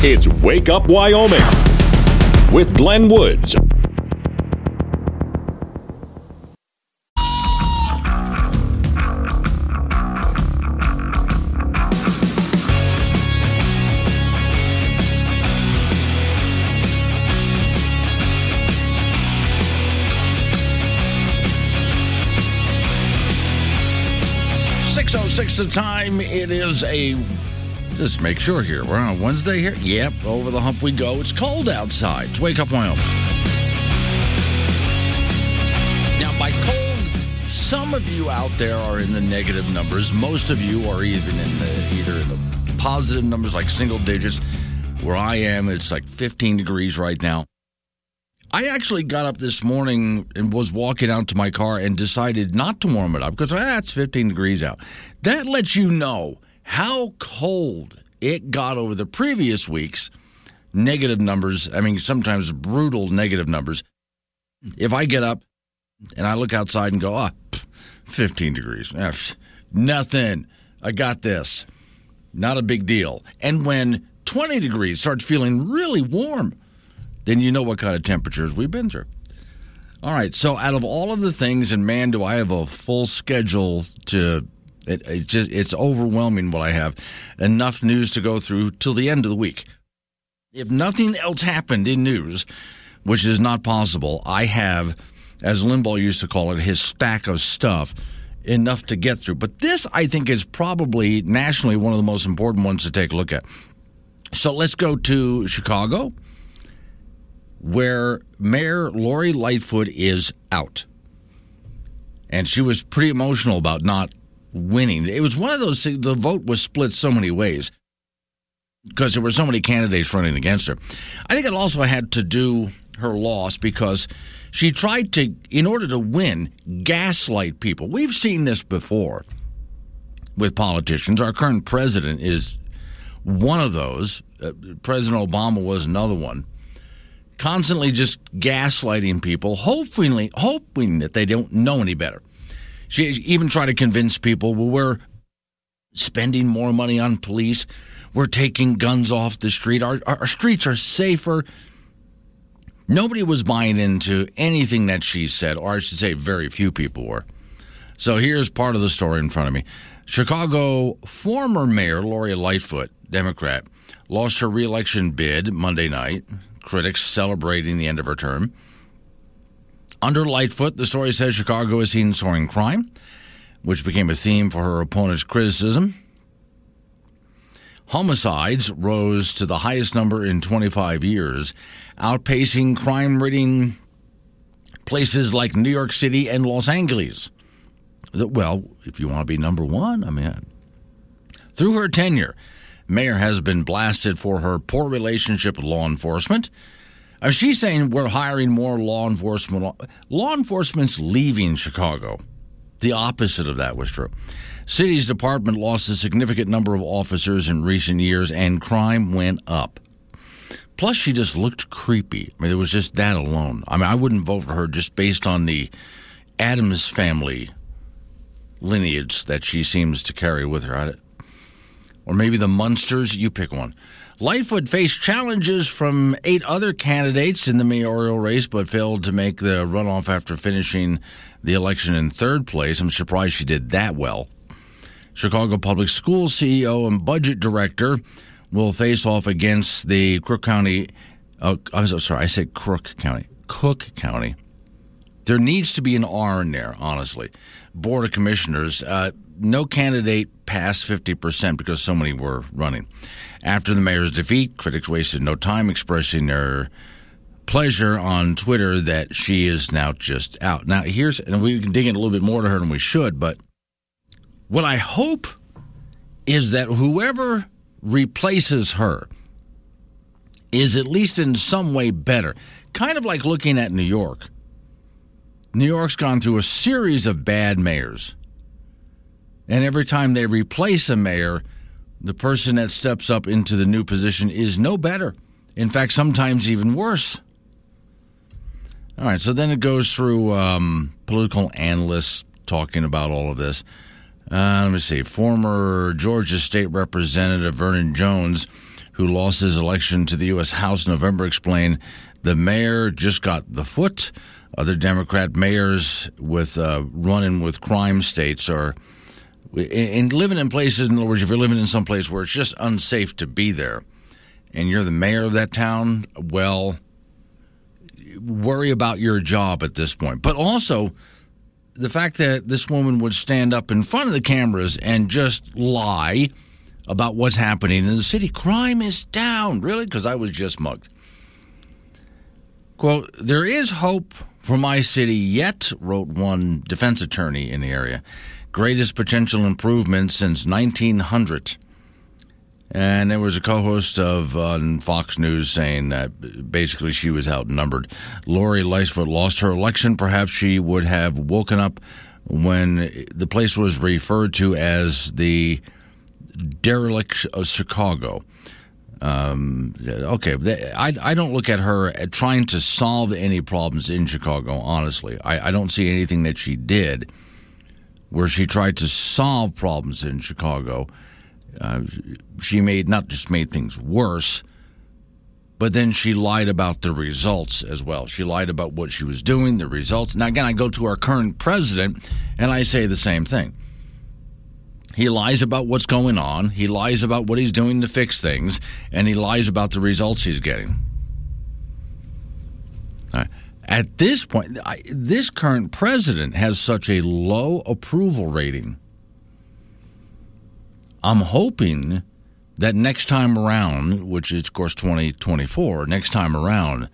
It's Wake Up Wyoming with Glenn Woods. Six oh six the time. It is a. Let's make sure here. We're on Wednesday here. Yep, over the hump we go. It's cold outside. It's wake up Wyoming. Now, by cold, some of you out there are in the negative numbers. Most of you are even in the either in the positive numbers, like single digits. Where I am, it's like 15 degrees right now. I actually got up this morning and was walking out to my car and decided not to warm it up because ah, it's 15 degrees out. That lets you know how cold it got over the previous weeks. Negative numbers, I mean, sometimes brutal negative numbers. If I get up and I look outside and go, ah, pff, 15 degrees, ah, nothing. I got this. Not a big deal. And when 20 degrees starts feeling really warm, then you know what kind of temperatures we've been through. All right, so out of all of the things, and man, do I have a full schedule to. It, it just it's overwhelming what I have. Enough news to go through till the end of the week. If nothing else happened in news, which is not possible, I have, as Limbaugh used to call it, his stack of stuff enough to get through. But this, I think, is probably nationally one of the most important ones to take a look at. So let's go to Chicago where Mayor Lori Lightfoot is out. And she was pretty emotional about not winning. It was one of those things, the vote was split so many ways because there were so many candidates running against her. I think it also had to do her loss because she tried to, in order to win, gaslight people. We've seen this before with politicians. Our current president is one of those. Uh, president Obama was another one constantly just gaslighting people, hoping hoping that they don't know any better. She even tried to convince people, well, we're spending more money on police. We're taking guns off the street. Our, our streets are safer. Nobody was buying into anything that she said, or I should say, very few people were. So here's part of the story in front of me. Chicago former mayor Lori Lightfoot, Democrat, lost her reelection bid Monday night critics celebrating the end of her term. Under Lightfoot, the story says Chicago has seen soaring crime, which became a theme for her opponent's criticism. Homicides rose to the highest number in 25 years, outpacing crime ridden places like New York City and Los Angeles. Well, if you want to be number one, I mean, through her tenure, Mayor has been blasted for her poor relationship with law enforcement. She's saying we're hiring more law enforcement. Law enforcement's leaving Chicago. The opposite of that was true. City's department lost a significant number of officers in recent years, and crime went up. Plus, she just looked creepy. I mean, it was just that alone. I mean, I wouldn't vote for her just based on the Addams family lineage that she seems to carry with her or maybe the Munsters. You pick one. Lightfoot faced challenges from eight other candidates in the mayoral race, but failed to make the runoff after finishing the election in third place. I'm surprised she did that well. Chicago Public Schools CEO and budget director will face off against the Crook County. Uh, I'm sorry, I said Crook County. Cook County. There needs to be an R in there, honestly. Board of Commissioners. Uh, no candidate passed 50% because so many were running. After the mayor's defeat, critics wasted no time expressing their pleasure on Twitter that she is now just out. Now, here's, and we can dig in a little bit more to her than we should, but what I hope is that whoever replaces her is at least in some way better. Kind of like looking at New York. New York's gone through a series of bad mayors. And every time they replace a mayor, the person that steps up into the new position is no better. In fact, sometimes even worse. All right, so then it goes through um, political analysts talking about all of this. Uh, let me see. Former Georgia State Representative Vernon Jones, who lost his election to the U.S. House in November, explained the mayor just got the foot. Other Democrat mayors with uh, running with crime states are and living in places. In other words, if you're living in some place where it's just unsafe to be there, and you're the mayor of that town, well, worry about your job at this point. But also, the fact that this woman would stand up in front of the cameras and just lie about what's happening in the city. Crime is down. Really? Because I was just mugged. Quote, there is hope for my city yet, wrote one defense attorney in the area. Greatest potential improvement since 1900. And there was a co host of uh, Fox News saying that basically she was outnumbered. Lori Lightfoot lost her election. Perhaps she would have woken up when the place was referred to as the derelict of Chicago. Um, okay, I, I don't look at her trying to solve any problems in Chicago, honestly. I, I don't see anything that she did where she tried to solve problems in Chicago. Uh, she made not just made things worse, but then she lied about the results as well. She lied about what she was doing, the results. Now, again, I go to our current president and I say the same thing. He lies about what's going on. He lies about what he's doing to fix things, and he lies about the results he's getting. At this point, I, this current president has such a low approval rating. I'm hoping that next time around, which is, of course, 2024, next time around,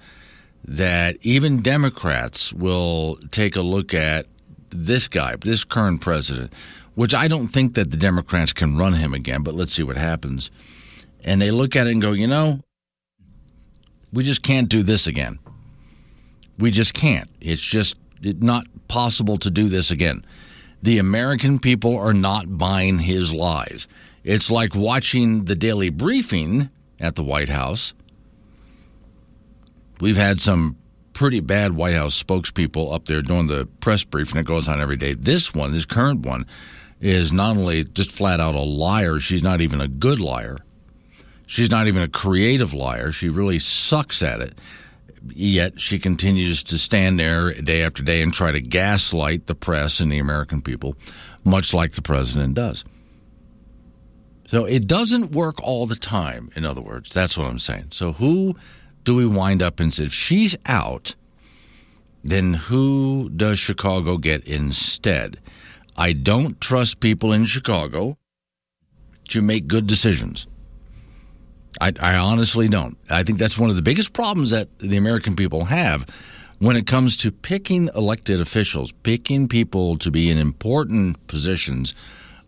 that even Democrats will take a look at this guy, this current president, which I don't think that the Democrats can run him again, but let's see what happens. And they look at it and go, you know, we just can't do this again. We just can't. It's just not possible to do this again. The American people are not buying his lies. It's like watching the daily briefing at the White House. We've had some pretty bad White House spokespeople up there doing the press briefing that goes on every day. This one, this current one, is not only just flat out a liar, she's not even a good liar. She's not even a creative liar. She really sucks at it. Yet she continues to stand there day after day and try to gaslight the press and the American people, much like the president does. So it doesn't work all the time, in other words. That's what I'm saying. So who do we wind up in? If she's out, then who does Chicago get instead? I don't trust people in Chicago to make good decisions. I, I, honestly don't. I think that's one of the biggest problems that the American people have when it comes to picking elected officials, picking people to be in important positions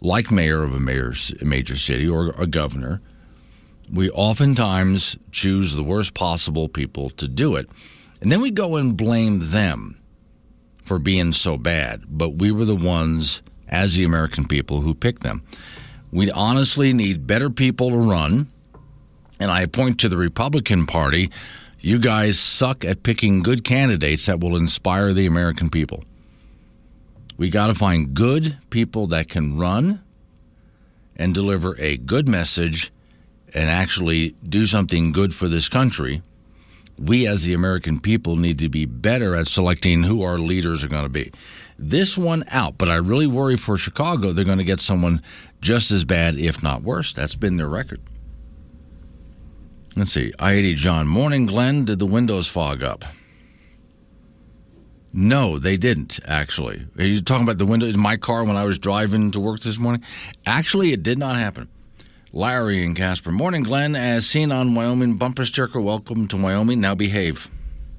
like mayor of a major city or a governor. We oftentimes choose the worst possible people to do it. And then we go and blame them for being so bad, but we were the ones, as the American people, who picked them. We honestly need better people to run, and I point to the Republican Party. You guys suck at picking good candidates that will inspire the American people. We got to find good people that can run and deliver a good message and actually do something good for this country we as the American people need to be better at selecting who our leaders are going to be. This one out, but I really worry for Chicago they're going to get someone just as bad, if not worse. That's been their record. Let's see. I 80 John. Morning, Glenn. Did the windows fog up? No, they didn't, actually. Are you talking about the windows in my car when I was driving to work this morning? Actually, it did not happen. Larry and Casper. Morning, Glenn. As seen on Wyoming bumper sticker, welcome to Wyoming. Now behave.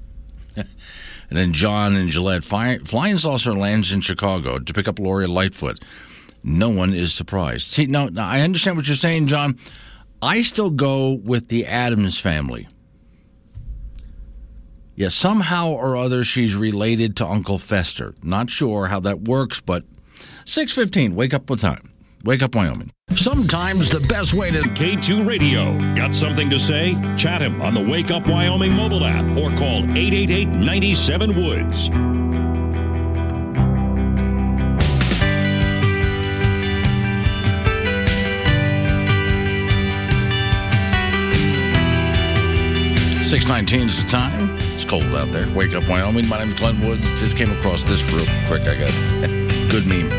and then John and Gillette. Flying saucer lands in Chicago to pick up Lori Lightfoot. No one is surprised. See, now I understand what you're saying, John. I still go with the Addams family. Yeah, somehow or other she's related to Uncle Fester. Not sure how that works, but 615, wake up with time. Wake up, Wyoming. Sometimes the best way to K2 Radio. Got something to say? Chat him on the Wake Up Wyoming mobile app or call 888 97 Woods. 619 is the time. It's cold out there. Wake up, Wyoming. My name is Glenn Woods. Just came across this real quick. I got good meme.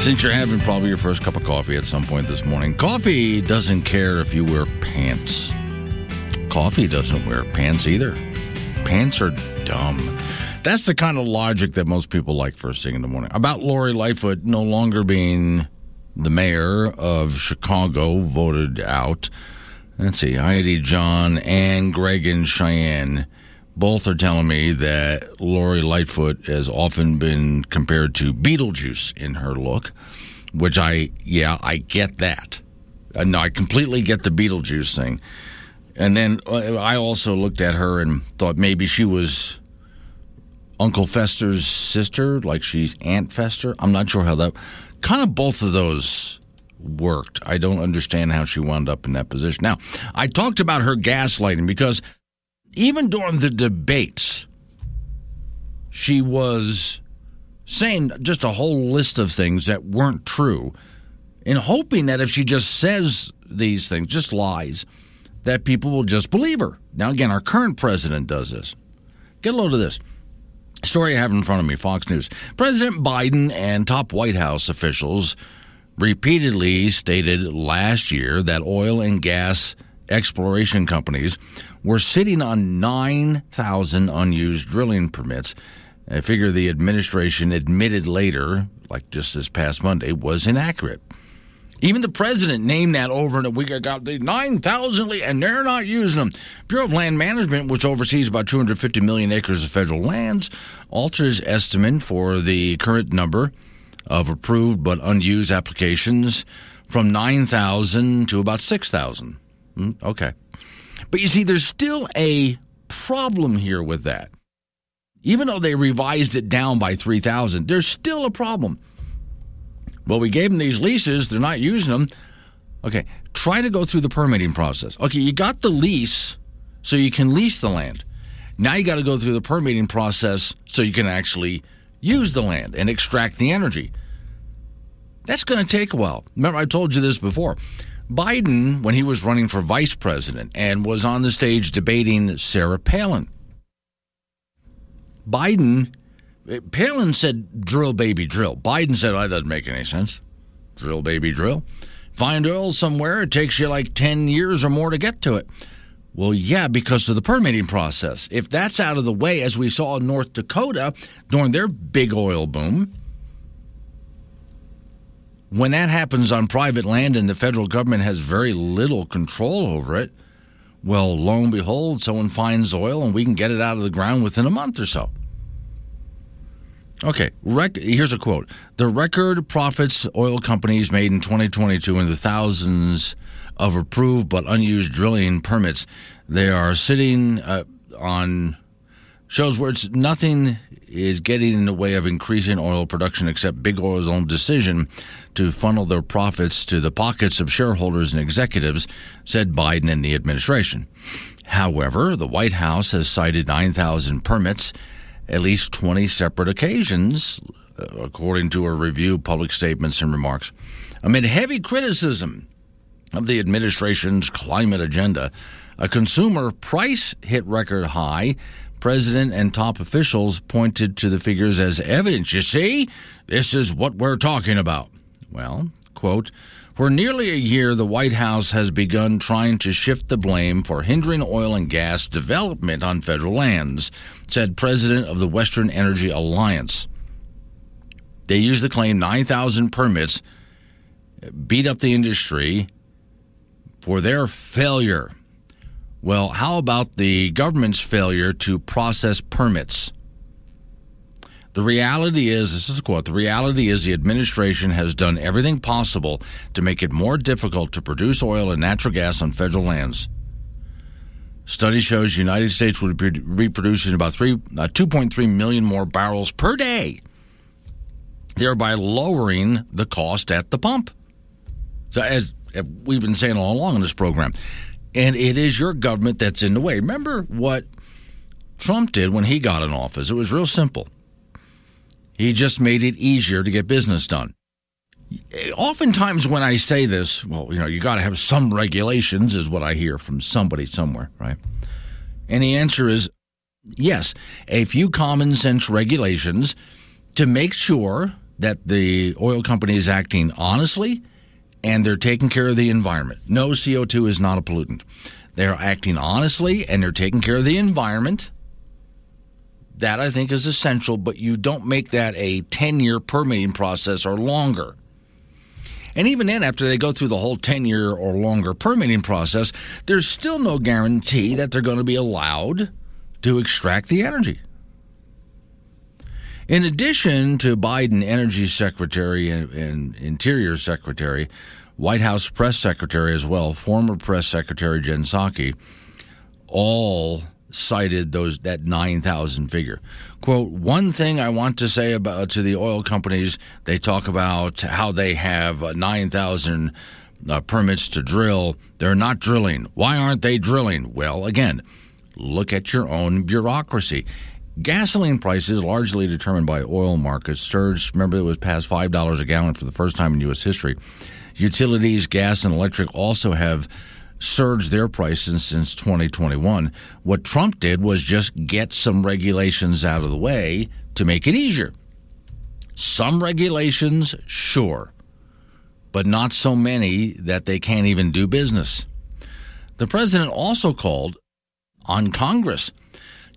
Since you're having probably your first cup of coffee at some point this morning, coffee doesn't care if you wear pants. Coffee doesn't wear pants either. Pants are dumb. That's the kind of logic that most people like first thing in the morning. About Lori Lightfoot no longer being the mayor of Chicago, voted out. Let's see, Heidi, John, and Greg and Cheyenne both are telling me that Lori Lightfoot has often been compared to Beetlejuice in her look, which I, yeah, I get that. Uh, no, I completely get the Beetlejuice thing. And then uh, I also looked at her and thought maybe she was Uncle Fester's sister, like she's Aunt Fester. I'm not sure how that. Kind of both of those worked. I don't understand how she wound up in that position. Now, I talked about her gaslighting because even during the debates, she was saying just a whole list of things that weren't true, and hoping that if she just says these things, just lies, that people will just believe her. Now, again, our current president does this. Get a load of this. Story I have in front of me, Fox News. President Biden and top White House officials repeatedly stated last year that oil and gas exploration companies were sitting on 9,000 unused drilling permits. I figure the administration admitted later, like just this past Monday, was inaccurate. Even the president named that over and we got the 9,000 and they're not using them. Bureau of Land Management, which oversees about 250 million acres of federal lands, alters estimate for the current number of approved but unused applications from 9,000 to about 6,000. Hmm, okay. But you see, there's still a problem here with that. Even though they revised it down by 3,000, there's still a problem. Well, we gave them these leases, they're not using them. Okay, try to go through the permitting process. Okay, you got the lease so you can lease the land. Now you got to go through the permitting process so you can actually use the land and extract the energy. That's going to take a while. Remember, I told you this before. Biden, when he was running for vice president and was on the stage debating Sarah Palin, Biden, eh, Palin said, drill, baby, drill. Biden said, oh, that doesn't make any sense. Drill, baby, drill. Find oil somewhere, it takes you like 10 years or more to get to it. Well, yeah, because of the permitting process. If that's out of the way, as we saw in North Dakota during their big oil boom, when that happens on private land and the federal government has very little control over it, well, lo and behold, someone finds oil and we can get it out of the ground within a month or so. Okay, rec- here's a quote. The record profits oil companies made in 2022 in the thousands of approved but unused drilling permits. They are sitting uh, on shows where it's nothing is getting in the way of increasing oil production except big oil's own decision to funnel their profits to the pockets of shareholders and executives, said Biden and the administration. However, the White House has cited 9,000 permits, at least 20 separate occasions, according to a review of public statements and remarks. Amid heavy criticism of the administration's climate agenda, a consumer price hit record high president and top officials pointed to the figures as evidence. You see, this is what we're talking about. Well, quote, for nearly a year, the White House has begun trying to shift the blame for hindering oil and gas development on federal lands, said President of the Western Energy Alliance. They use the claim 9,000 permits beat up the industry for their failure well, how about the government's failure to process permits? The reality is, this is a quote, the reality is the administration has done everything possible to make it more difficult to produce oil and natural gas on federal lands. Study shows the United States would be producing about three, uh, 2.3 million more barrels per day, thereby lowering the cost at the pump. So, as we've been saying all along in this program, and it is your government that's in the way. Remember what Trump did when he got in office? It was real simple. He just made it easier to get business done. Oftentimes, when I say this, well, you know, you got to have some regulations, is what I hear from somebody somewhere, right? And the answer is yes, a few common sense regulations to make sure that the oil company is acting honestly and they're taking care of the environment. No, CO2 is not a pollutant. They're acting honestly and they're taking care of the environment. That I think is essential, but you don't make that a 10 year permitting process or longer. And even then, after they go through the whole 10 year or longer permitting process, there's still no guarantee that they're going to be allowed to extract the energy. In addition to Biden Energy Secretary and, and, Interior Secretary, White House Press Secretary as well, former Press Secretary Jen Psaki, all cited those that 9,000 figure. Quote, one thing I want to say about to the oil companies, they talk about how they have 9,000 uh, permits to drill. They're not drilling. Why aren't they drilling? Well, again, look at your own bureaucracy. Gasoline prices, largely determined by oil markets, surged. Remember, it was past $5 a gallon for the first time in U.S. history. Utilities, gas, and electric also have surged their prices since 2021. What Trump did was just get some regulations out of the way to make it easier. Some regulations, sure, but not so many that they can't even do business. The president also called on Congress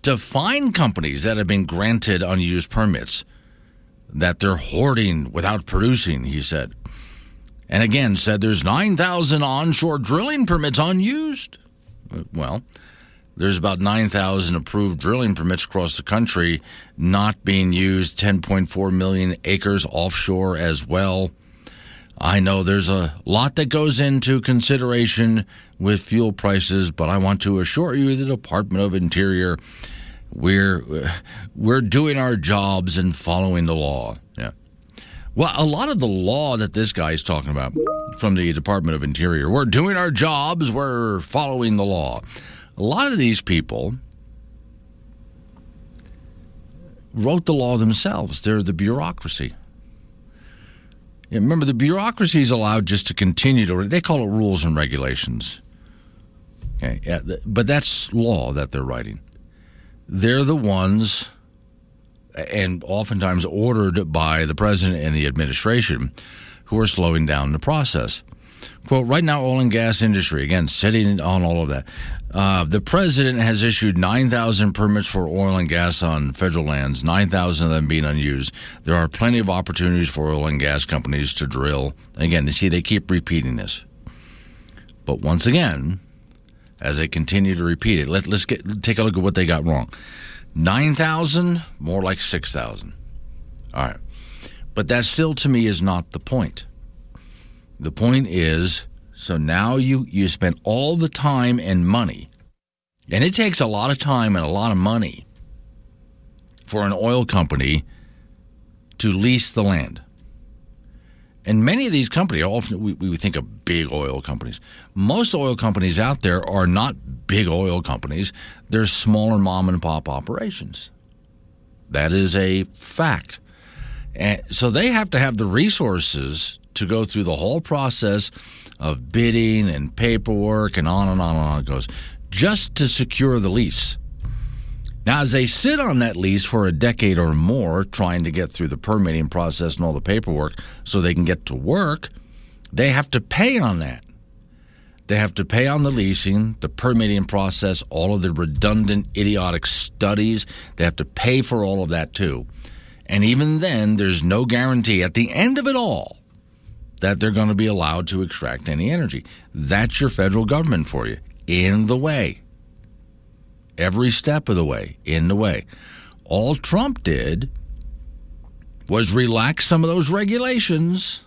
to fine companies that have been granted unused permits that they're hoarding without producing, he said. And again, said there's 9,000 onshore drilling permits unused. Well, there's about 9,000 approved drilling permits across the country not being used, 10.4 million acres offshore as well. I know there's a lot that goes into consideration with fuel prices, but I want to assure you the Department of Interior we're we're doing our jobs and following the law. Yeah. Well, a lot of the law that this guy is talking about from the Department of Interior, we're doing our jobs, we're following the law. A lot of these people wrote the law themselves. They're the bureaucracy. Yeah, remember, the bureaucracy is allowed just to continue to. They call it rules and regulations. Okay, yeah, but that's law that they're writing. They're the ones, and oftentimes ordered by the president and the administration, who are slowing down the process. Quote, right now, oil and gas industry, again, sitting on all of that. Uh, the president has issued 9,000 permits for oil and gas on federal lands, 9,000 of them being unused. There are plenty of opportunities for oil and gas companies to drill. Again, you see, they keep repeating this. But once again, as they continue to repeat it, let, let's get, take a look at what they got wrong. 9,000, more like 6,000. All right. But that still, to me, is not the point. The point is so now you, you spend all the time and money, and it takes a lot of time and a lot of money for an oil company to lease the land. And many of these companies, often we, we think of big oil companies. Most oil companies out there are not big oil companies, they're smaller mom and pop operations. That is a fact. And so they have to have the resources to go through the whole process of bidding and paperwork and on and on and on it goes just to secure the lease. Now, as they sit on that lease for a decade or more, trying to get through the permitting process and all the paperwork so they can get to work, they have to pay on that. They have to pay on the leasing, the permitting process, all of the redundant, idiotic studies. They have to pay for all of that too. And even then, there's no guarantee at the end of it all that they're going to be allowed to extract any energy. That's your federal government for you, in the way. Every step of the way, in the way. All Trump did was relax some of those regulations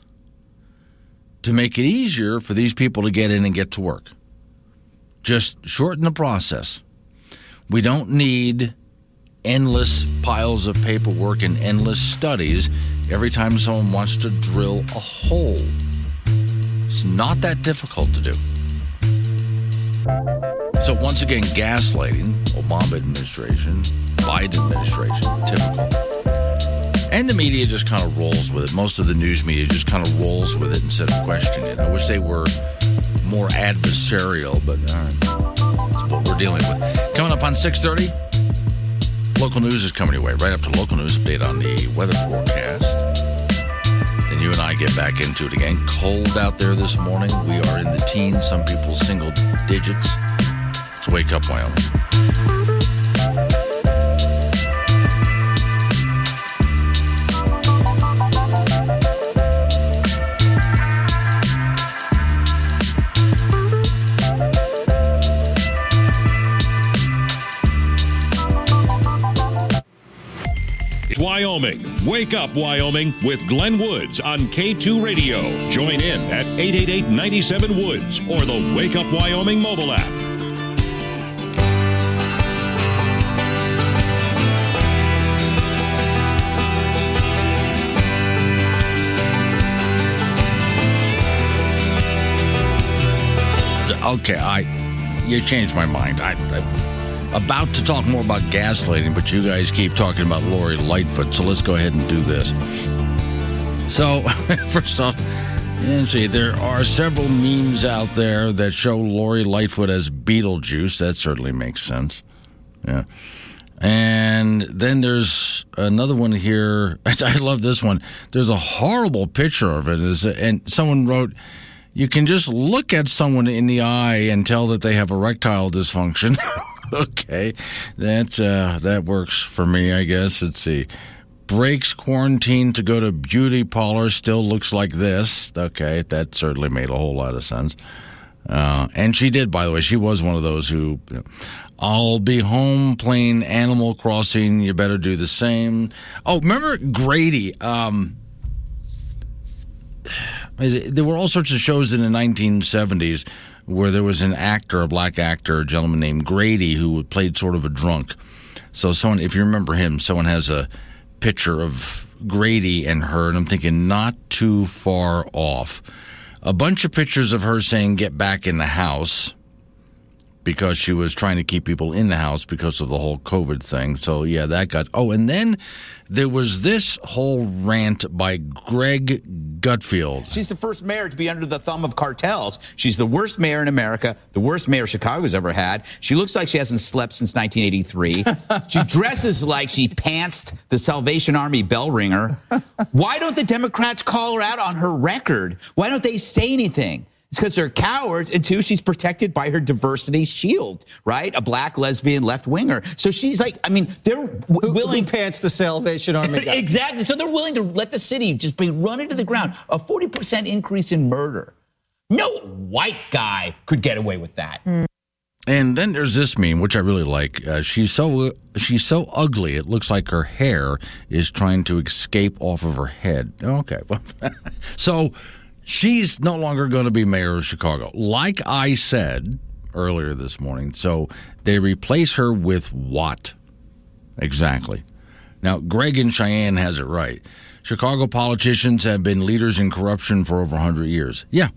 to make it easier for these people to get in and get to work. Just shorten the process. We don't need endless piles of paperwork and endless studies every time someone wants to drill a hole. It's not that difficult to do. So, once again, gaslighting, Obama administration, Biden administration, typical. And the media just kind of rolls with it. Most of the news media just kind of rolls with it instead of questioning it. I wish they were more adversarial, but uh, that's what we're dealing with. Coming up on 6:30, local news is coming your way. Right after local news, update on the weather forecast. Then you and I get back into it again. Cold out there this morning. We are in the teens. Some people single digits. Let's wake up, Wyoming. Wyoming. Wake up, Wyoming, with Glenn Woods on K2 Radio. Join in at 888 97 Woods or the Wake Up Wyoming mobile app. Okay, I you changed my mind. I, I'm about to talk more about gaslighting, but you guys keep talking about Lori Lightfoot, so let's go ahead and do this. So, first off, and see, there are several memes out there that show Lori Lightfoot as Beetlejuice. That certainly makes sense. Yeah. And then there's another one here. I love this one. There's a horrible picture of it, and someone wrote, "You can just look at someone in the eye and tell that they have erectile dysfunction." okay, that uh, that works for me, I guess. Let's see. Breaks quarantine to go to beauty parlor. Still looks like this. Okay, that certainly made a whole lot of sense. Uh, and she did, by the way. She was one of those who. I'll be home playing Animal Crossing. You better do the same. Oh, remember Grady? Um, there were all sorts of shows in the 1970s where there was an actor, a black actor, a gentleman named Grady, who played sort of a drunk. So, someone, if you remember him, someone has a picture of Grady and her, and I'm thinking not too far off. A bunch of pictures of her saying, Get back in the house because she was trying to keep people in the house because of the whole COVID thing. So, yeah, that got. Oh, and then there was this whole rant by Greg Gutfeld. She's the first mayor to be under the thumb of cartels. She's the worst mayor in America, the worst mayor Chicago's ever had. She looks like she hasn't slept since 1983. she dresses like she pantsed the Salvation Army bell ringer. Why don't the Democrats call her out on her record? Why don't they say anything? It's because they're cowards. And two, she's protected by her diversity shield, right? A black lesbian left winger. So she's like, I mean, they're w- willing. Who pants the Salvation Army guy? exactly. So they're willing to let the city just be run into the ground. A 40% increase in murder. No white guy could get away with that. And then there's this meme, which I really like. Uh, she's so she's so ugly, it looks like her hair is trying to escape off of her head. Okay, so she's no longer going to be mayor of Chicago. Like I said earlier this morning, so they replace her with what? Exactly. Now, Greg in Cheyenne has it right. Chicago politicians have been leaders in corruption for over 100 years. Yeah.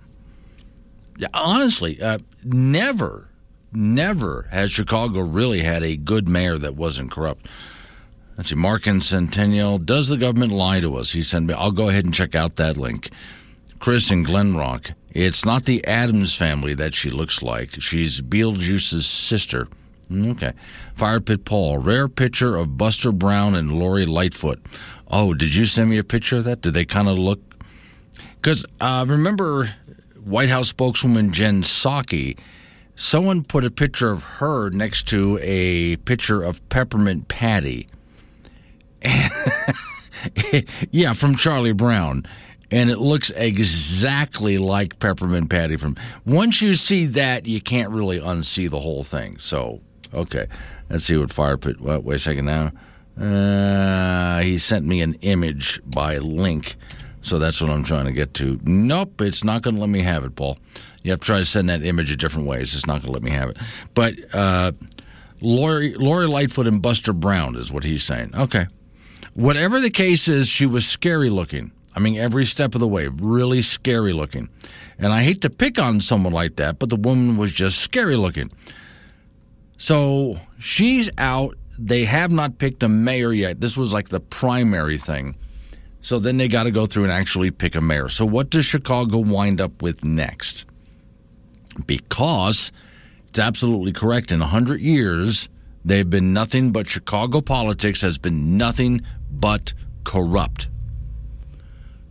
yeah honestly, uh, never, never has Chicago really had a good mayor that wasn't corrupt. Let's see, Mark in Centennial. Does the government lie to us? He sent me. I'll go ahead and check out that link. Chris in Glenrock. It's not the Addams family that she looks like. She's Beetlejuice's sister. Okay. Fire Pit Paul. Rare picture of Buster Brown and Lori Lightfoot. Oh, did you send me a picture of that? Did they kind of look? Because uh, remember White House spokeswoman Jen Psaki, someone put a picture of her next to a picture of Peppermint Patty. yeah, from Charlie Brown and it looks exactly like peppermint patty from once you see that you can't really unsee the whole thing. So okay let's see what fire pit wait, a second now. Uh, he sent me an image by link so that's what i'm trying to get to. Nope it's not going to let me have it paul. You have to try to send that image a different ways it's just not going to let me have it. But uh, lori lori lightfoot and buster brown is what he's saying. Okay. Whatever the case is she was scary looking I mean, every step of the way, really scary looking. And I hate to pick on someone like that, but the woman was just scary looking. So she's out. They have not picked a mayor yet. This was like the primary thing. So then they got to go through and actually pick a mayor. So what does Chicago wind up with next? Because It's absolutely correct. In 100 years, they've been nothing but Chicago politics has been nothing but corrupt.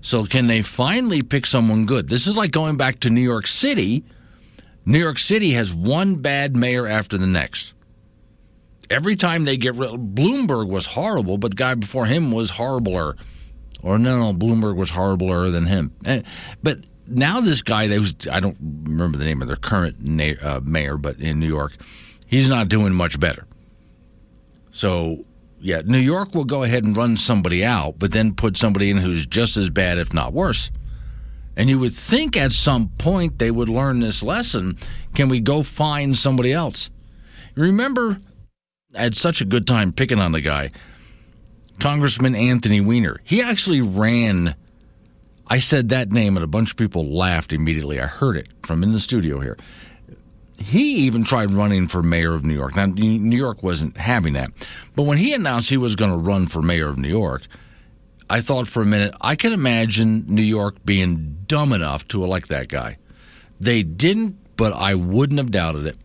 So, can they finally pick someone good? This is like going back to New York City. New York City has one bad mayor after the next. Every time they get rid, Bloomberg was horrible, but the guy before him was horribler. Or no, no, Bloomberg was horribler than him. Eh, But now this guy, was I don't remember the name of their current na- uh, mayor, but in New York, he's not doing much better. So yeah, New York will go ahead and run somebody out, but then put somebody in who's just as bad, if not worse. And you would think at some point they would learn this lesson. Can we go find somebody else? Remember, I had such a good time picking on the guy, Congressman Anthony Weiner. He actually ran. I said that name, and a bunch of people laughed immediately. I heard it from in the studio here. He even tried running for mayor of New York. Now, New York wasn't having that. But when he announced he was going to run for mayor of New York, I thought for a minute, I can imagine New York being dumb enough to elect that guy. They didn't, but I wouldn't have doubted it.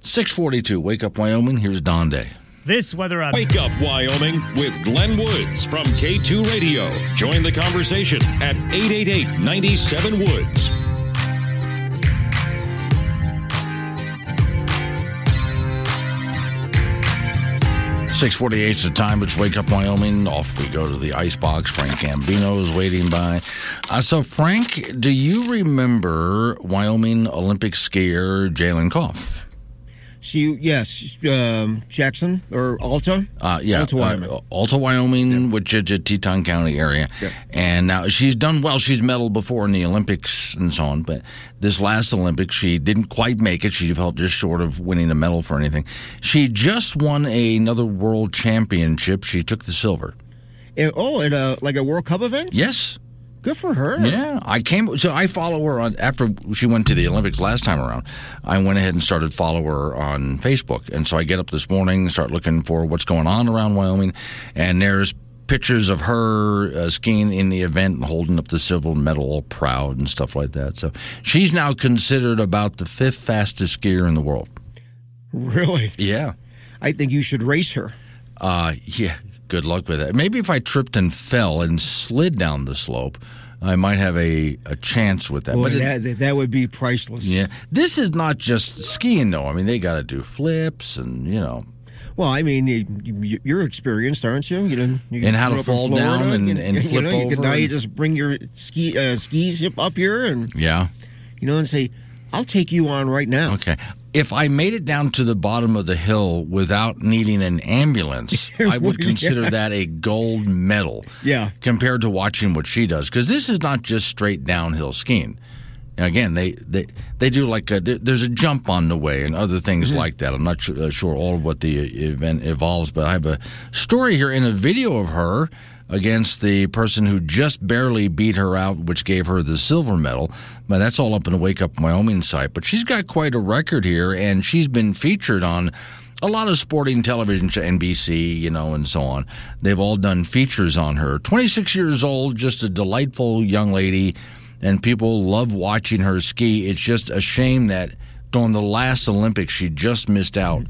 642, Wake Up Wyoming. Here's Don Day. This weather up. Wake up, Wyoming, with Glenn Woods from K2 Radio. Join the conversation at 888 97 Woods. Six forty-eight is the time. It's Wake Up Wyoming. Off we go to the ice box. Frank Gambino is waiting by. Uh, so, Frank, do you remember Wyoming Olympic skier Jaelin Kauf? She, yes, um, Jackson or Alta. Uh, yeah, Alta, Wyoming. Uh, Alta, Wyoming, which is a Teton County area. Yep. And now she's done well. She's medaled before in the Olympics and so on. But this last Olympics, she didn't quite make it. She fell just short of winning a medal for anything. She just won another world championship. She took the silver. And- oh, at a like a World Cup event. Yes. Good for her. Yeah, I came. So I follow her on after she went to the Olympics last time around. I went ahead and started follow her on Facebook, and so I get up this morning, start looking for what's going on around Wyoming, and there's pictures of her uh, skiing in the event and holding up the silver medal, all proud and stuff like that. So she's now considered about the fifth fastest skier in the world. Really, Yeah. I think you should race her. Uh, yeah. Good luck with that. Maybe if I tripped and fell and slid down the slope, I might have a, a chance with that. Boy, But it- that, that would be priceless. Yeah, this is not just skiing though. I mean, they got to do flips and you know, Well, I mean, you, you, you're experienced, aren't you? You know, you And how to fall down and- you, and you flip know, you could over now you and- just bring your ski uh, skis up up here and yeah. you know and say, "I'll take you on right now." Okay. If I made it down to the bottom of the hill without needing an ambulance, I would Yeah. consider that a gold medal. Yeah. Compared to watching what she does, because this is not just straight downhill skiing. Again, they, they they do like a, there's a jump on the way and other things like that. I'm not sure, uh, sure all of what the event evolves, but I have a story here in a video of her against the person who just barely beat her out, which gave her the silver medal. But that's all up in the Wake Up Wyoming site. But she's got quite a record here, and she's been featured on a lot of sporting television, NBC, you know, and so on. They've all done features on her. 26 years old, just a delightful young lady, and people love watching her ski. It's just a shame that during the last Olympics, she just missed out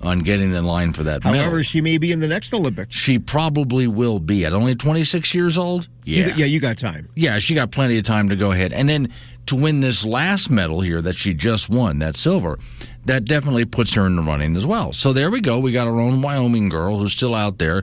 on getting in line for that medal. However, she may be in the next Olympics. she probably will be at only 26 years old. Yeah. got- yeah, you got time. Yeah, she got plenty of time to go ahead. And then to win this last medal here that she just won, that silver, that definitely puts her in the running as well. So there we go. We got our own Wyoming girl who's still out there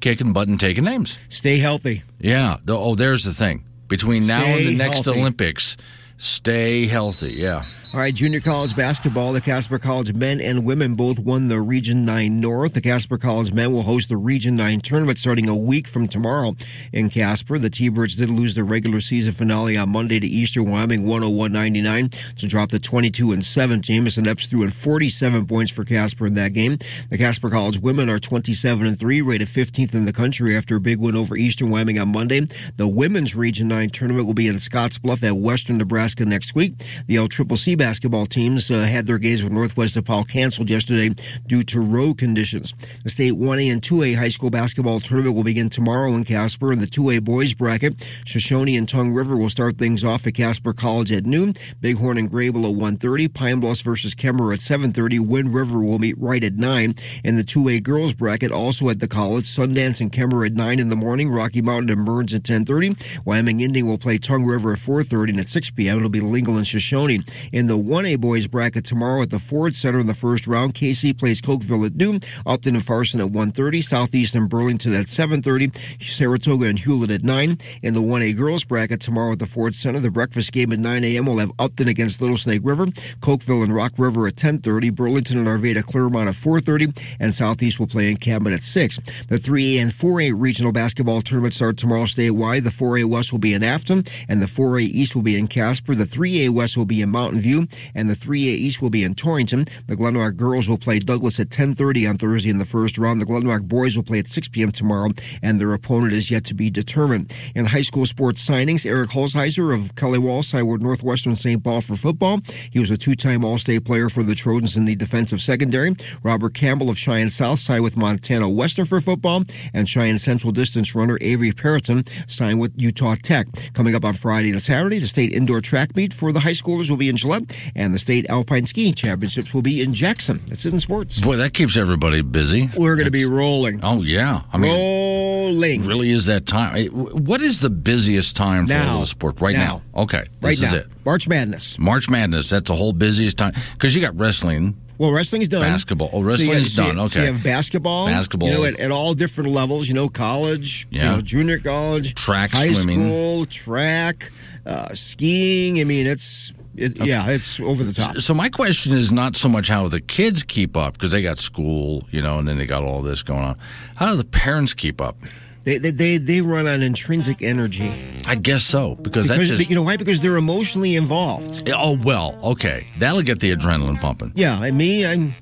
kicking butt and taking names. Stay healthy. Yeah. Oh, there's the thing. Between now and the next healthy. Olympics, stay healthy. Yeah. All right, junior college basketball. The Casper College men and women both won the Region 9 North. The Casper College men will host the Region 9 tournament starting a week from tomorrow in Casper. The T-Birds did lose their regular season finale on Monday to Eastern Wyoming 101-99 to drop the 22 and 7. Jamison Epps threw in 47 points for Casper in that game. The Casper College women are 27 and 3, rated 15th in the country after a big win over Eastern Wyoming on Monday. The women's Region 9 tournament will be in Scottsbluff at Western Nebraska next week. The LCCC basketball teams uh, had their games with Northwest DePaul canceled yesterday due to road conditions. The state 1A and 2A high school basketball tournament will begin tomorrow in Casper. In the 2A boys bracket, Shoshone and Tongue River will start things off at Casper College at noon. Bighorn and Greybull at 1.30. Pine Bluffs versus Kemmerer at 7.30. Wind River will meet Wright at 9. In the 2A girls bracket, also at the college, Sundance and Kemmerer at 9 in the morning. Rocky Mountain and Burns at 10.30. Wyoming Indian will play Tongue River at 4.30. And at 6 p.m., it'll be Lingle and Shoshone. In the 1A boys bracket tomorrow at the Ford Center in the first round, Kaycee plays Cokeville at noon. Upton and Farson at 1.30. Southeast and Burlington at 7.30. Saratoga and Hulett at 9. In the 1A girls bracket tomorrow at the Ford Center, the breakfast game at 9 a.m. will have Upton against Little Snake River, Cokeville and Rock River at 10.30, Burlington and Arvada Clearmont at 4.30, and Southeast will play in Cabot at 6. The 3A and 4A regional basketball tournaments start tomorrow statewide. The 4A West will be in Afton, and the 4A East will be in Casper. The 3A West will be in Mountain View, and the 3A East will be in Torrington. The Glenrock girls will play Douglas at 10.30 on Thursday in the first round. The Glenrock boys will play at 6 p.m. tomorrow, and their opponent is yet to be determined. In high school sports signings, Eric Holzheiser of Kelly signed with Northwestern St. Paul for football. He was a two-time All-State player for the Trojans in the defensive secondary. Robert Campbell of Cheyenne South signed with Montana Western for football, and Cheyenne Central distance runner Avery Perriton signed with Utah Tech. Coming up on Friday and Saturday, the state indoor track meet for the high schoolers will be in Gillette, and the state alpine skiing championships will be in Jackson. That's in sports. Boy, that keeps everybody busy. We're going to be rolling. Oh yeah, I mean, rolling. really is that time. What is the busiest time for Now. the sport right Now. now? Okay, Right is now, it. March Madness. March Madness. That's the whole busiest time because you got wrestling. Well, wrestling's done. Basketball. Oh, So you wrestling's so you- done. So you Okay. have basketball. Basketball. You know, at, at all different levels. You know, college. You Yeah. know, junior college. Track, high swimming. school, track, uh, skiing. I mean, it's it, yeah, it's over the top. So my question is not so much how the kids keep up because they got school, you know, and then they got all this going on. How do the parents keep up? They, they they they run on intrinsic energy I guess so because, that's just. you know why? Because they're emotionally involved. oh well, okay, that'll get the adrenaline pumping. Yeah, and me, I'm.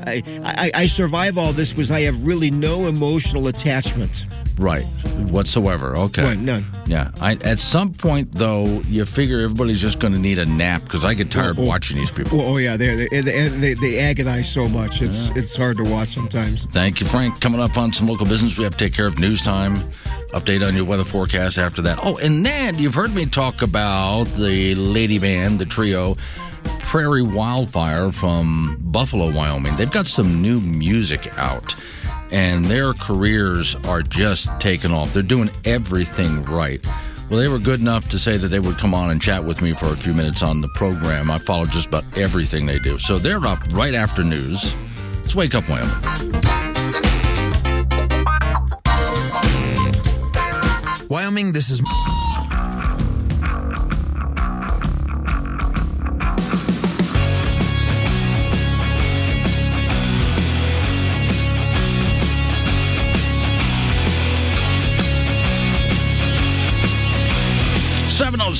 I, I, I survive all this because I have really no emotional attachment. Right, whatsoever. Okay. Right, none. Yeah. I, at some point, though, you figure everybody's just going to need a nap because I get tired Oh, oh. watching these people. Oh, oh yeah, they they, they they they agonize so much. It's it's hard to watch sometimes. Thank you, Frank. Coming up on some local business, we have to take care of news time. Update on your weather forecast after that. Oh, and then you've heard me talk about the lady band, the trio, Prairie Wildfire from Buffalo, Wyoming. They've got some new music out, and their careers are just taking off. They're doing everything right. Well, they were good enough to say that they would come on and chat with me for a few minutes on the program. I follow just about everything they do. So they're up right after news. Let's wake up, Wyoming. Wyoming, this is.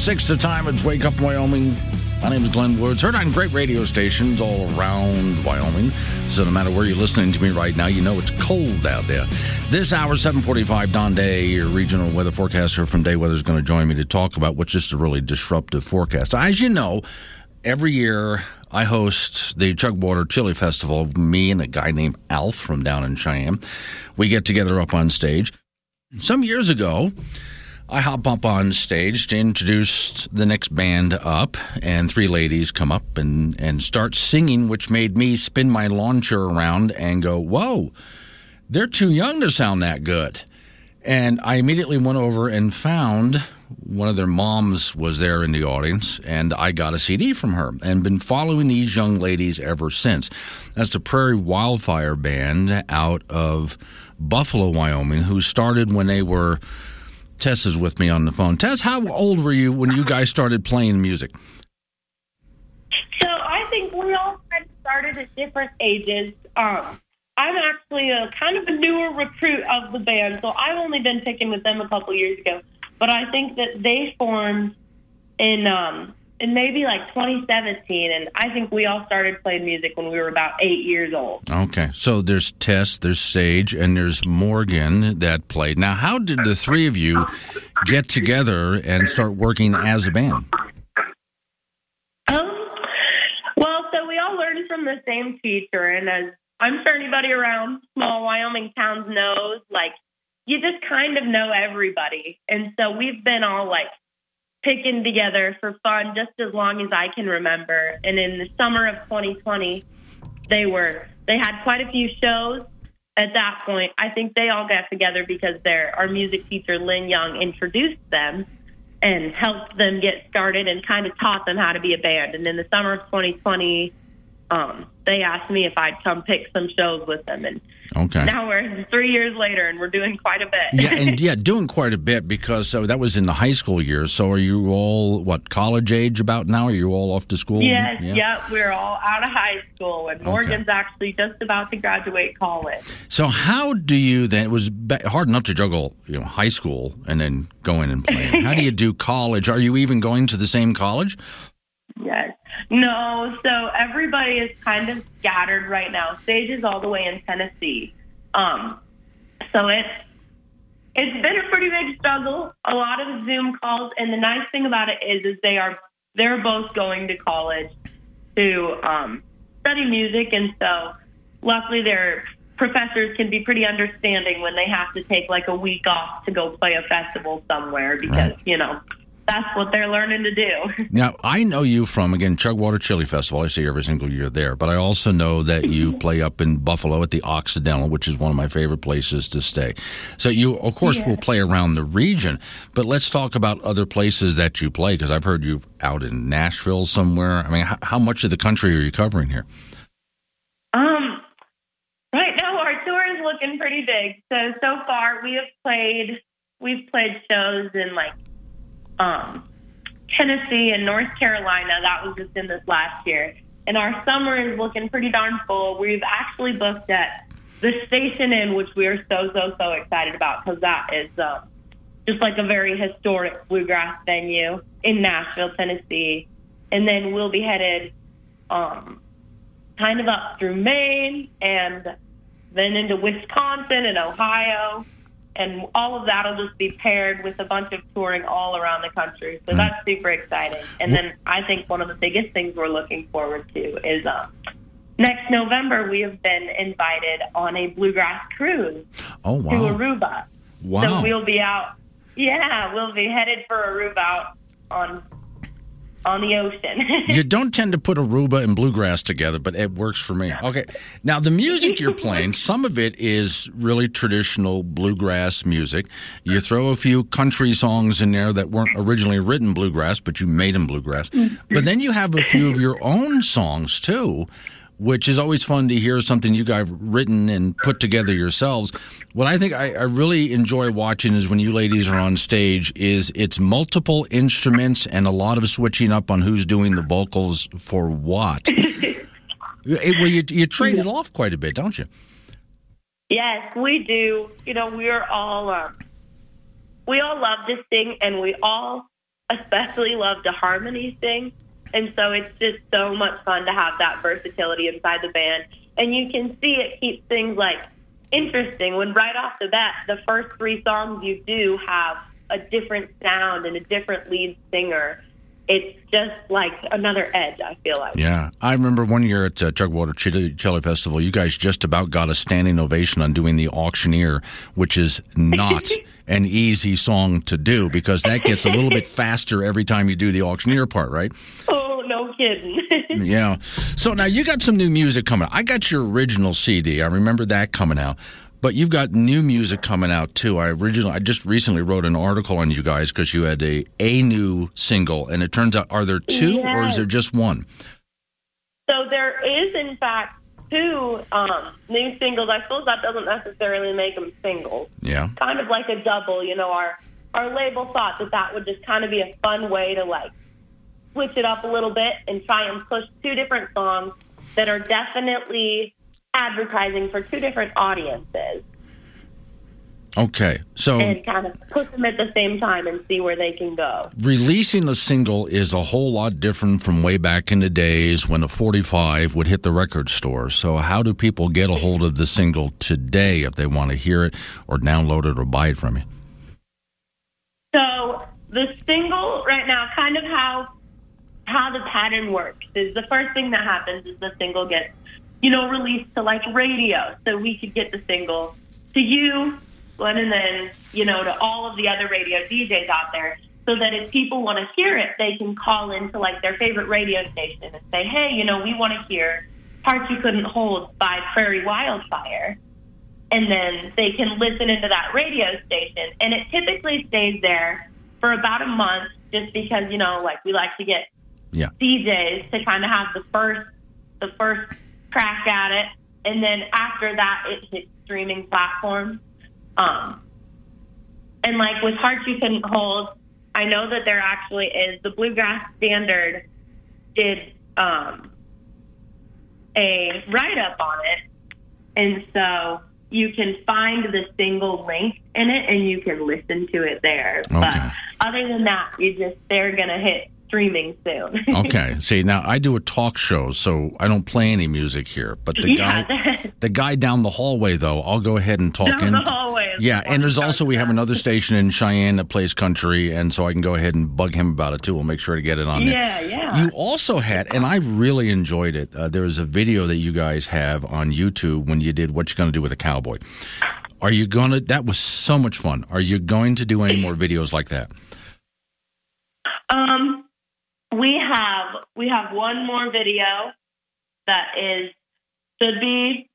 Seven oh six the time. It's Wake Up Wyoming. My name is Glenn Woods. Heard on great radio stations all around Wyoming. So no matter where you're listening to me right now, you know it's cold out there. This hour, 745, Don Day, your regional weather forecaster from Day Weather, is going to join me to talk about what's just a really disruptive forecast. As you know, every year I host the Chugwater Chili Festival. Me and a guy named Alf from down in Cheyenne. We get together up on stage. Some years ago, I hop up on stage to introduce the next band up, and three ladies come up and, and start singing, which made me spin my launcher around and go, Whoa, they're too young to sound that good. And I immediately went over and found one of their moms was there in the audience, and I got a CD from her and been following these young ladies ever since. That's the Prairie Wildfire Band out of Buffalo, Wyoming, who started when they were. Tess is with me on the phone. Tess, how old were you when you guys started playing music? So I think we all kind of started at different ages. Um, I'm actually a kind of a newer recruit of the band, so I've only been picking with them a couple years ago. But I think that they formed in um, in maybe like 2017, and I think we all started playing music when we were about eight years old. Okay, so there's Tess, there's Sage, and there's Morgan that played. Now, how did the three of you get together and start working as a band? Um, well, so we all learned from the same teacher, and as I'm sure anybody around small Wyoming towns knows, like you just kind of know everybody, and so we've been all like picking together for fun just as long as I can remember. And in the summer of 2020, they were they had quite a few shows. At that point, I think they all got together because their our music teacher Lynn Young introduced them and helped them get started and kind of taught them how to be a band. And in the summer of 2020, um, they asked me if I'd come pick some shows with them, and Okay. now we're three years later and we're doing quite a bit. yeah, and yeah, doing quite a bit because so that was in the high school years. So are you all what college age about now? Are you all off to school? Yes, Yeah. yep, we're all out of high school, and Morgan's actually just about to graduate college. So how do you then? It was hard enough to juggle, you know, high school and then going in and playing. How do you do college? Are you even going to the same college? Yes. No, so everybody is kind of scattered right now. Sage is all the way in Tennessee. Um, so it's it's been a pretty big struggle. A lot of Zoom calls, and the nice thing about it is, is they are they're both going to college to um, study music, and so luckily their professors can be pretty understanding when they have to take like a week off to go play a festival somewhere because Right. you know that's what they're learning to do. Now I know you from again Chugwater Chili Festival. I see you every single year there, but I also know that you play up in Buffalo at the Occidental, which is one of my favorite places to stay. So you, of course, will play around the region. But let's talk about other places that you play because I've heard you out in Nashville somewhere. I mean, how, how much of the country are you covering here? Um, right now our tour is looking pretty big. So so far we have played we've played shows in like um Tennessee and North Carolina. That was just in this last year. And our summer is looking pretty darn full. We've actually booked at the Station Inn, which we are so so so excited about because that is um, just like a very historic bluegrass venue in Nashville, Tennessee. And then we'll be headed um, kind of up through Maine and then into Wisconsin and Ohio. And all of that will just be paired with a bunch of touring all around the country. So that's super exciting. And then I think one of the biggest things we're looking forward to is um, next November, we have been invited on a bluegrass cruise Oh wow. to! Aruba. Wow! So we'll be out. Yeah, we'll be headed for Aruba out on on the ocean. you don't tend to put Aruba and bluegrass together, but it works for me. Okay. Now, the music you're playing, some of it is really traditional bluegrass music. You throw a few country songs in there that weren't originally written bluegrass, but you made them bluegrass. But then you have a few of your own songs, too. Which is always fun to hear something you guys have written and put together yourselves. What I think I, I really enjoy watching is when you ladies are on stage is it's multiple instruments and a lot of switching up on who's doing the vocals for what. It- well, you, you trade it off quite a bit, don't you? Yes, we do. You know, we're all um, we all love to sing, and we all especially love to harmony sing. And so it's just so much fun to have that versatility inside the band. And you can see it keeps things like interesting when right off the bat, the first three songs you do have a different sound and a different lead singer. It's just like another edge, I feel like. Yeah, I remember one year at uh, Chugwater Chili, Chili Festival, you guys just about got a standing ovation on doing the Auctioneer, which is not an easy song to do because that gets a little bit faster every time you do the Auctioneer part, right? No kidding. Yeah. So now you got some new music coming. I got your original CD. I remember that coming out. But you've got new music coming out too. I originally, I just recently wrote an article on you guys because you had a a new single, and it turns out, are there two or is there just one? So there is, in fact, two um, new singles. I suppose that doesn't necessarily make them singles. Yeah. Kind of like a double. You know, our our label thought that that would just kind of be a fun way to like switch it up a little bit and try and push two different songs that are definitely advertising for two different audiences Okay. So and kind of put them at the same time and see where they can go. releasing a single is a whole lot different from way back in the days when a 45 would hit the record store. So how do people get a hold of the single today if they want to hear it or download it or buy it from you? So the single right now, kind of how how the pattern works is the first thing that happens is the single gets, you know, released to like radio, so we could get the single to you, and then you know to all of the other radio DJs out there, so that if people want to hear it, they can call into like their favorite radio station and say, hey, you know, we want to hear "Hearts You Couldn't Hold" by Prairie Wildfire and then they can listen into that radio station. And it typically stays there for about a month, just because you know, like we like to get Yeah. DJs to kind of have the first the first crack at it, and then after that, it hits streaming platforms. Um, and like with Hearts You Couldn't Hold, I know that there actually is the Bluegrass Standard did um, a write up on it, and so you can find the single link in it and you can listen to it there. Okay. But other than that, you just they're gonna hit streaming soon. Okay. See, now I do a talk show, so I don't play any music here. But the Yeah. guy, the guy down the hallway, though, I'll go ahead and talk Down in. the hallway Yeah, the and there's also we have another station in Cheyenne that plays country, and so I can go ahead and bug him about it too. We'll make sure to get it on there. Yeah, yeah. You also had, and I really enjoyed it. Uh, there was a video that you guys have on YouTube when you did what you're going to do with a cowboy. Are you going to? That was so much fun. Are you going to do any more videos like that? Um, we have we have one more video that is should be.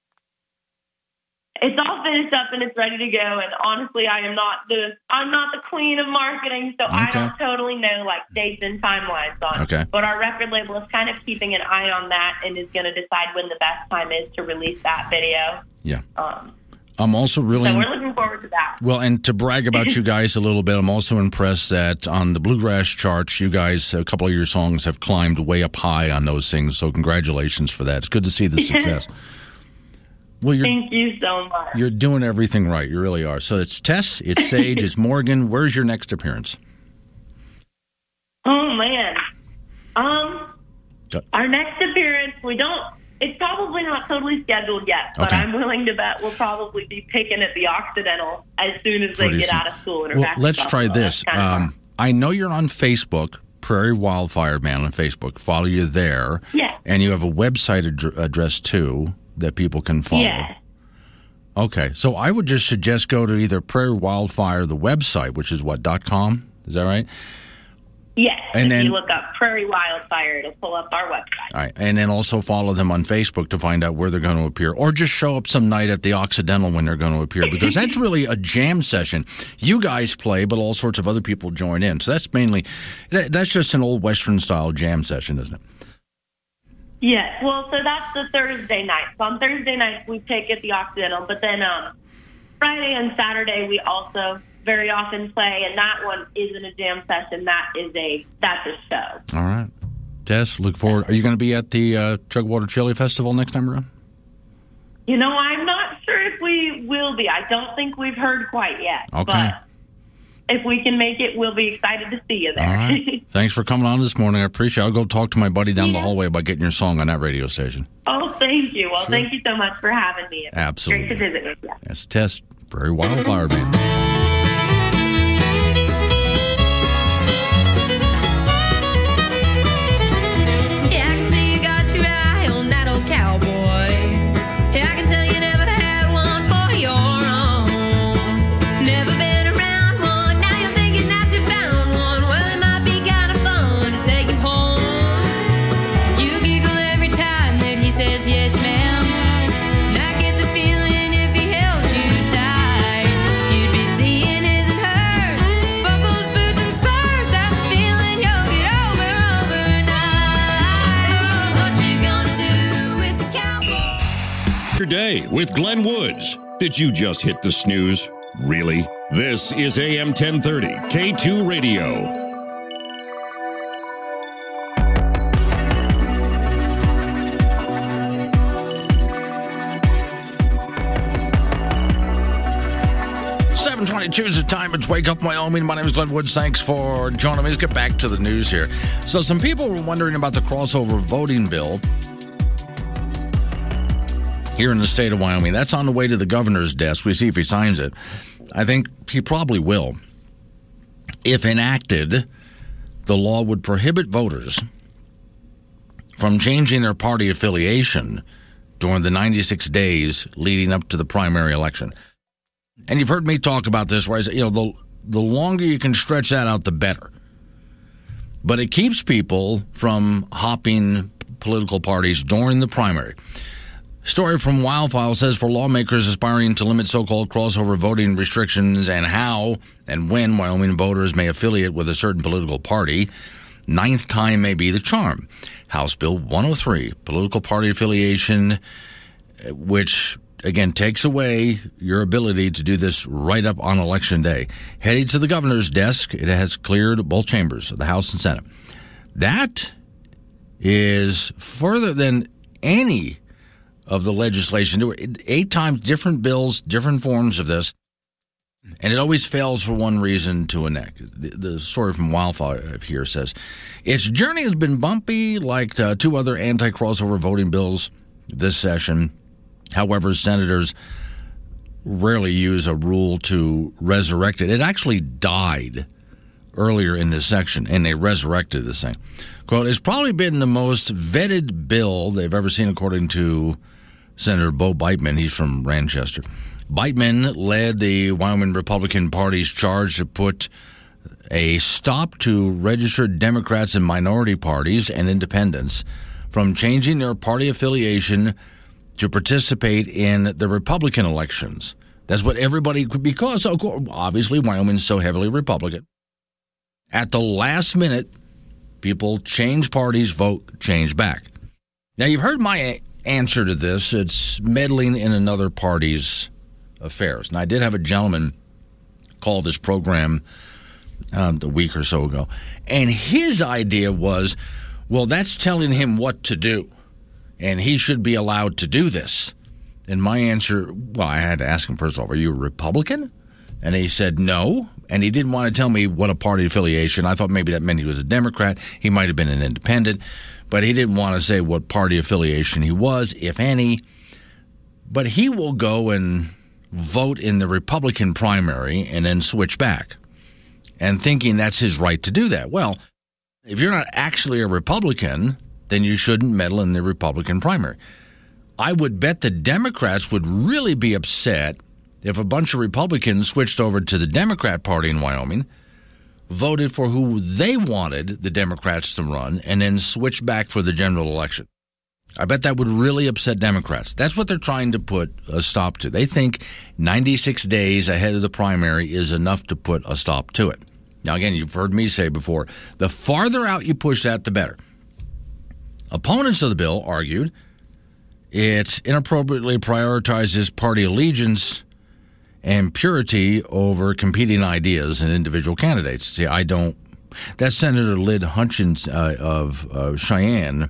It's all finished up and it's ready to go. And honestly, I am not the I'm not the queen of marketing, so I Okay. don't totally know like dates and timelines on. Okay. But our record label is kind of keeping an eye on that and is going to decide when the best time is to release that video. Yeah, Um, I'm also really. so we're looking forward to that. Well, and to brag about you guys a little bit, I'm also impressed that on the bluegrass charts, you guys, a couple of your songs have climbed way up high on those things. So congratulations for that. It's good to see the success. Well, you're Thank you so much. you're doing everything right. You really are. So it's Tess, it's Sage, it's Morgan. Where's your next appearance? Oh man. Um our next appearance we don't it's probably not totally scheduled yet, but Okay. I'm willing to bet we'll probably be picking at the Occidental as soon as they Pretty get soon. out of school and are Well, back. let's try this. Um, I know you're on Facebook, Prairie Wildfire Man on Facebook. Follow you there. Yeah. And you have a website ad- address too that people can follow. Yeah. Okay, so I would just suggest go to either Prairie Wildfire, the website, which is what dot com. Is that right? Yes. And if then- you look up Prairie Wildfire, it'll pull up our website. All right, and then also follow them on Facebook to find out where they're going to appear, or just show up some night at the Occidental when they're going to appear, because that's really a jam session. You guys play, but all sorts of other people join in. So that's mainly that, that's just an old Western style jam session, isn't it? Yes. Well, so that's the Thursday night. So on Thursday nights we pick at the Occidental, but then um, Friday and Saturday we also very often play, and that one isn't a jam session. That is a that's a show. All right, Tess, look forward. Are you going to be at the uh, Chugwater Chili Festival next time around? You know, I'm not sure if we will be. I don't think we've heard quite yet. Okay. But if we can make it, we'll be excited to see you there. All right. Thanks for coming on this morning. I appreciate. it. I'll go talk to my buddy down the hallway about getting your song on that radio station. oh, thank you. Well, thank you so much for having me. It's Absolutely. Great to visit with you. That's Tess, Prairie Wildfire Man. Your day with Glenn Woods. Did you just hit the snooze? Really? This is AM 1030, K2 Radio. Is the time. It's Wake Up Wyoming. My name is Glenn Woods. Thanks for joining me. Let's get back to the news here. So, some people were wondering about the crossover voting bill here in the state of Wyoming. That's on the way to the governor's desk. We see if he signs it. I think he probably will. If enacted, the law would prohibit voters from changing their party affiliation during the 96 days leading up to the primary election. And you've heard me talk about this, where I say, you know, the the longer you can stretch that out, the better. But it keeps people from hopping political parties during the primary. Story from WyoFile says for lawmakers aspiring to limit so called crossover voting restrictions and how and when Wyoming voters may affiliate with a certain political party, ninth time may be the charm. House Bill 103, political party affiliation, uh, which again takes away your ability to do this right up on election day. Heading to the governor's desk, it has cleared both chambers of the House and Senate. That is further than any of the legislation. There were Eight times different bills, different forms of this. And it always fails for one reason to enact. The, the story from WyoFile here says its journey has been bumpy, like uh, two other anti crossover voting bills this session. However, senators rarely use a rule to resurrect it. It actually died earlier in this section, and they resurrected this thing. Quote, it's probably been the most vetted bill they've ever seen, according to Senator Bo Biteman. He's from Ranchester. Biteman led the Wyoming Republican Party's charge to put a stop to registered Democrats and minority parties and independents from changing their party affiliation to participate in the Republican elections. That's what everybody, because obviously Wyoming's so heavily Republican. At the last minute, people change parties, vote, change back. Now, you've heard my answer to this. It's meddling in another party's affairs. And I did have a gentleman call this program um, a week or so ago, and his idea was, well, that's telling him what to do, and he should be allowed to do this. And my answer, well, I had to ask him first of all, are you a Republican? And he said no, and he didn't want to tell me what a party affiliation. I thought maybe that meant he was a Democrat. He might have been an independent, but he didn't want to say what party affiliation he was, if any. But he will go and vote in the Republican primary and then switch back and thinking that's his right to do that. Well, if you're not actually a Republican, then you shouldn't meddle in the Republican primary. I would bet the Democrats would really be upset if a bunch of Republicans switched over to the Democrat Party in Wyoming, voted for who they wanted the Democrats to run, and then switched back for the general election. I bet that would really upset Democrats. That's what they're trying to put a stop to. They think 96 days ahead of the primary is enough to put a stop to it. Now, again, you've heard me say before the farther out you push that, the better. Opponents of the bill argued it inappropriately prioritizes party allegiance and purity over competing ideas and individual candidates. See, I don't. That's Senator Lynn Hutchings uh, of uh, Cheyenne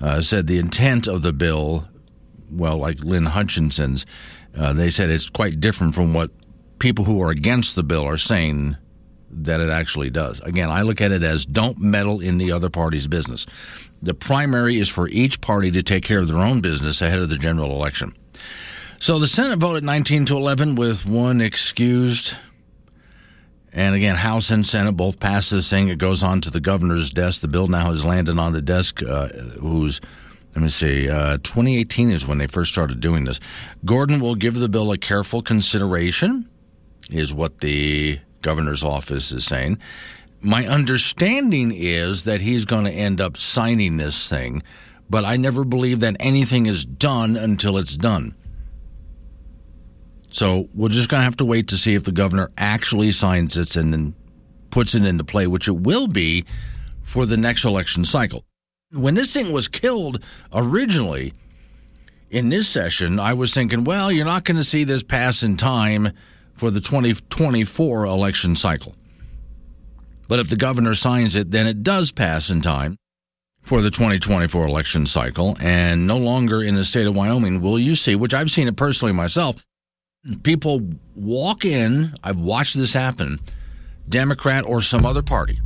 uh, said the intent of the bill, well, like Lynn Hutchinson's, uh, they said it's quite different from what people who are against the bill are saying that it actually does. Again, I look at it as don't meddle in the other party's business. The primary is for each party to take care of their own business ahead of the general election. So the Senate voted 19 to 11 with one excused. And again, House and Senate both passed this thing. It goes on to the governor's desk. The bill now has landed on the desk, uh, who's, let me see, uh, 2018 is when they first started doing this. Gordon will give the bill a careful consideration, is what the governor's office is saying. My understanding is that he's going to end up signing this thing, but I never believe that anything is done until it's done. So we're just going to have to wait to see if the governor actually signs it and then puts it into play, which it will be for the next election cycle. When this thing was killed originally in this session, I was thinking, well, you're not going to see this pass in time for the 2024 election cycle. But if the governor signs it, then it does pass in time for the 2024 election cycle. And no longer in the state of Wyoming will you see, which I've seen it personally myself, people walk in, I've watched this happen, Democrat or some other party,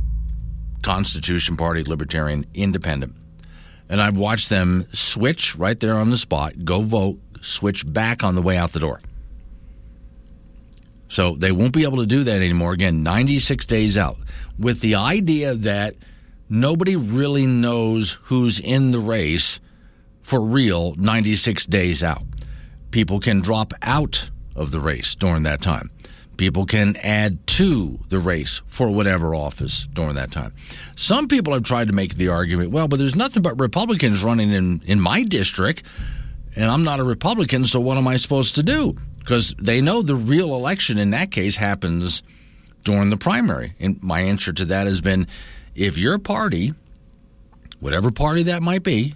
Constitution Party, Libertarian, Independent. And I've watched them switch right there on the spot, go vote, switch back on the way out the door. So they won't be able to do that anymore. Again, 96 days out, with the idea that nobody really knows who's in the race for real 96 days out. People can drop out of the race during that time. People can add to the race for whatever office during that time. Some people have tried to make the argument, well, but there's nothing but Republicans running in, in my district, and I'm not a Republican, so what am I supposed to do? Because they know the real election in that case happens during the primary. And my answer to that has been if your party, whatever party that might be,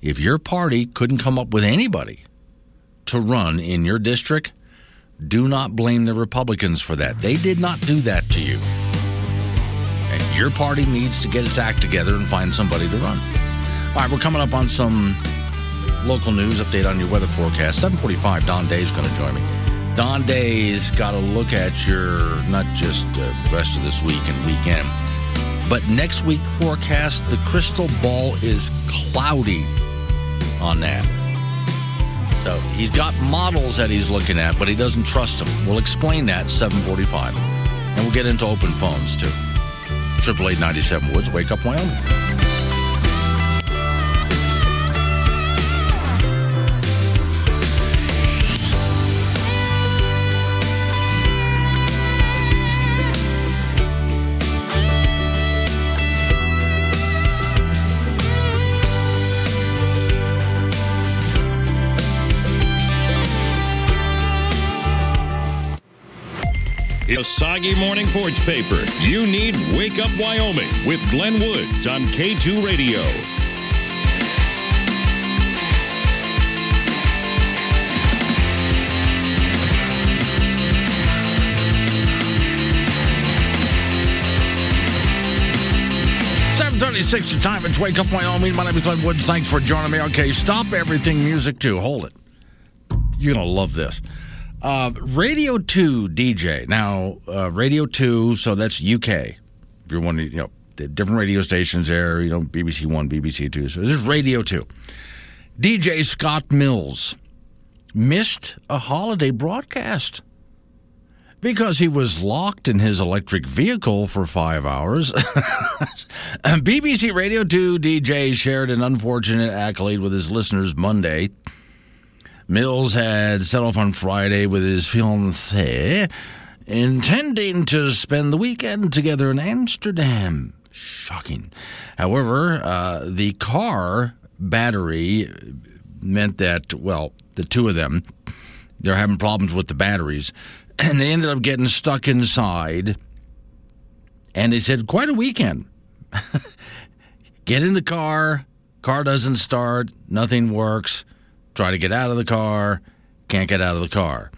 if your party couldn't come up with anybody to run in your district, do not blame the Republicans for that. They did not do that to you. And your party needs to get its act together and find somebody to run. All right, we're coming up on some local news update on your weather forecast. 745, Don Day's going to join me. Don Day's got to look at your, not just uh, rest of this week and weekend, but next week forecast. The crystal ball is cloudy on that. So he's got models that he's looking at, but he doesn't trust them. We'll explain that 745. And we'll get into open phones too. Triple eight ninety seven Woods, wake up Wyoming. A soggy morning porch paper. You need Wake Up Wyoming with Glenn Woods on K2 Radio. Thirty-six. The time. It's wake up Wyoming. My name is Glenn Woods. Thanks for joining me. Okay, stop everything. Music too. Hold it. You're gonna love this. Uh, Radio Two DJ. Now, uh, Radio Two. So that's UK. If you're one, you know, the different radio stations there. You know, BBC One, BBC Two. So this is Radio Two. DJ Scott Mills missed a holiday broadcast because he was locked in his electric vehicle for five hours. BBC Radio 2 DJ shared an unfortunate accolade with his listeners Monday. Mills had set off on Friday with his fiancée, intending to spend the weekend together in Amsterdam. Shocking. However, uh, the car battery meant that, well, the two of them, they're having problems with the batteries, and they ended up getting stuck inside. And they said, quite a weekend. get in the car, car doesn't start, nothing works. Try to get out of the car, can't get out of the car.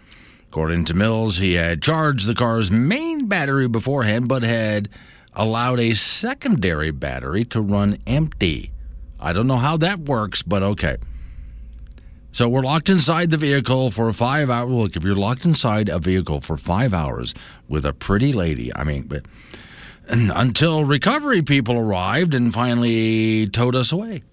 According to Mills, he had charged the car's main battery beforehand, but had allowed a secondary battery to run empty. I don't know how that works, but okay. So we're locked inside the vehicle for five hours. Look, if you're locked inside a vehicle for five hours with a pretty lady, I mean, but until recovery people arrived and finally towed us away.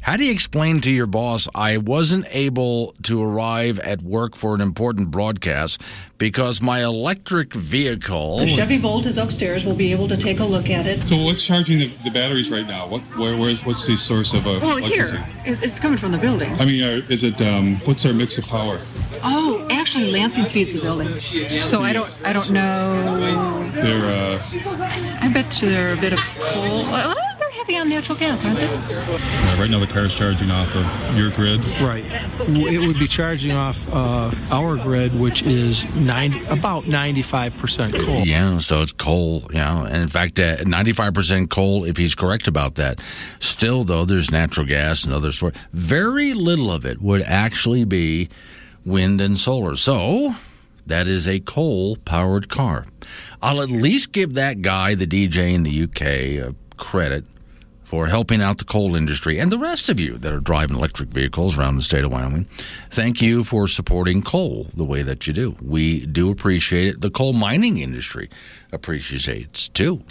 How do you explain to your boss, I wasn't able to arrive at work for an important broadcast because my electric vehicle. The Chevy Volt is upstairs. We'll be able to take a look at it. So what's charging the, the batteries right now? What, where, where's, what's the source of uh, Well, electricity? here, it's, it's coming from the building. I mean, uh, is it um, what's our mix of power? Oh, actually, Lansing feeds the building. So I don't, I don't know. They're uh, I bet you they're a bit of coal. Well, they're on natural gas, aren't they? uh, right now the car is charging off of your grid. Right. It would be charging off uh, our grid, which is 90, about 95% coal. Yeah, so it's coal. Yeah, and in fact, uh, ninety-five percent coal. If he's correct about that, still though, there's natural gas and other sort. Very little of it would actually be wind and solar. So that is a coal-powered car. I'll at least give that guy, the DJ in the UK, uh, credit for helping out the coal industry and the rest of you that are driving electric vehicles around the state of Wyoming. Thank you for supporting coal the way that you do. We do appreciate it. The coal mining industry appreciates too.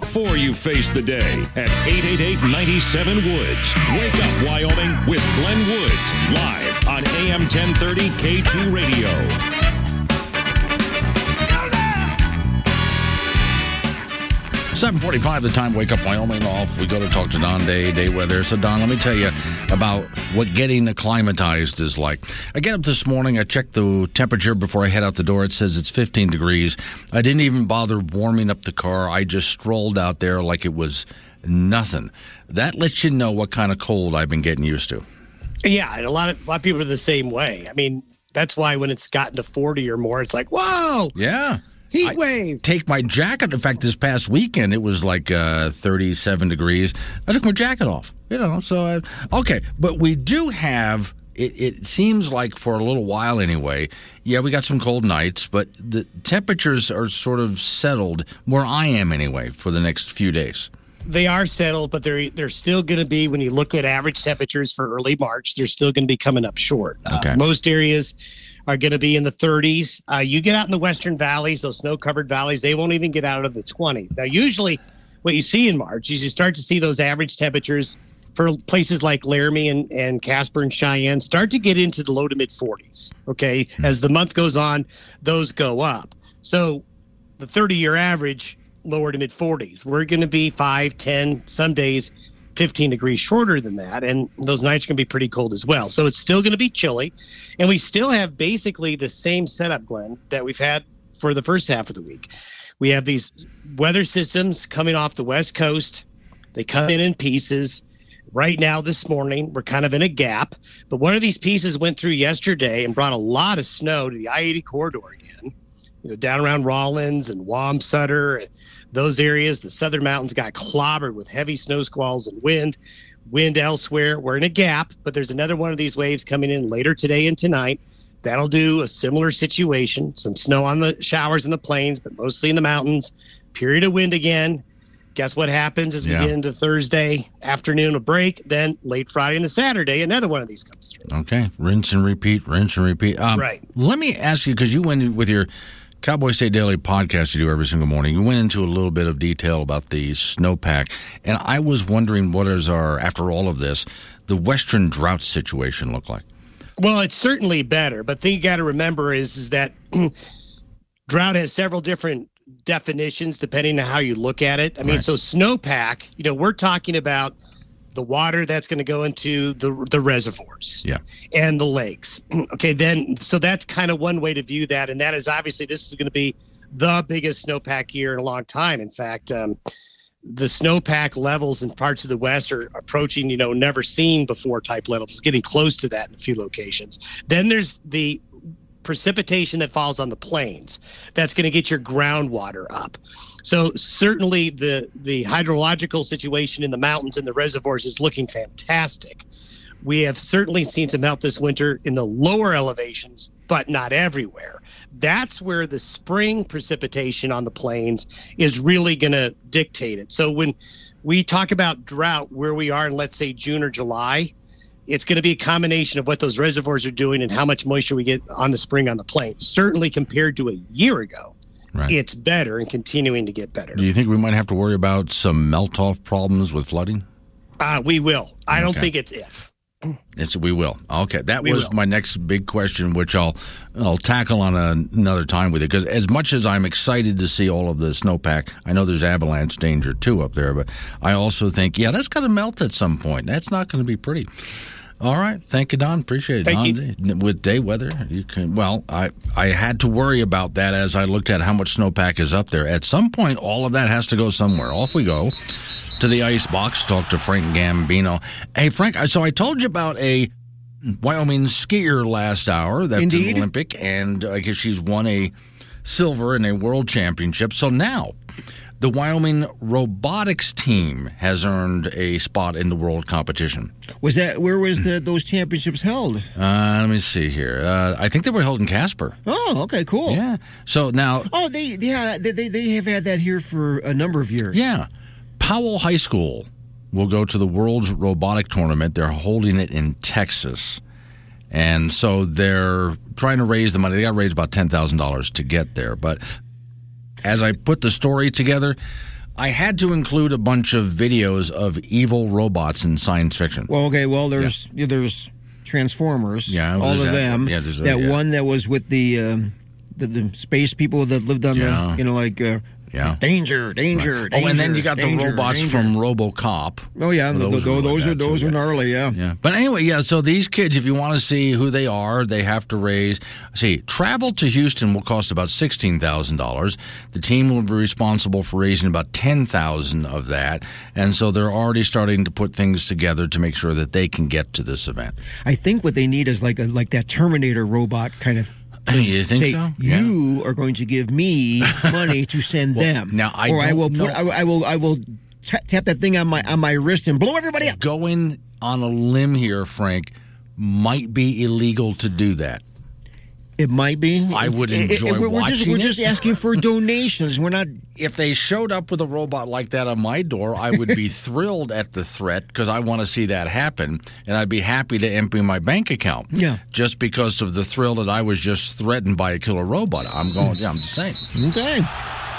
Before you face the day at 888 97 Woods. Wake up, Wyoming, with Glenn Woods, live on AM 1030 K2 Radio. 745 the time, wake up Wyoming off. We go to talk to Don Day, day weather. So, Don, let me tell you about what getting acclimatized is like. I get up this morning, I check the temperature before I head out the door. It says it's 15 degrees. I didn't even bother warming up the car. I just strolled out there like it was nothing. That lets you know what kind of cold I've been getting used to. Yeah, and a lot of a lot of people are the same way. I mean, that's why when it's gotten to 40 or more, it's like, whoa, Yeah. Heat I wave. Take my jacket. In fact, this past weekend it was like uh, 37 degrees. I took my jacket off. You know, so I, okay. But we do have. It, it seems like for a little while anyway. Yeah, we got some cold nights, but the temperatures are sort of settled where I am anyway for the next few days. They are settled, but they're they're still going to be when you look at average temperatures for early March, they're still going to be coming up short. Uh, Okay. most areas are going to be in the 30s. Uh, you get out in the western valleys, those snow-covered valleys, they won't even get out of the 20s. Now, usually, what you see in March is you start to see those average temperatures for places like Laramie and, and Casper and Cheyenne start to get into the low to mid 40s. Okay, as the month goes on, those go up. So the 30 year average lower to mid 40s. We're going to be 5, 10, some days 15 degrees shorter than that. And those nights are going to be pretty cold as well. So it's still going to be chilly. And we still have basically the same setup, Glenn, that we've had for the first half of the week. We have these weather systems coming off the West Coast, they come in in pieces. Right now, this morning, we're kind of in a gap, but one of these pieces went through yesterday and brought a lot of snow to the I 80 corridor again you know, down around Rawlins and Wamsutter, and those areas. The southern mountains got clobbered with heavy snow squalls and wind. Wind elsewhere. We're in a gap, but there's another one of these waves coming in later today and tonight. That'll do a similar situation. Some snow on the showers in the plains, but mostly in the mountains. Period of wind again. Guess what happens as we Yeah. get into Thursday afternoon, a break. Then late Friday and the Saturday, another one of these comes through. Okay, rinse and repeat, rinse and repeat. Um, Right. Let me ask you because you went with your Cowboy State Daily podcast you do every single morning. You went into a little bit of detail about the snowpack, and I was wondering what is our after all of this the western drought situation look like? Well, it's certainly better, but thing you got to remember is is that drought has several different definitions depending on how you look at it. I mean, Right. so snowpack, you know, we're talking about the water that's going to go into the the reservoirs Yeah. and the lakes. okay, then so that's kind of one way to view that, and that is obviously this is going to be the biggest snowpack year in a long time. In fact, um, the snowpack levels in parts of the west are approaching, you know, never seen before type levels, getting close to that in a few locations. Then there's the precipitation that falls on the plains. That's going to get your groundwater up. So certainly the the hydrological situation in the mountains and the reservoirs is looking fantastic. We have certainly seen some help this winter in the lower elevations, but not everywhere. That's where the spring precipitation on the plains is really going to dictate it. So when we talk about drought where we are in let's say June or July, it's going to be a combination of what those reservoirs are doing and how much moisture we get on the spring on the plains. Certainly compared to a year ago, Right. it's better and continuing to get better. Do you think we might have to worry about some melt off problems with flooding? Uh, we will. I don't think it's if. Yes, we will. Okay, that We was will. my next big question, which I'll I'll tackle on a, another time with you. Because as much as I'm excited to see all of the snowpack, I know there's avalanche danger too up there. But I also think, yeah, that's going to melt at some point. That's not going to be pretty. All right, thank you, Don. Appreciate it. Thank Don, with day weather, you can. Well, I I had to worry about that as I looked at how much snowpack is up there. At some point, all of that has to go somewhere. Off we go to the ice box. Talk to Frank Gambino. Hey, Frank. So I told you about a Wyoming skier last hour. That's Indeed. an Olympic, and I guess she's won a silver in a world championship. So now. The Wyoming robotics team has earned a spot in the world competition. Was that where was the those championships held? Uh, let me see here. Uh, I think they were held in Casper. Oh, okay, cool. Yeah. So now, Oh, they yeah they, they they have had that here for a number of years. yeah, Powell High School will go to the World's Robotic Tournament. They're holding it in Texas. And so they're trying to raise the money. They got to raise about $10,000 to get there. But as I put the story together, I had to include a bunch of videos of evil robots in science fiction. Well, okay. Well, there's yeah, there's Transformers. Yeah, all of that. them. Yeah, there's a- that yeah. one that was with the, um, the the space people that lived on Yeah. the you know like uh, Yeah. Danger, danger, danger. oh, and then you got danger, the robots danger. from RoboCop. Oh yeah, those, those, really those are bad, too, those are gnarly. Yeah. Yeah. But anyway, yeah, so these kids, if you want to see who they are, they have to raise. See, travel to Houston will cost about $16,000. The team will be responsible for raising about 10000 of that. And so they're already starting to put things together to make sure that they can get to this event. I think what they need is like a like that Terminator robot kind of. Oh, you think Say, so? You are going to give me money to send them. now, I or I will put. I, I will. I will ta- tap that thing on my on my wrist and blow everybody up. Going on a limb here, Frank, might be illegal to do that. It might be. I would It- it- enjoy we're, we're just watching we're it. just asking for donations. We're not. if they showed up with a robot like that on my door, I would be thrilled at the threat because I want to see that happen, and I'd be happy to empty my bank account. Yeah. just because of the thrill that I was just threatened by a killer robot. I'm going. Yeah, I'm just saying. Okay.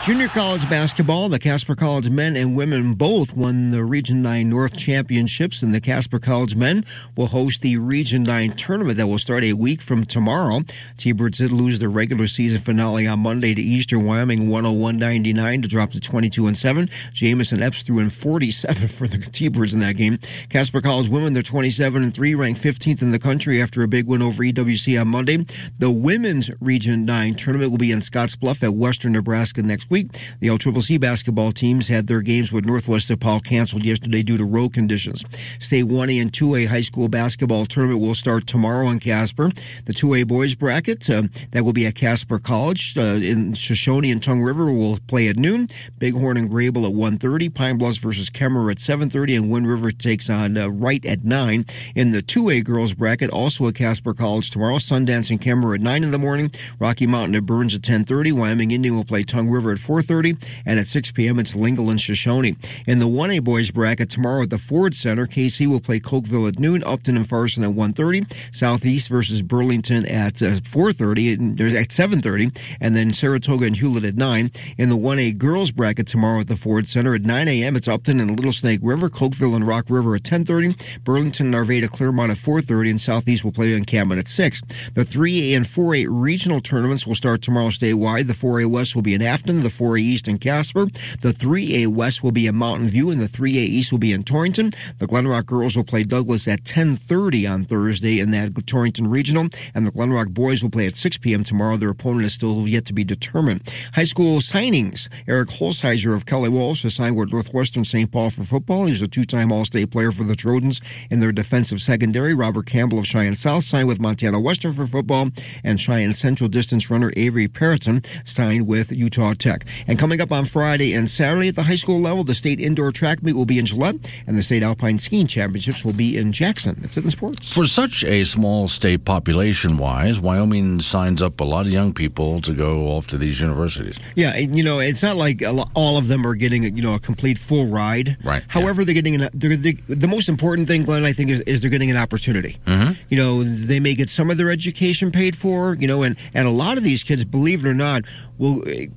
Junior college basketball, the Casper College men and women both won the Region 9 North Championships, and the Casper College men will host the Region 9 tournament that will start a week from tomorrow. T-Birds did lose their regular season finale on Monday to Eastern Wyoming 101-99 to drop to 22 and 7. Jamison Epps threw in 47 for the T-Birds in that game. Casper College women, they're 27 and 3, ranked 15th in the country after a big win over EWC on Monday. The women's Region 9 tournament will be in Scottsbluff at Western Nebraska next week. The LCCC basketball teams had their games with Northwest DePaul canceled yesterday due to road conditions. State 1A and 2A high school basketball tournament will start tomorrow in Casper. The 2A boys bracket uh, that will be at Casper College uh, in Shoshone and Tongue River will play at noon. Bighorn and Greybull at 1:30. Pine Bluffs versus Kemmerer at 7:30, and Wind River takes on uh, Wright at 9. In the 2A girls bracket, also at Casper College tomorrow. Sundance and Kemmerer at 9 in the morning. Rocky Mountain at Burns at 10:30. Wyoming Indian will play Tongue River at 4:30, and at 6 p.m. it's Lingle and Shoshone. In the 1A boys bracket tomorrow at the Ford Center, Kaycee will play Cokeville at noon. Upton and Farson at 1:30. Southeast versus Burlington at uh, 4:30. and at 7:30, and then Saratoga and Hulett at 9. In the 1A girls bracket tomorrow at the Ford Center at 9 a.m. It's Upton and Little Snake River, Cokeville and Rock River at 10:30. Burlington, and Arvada, Clearmont at 4:30, and Southeast will play Encampment at 6. The 3A and 4A regional tournaments will start tomorrow statewide. The 4A West will be in Afton, the 4A East in Casper. The 3A West will be in Mountain View, and the 3A East will be in Torrington. The Glenrock girls will play Douglas at 10:30 on Thursday in that Torrington regional, and the Glenrock boys will play at 6 p.m. tomorrow. Their opponent is still yet to be determined. High school signings: Eric Holsheiser of Kelly Walsh has signed with Northwestern St. Paul for football. He's a two-time All-State player for the Trojans in their defensive secondary. Robert Campbell of Cheyenne South signed with Montana Western for football, and Cheyenne Central distance runner Avery Perriton signed with Utah Tech. And coming up on Friday and Saturday at the high school level, the state indoor track meet will be in Gillette, and the state alpine skiing championships will be in Jackson. That's it in sports. For such a small state population wise, Wyoming signs up a lot of young people to go off to these universities. Yeah, you know, it's not like all of them are getting you know a complete full ride. Right, However, they're getting an, they're, they the most important thing, Glenn, I think, is, is they're getting an opportunity. Mm-hmm. You know, they may get some of their education paid for. You know, and and a lot of these kids, believe it or not, will eh,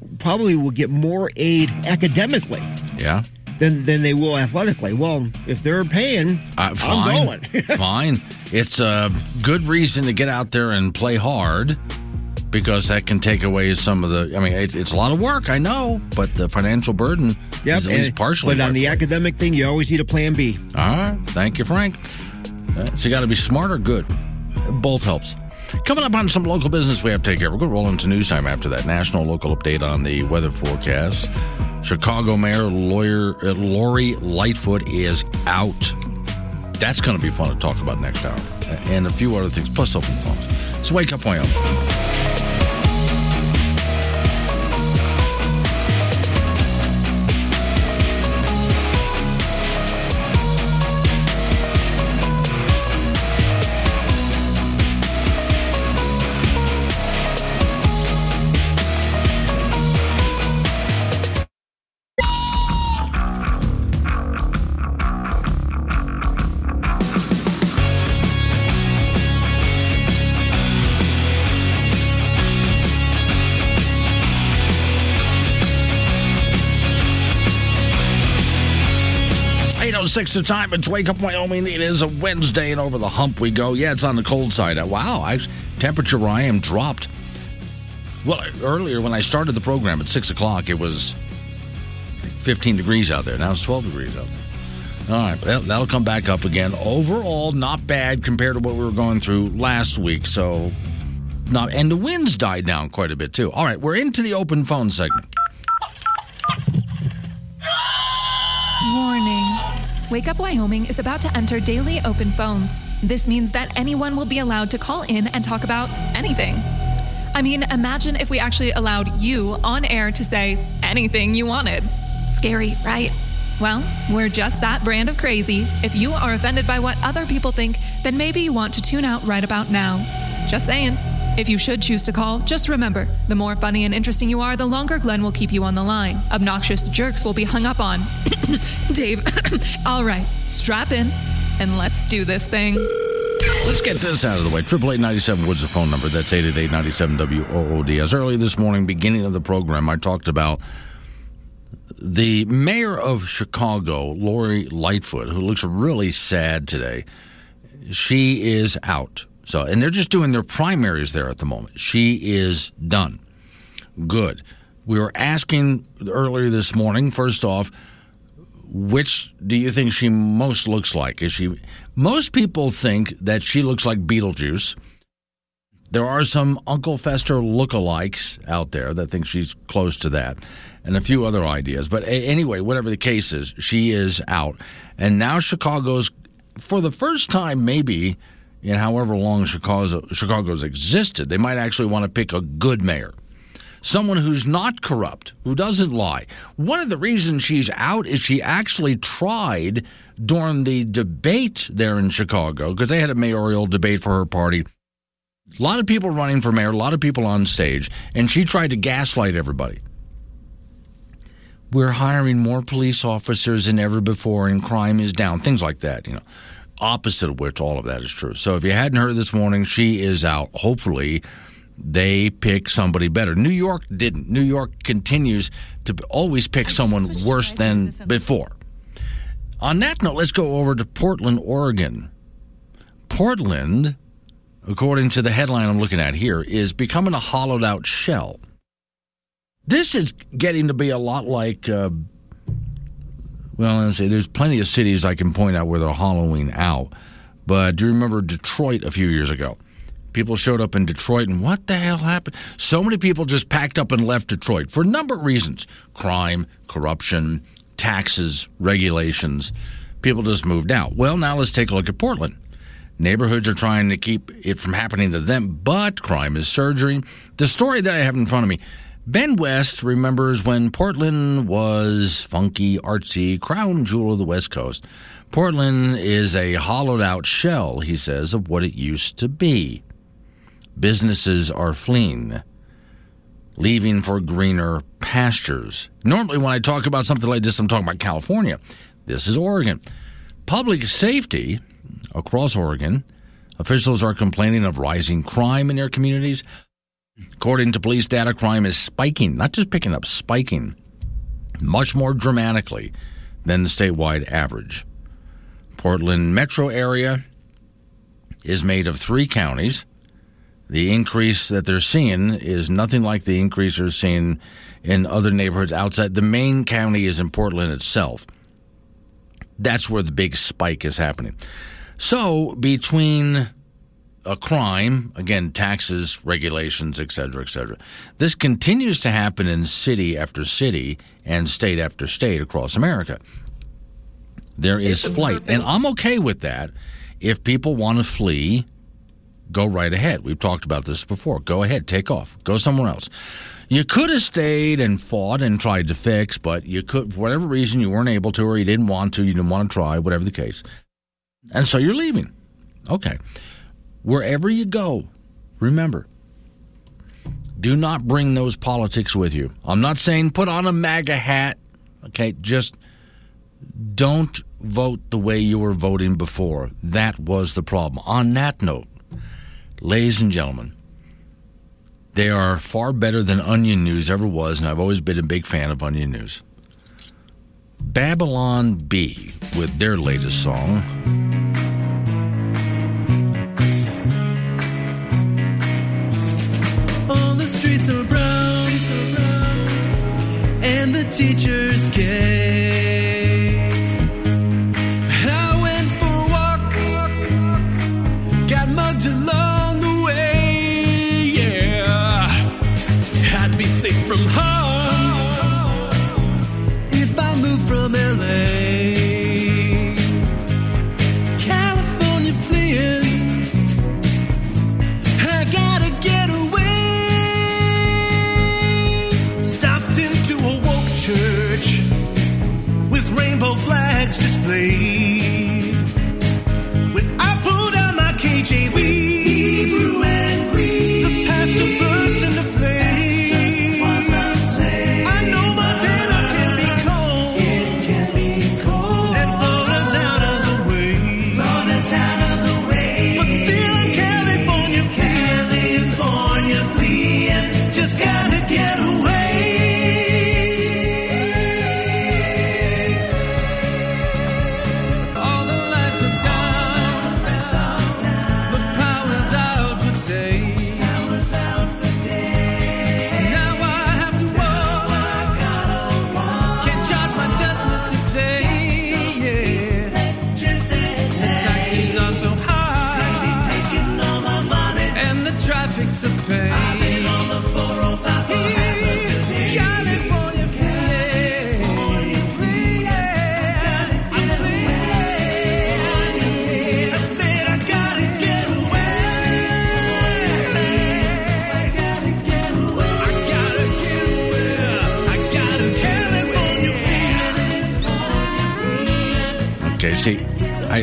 probably will get more aid academically Yeah. than than they will athletically. Well, if they're paying, Uh, I'm fine. going. fine. It's a good reason to get out there and play hard because that can take away some of the. I mean, it, it's a lot of work, I know, but the financial burden Yep, is at least partially. But on the academic thing, you always need a plan B. All right. Thank you, Frank. Uh, So you got to be smart or good. Both helps. Coming up on some local business we have to take care of. We're going to roll into news time after that. National local update on the weather forecast. Chicago Mayor lawyer uh, Lori Lightfoot is out. That's going to be fun to talk about next hour. And a few other things, plus open phones. So wake up, Wyoming. Six the time. It's Wake Up Wyoming. It is a Wednesday, and over the hump we go. Yeah, it's on the cold side. Wow, I, temperature where I am dropped. Well, earlier when I started the program at six o'clock, it was 15 degrees out there. Now it's 12 degrees out there. All right, well, that'll come back up again. Overall, not bad compared to what we were going through last week. So, not and the winds died down quite a bit too. All right, we're into the open phone segment. Warning. Wake Up Wyoming is about to enter daily open phones. This means that anyone will be allowed to call in and talk about anything. I mean, imagine if we actually allowed you on air to say anything you wanted. Scary, right? Well, we're just that brand of crazy. If you are offended by what other people think, then maybe you want to tune out right about now. Just saying. If you should choose to call, just remember the more funny and interesting you are, the longer Glenn will keep you on the line. Obnoxious jerks will be hung up on. Dave, all right, strap in and let's do this thing. Let's get this out of the way. Triple eight ninety seven Woods the phone number. That's eight eight eight ninety seven W O O D. As early this morning, beginning of the program, I talked about the mayor of Chicago, Lori Lightfoot, who looks really sad today. She is out. So, and they're just doing their primaries there at the moment. She is done. Good. We were asking earlier this morning. First off, which do you think she most looks like? Is she? Most people think that she looks like Beetlejuice. There are some Uncle Fester lookalikes out there that think she's close to that, and a few other ideas. But anyway, whatever the case is, she is out, and now Chicago's, for the first time, maybe in however long Chicago's, existed, they might actually want to pick a good mayor someone who's not corrupt, who doesn't lie. One of the reasons she's out is she actually tried during the debate there in Chicago, because they had a mayoral debate for her party. A lot of people running for mayor, a lot of people on stage, and she tried to gaslight everybody. We're hiring more police officers than ever before, and crime is down. Things like that, you know. Opposite of which, all of that is true. So if you hadn't heard this morning, she is out. Hopefully, they pick somebody better. New York didn't. New York continues to always pick someone worse than before. On that note, let's go over to Portland, Oregon. Portland, according to the headline I'm looking at here, is becoming a hollowed out shell. This is getting to be a lot like, uh, well, let's say there's plenty of cities I can point out where they're hollowing out. But do you remember Detroit a few years ago? People showed up in Detroit, and what the hell happened? So many people just packed up and left Detroit for a number of reasons crime, corruption, taxes, regulations. People just moved out. Well, now let's take a look at Portland. Neighborhoods are trying to keep it from happening to them, but crime is surging. The story that I have in front of me Ben West remembers when Portland was funky, artsy, crown jewel of the West Coast. Portland is a hollowed out shell, he says, of what it used to be. Businesses are fleeing, leaving for greener pastures. Normally, when I talk about something like this, I'm talking about California. This is Oregon. Public safety across Oregon, officials are complaining of rising crime in their communities. According to police data, crime is spiking, not just picking up, spiking much more dramatically than the statewide average. Portland metro area is made of three counties. The increase that they're seeing is nothing like the increase they're seeing in other neighborhoods outside. The main county is in Portland itself. That's where the big spike is happening. So, between a crime, again, taxes, regulations, et cetera, et cetera, this continues to happen in city after city and state after state across America. There is flight. And I'm okay with that. If people want to flee, go right ahead. We've talked about this before. Go ahead, take off, go somewhere else. You could have stayed and fought and tried to fix, but you could, for whatever reason, you weren't able to, or you didn't want to, you didn't want to try, whatever the case. And so you're leaving. Okay. Wherever you go, remember, do not bring those politics with you. I'm not saying put on a MAGA hat. Okay. Just don't vote the way you were voting before. That was the problem. On that note, ladies and gentlemen, they are far better than Onion News ever was, and I've always been a big fan of Onion News. Babylon Bee with their latest song. Teacher's gate.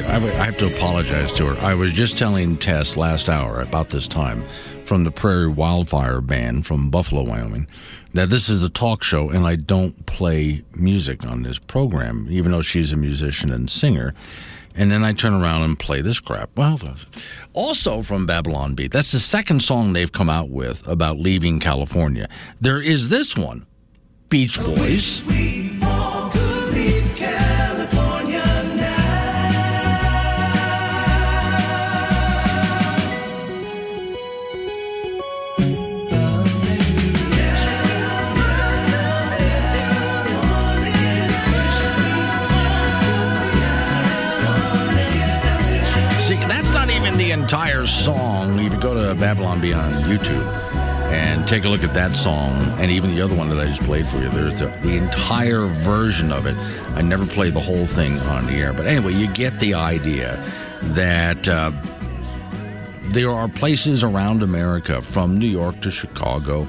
I, have to apologize to her. I was just telling Tess last hour about this time from the Prairie Wildfire Band from Buffalo, Wyoming, that this is a talk show and I don't play music on this program, even though she's a musician and singer. And then I turn around and play this crap. Well, also from Babylon Bee. That's the second song they've come out with about leaving California. There is this one, Beach Boys. Entire song. You go to Babylon Bee on YouTube and take a look at that song, and even the other one that I just played for you, there's the, the entire version of it. I never played the whole thing on the air, but anyway, you get the idea that uh, there are places around America, from New York to Chicago,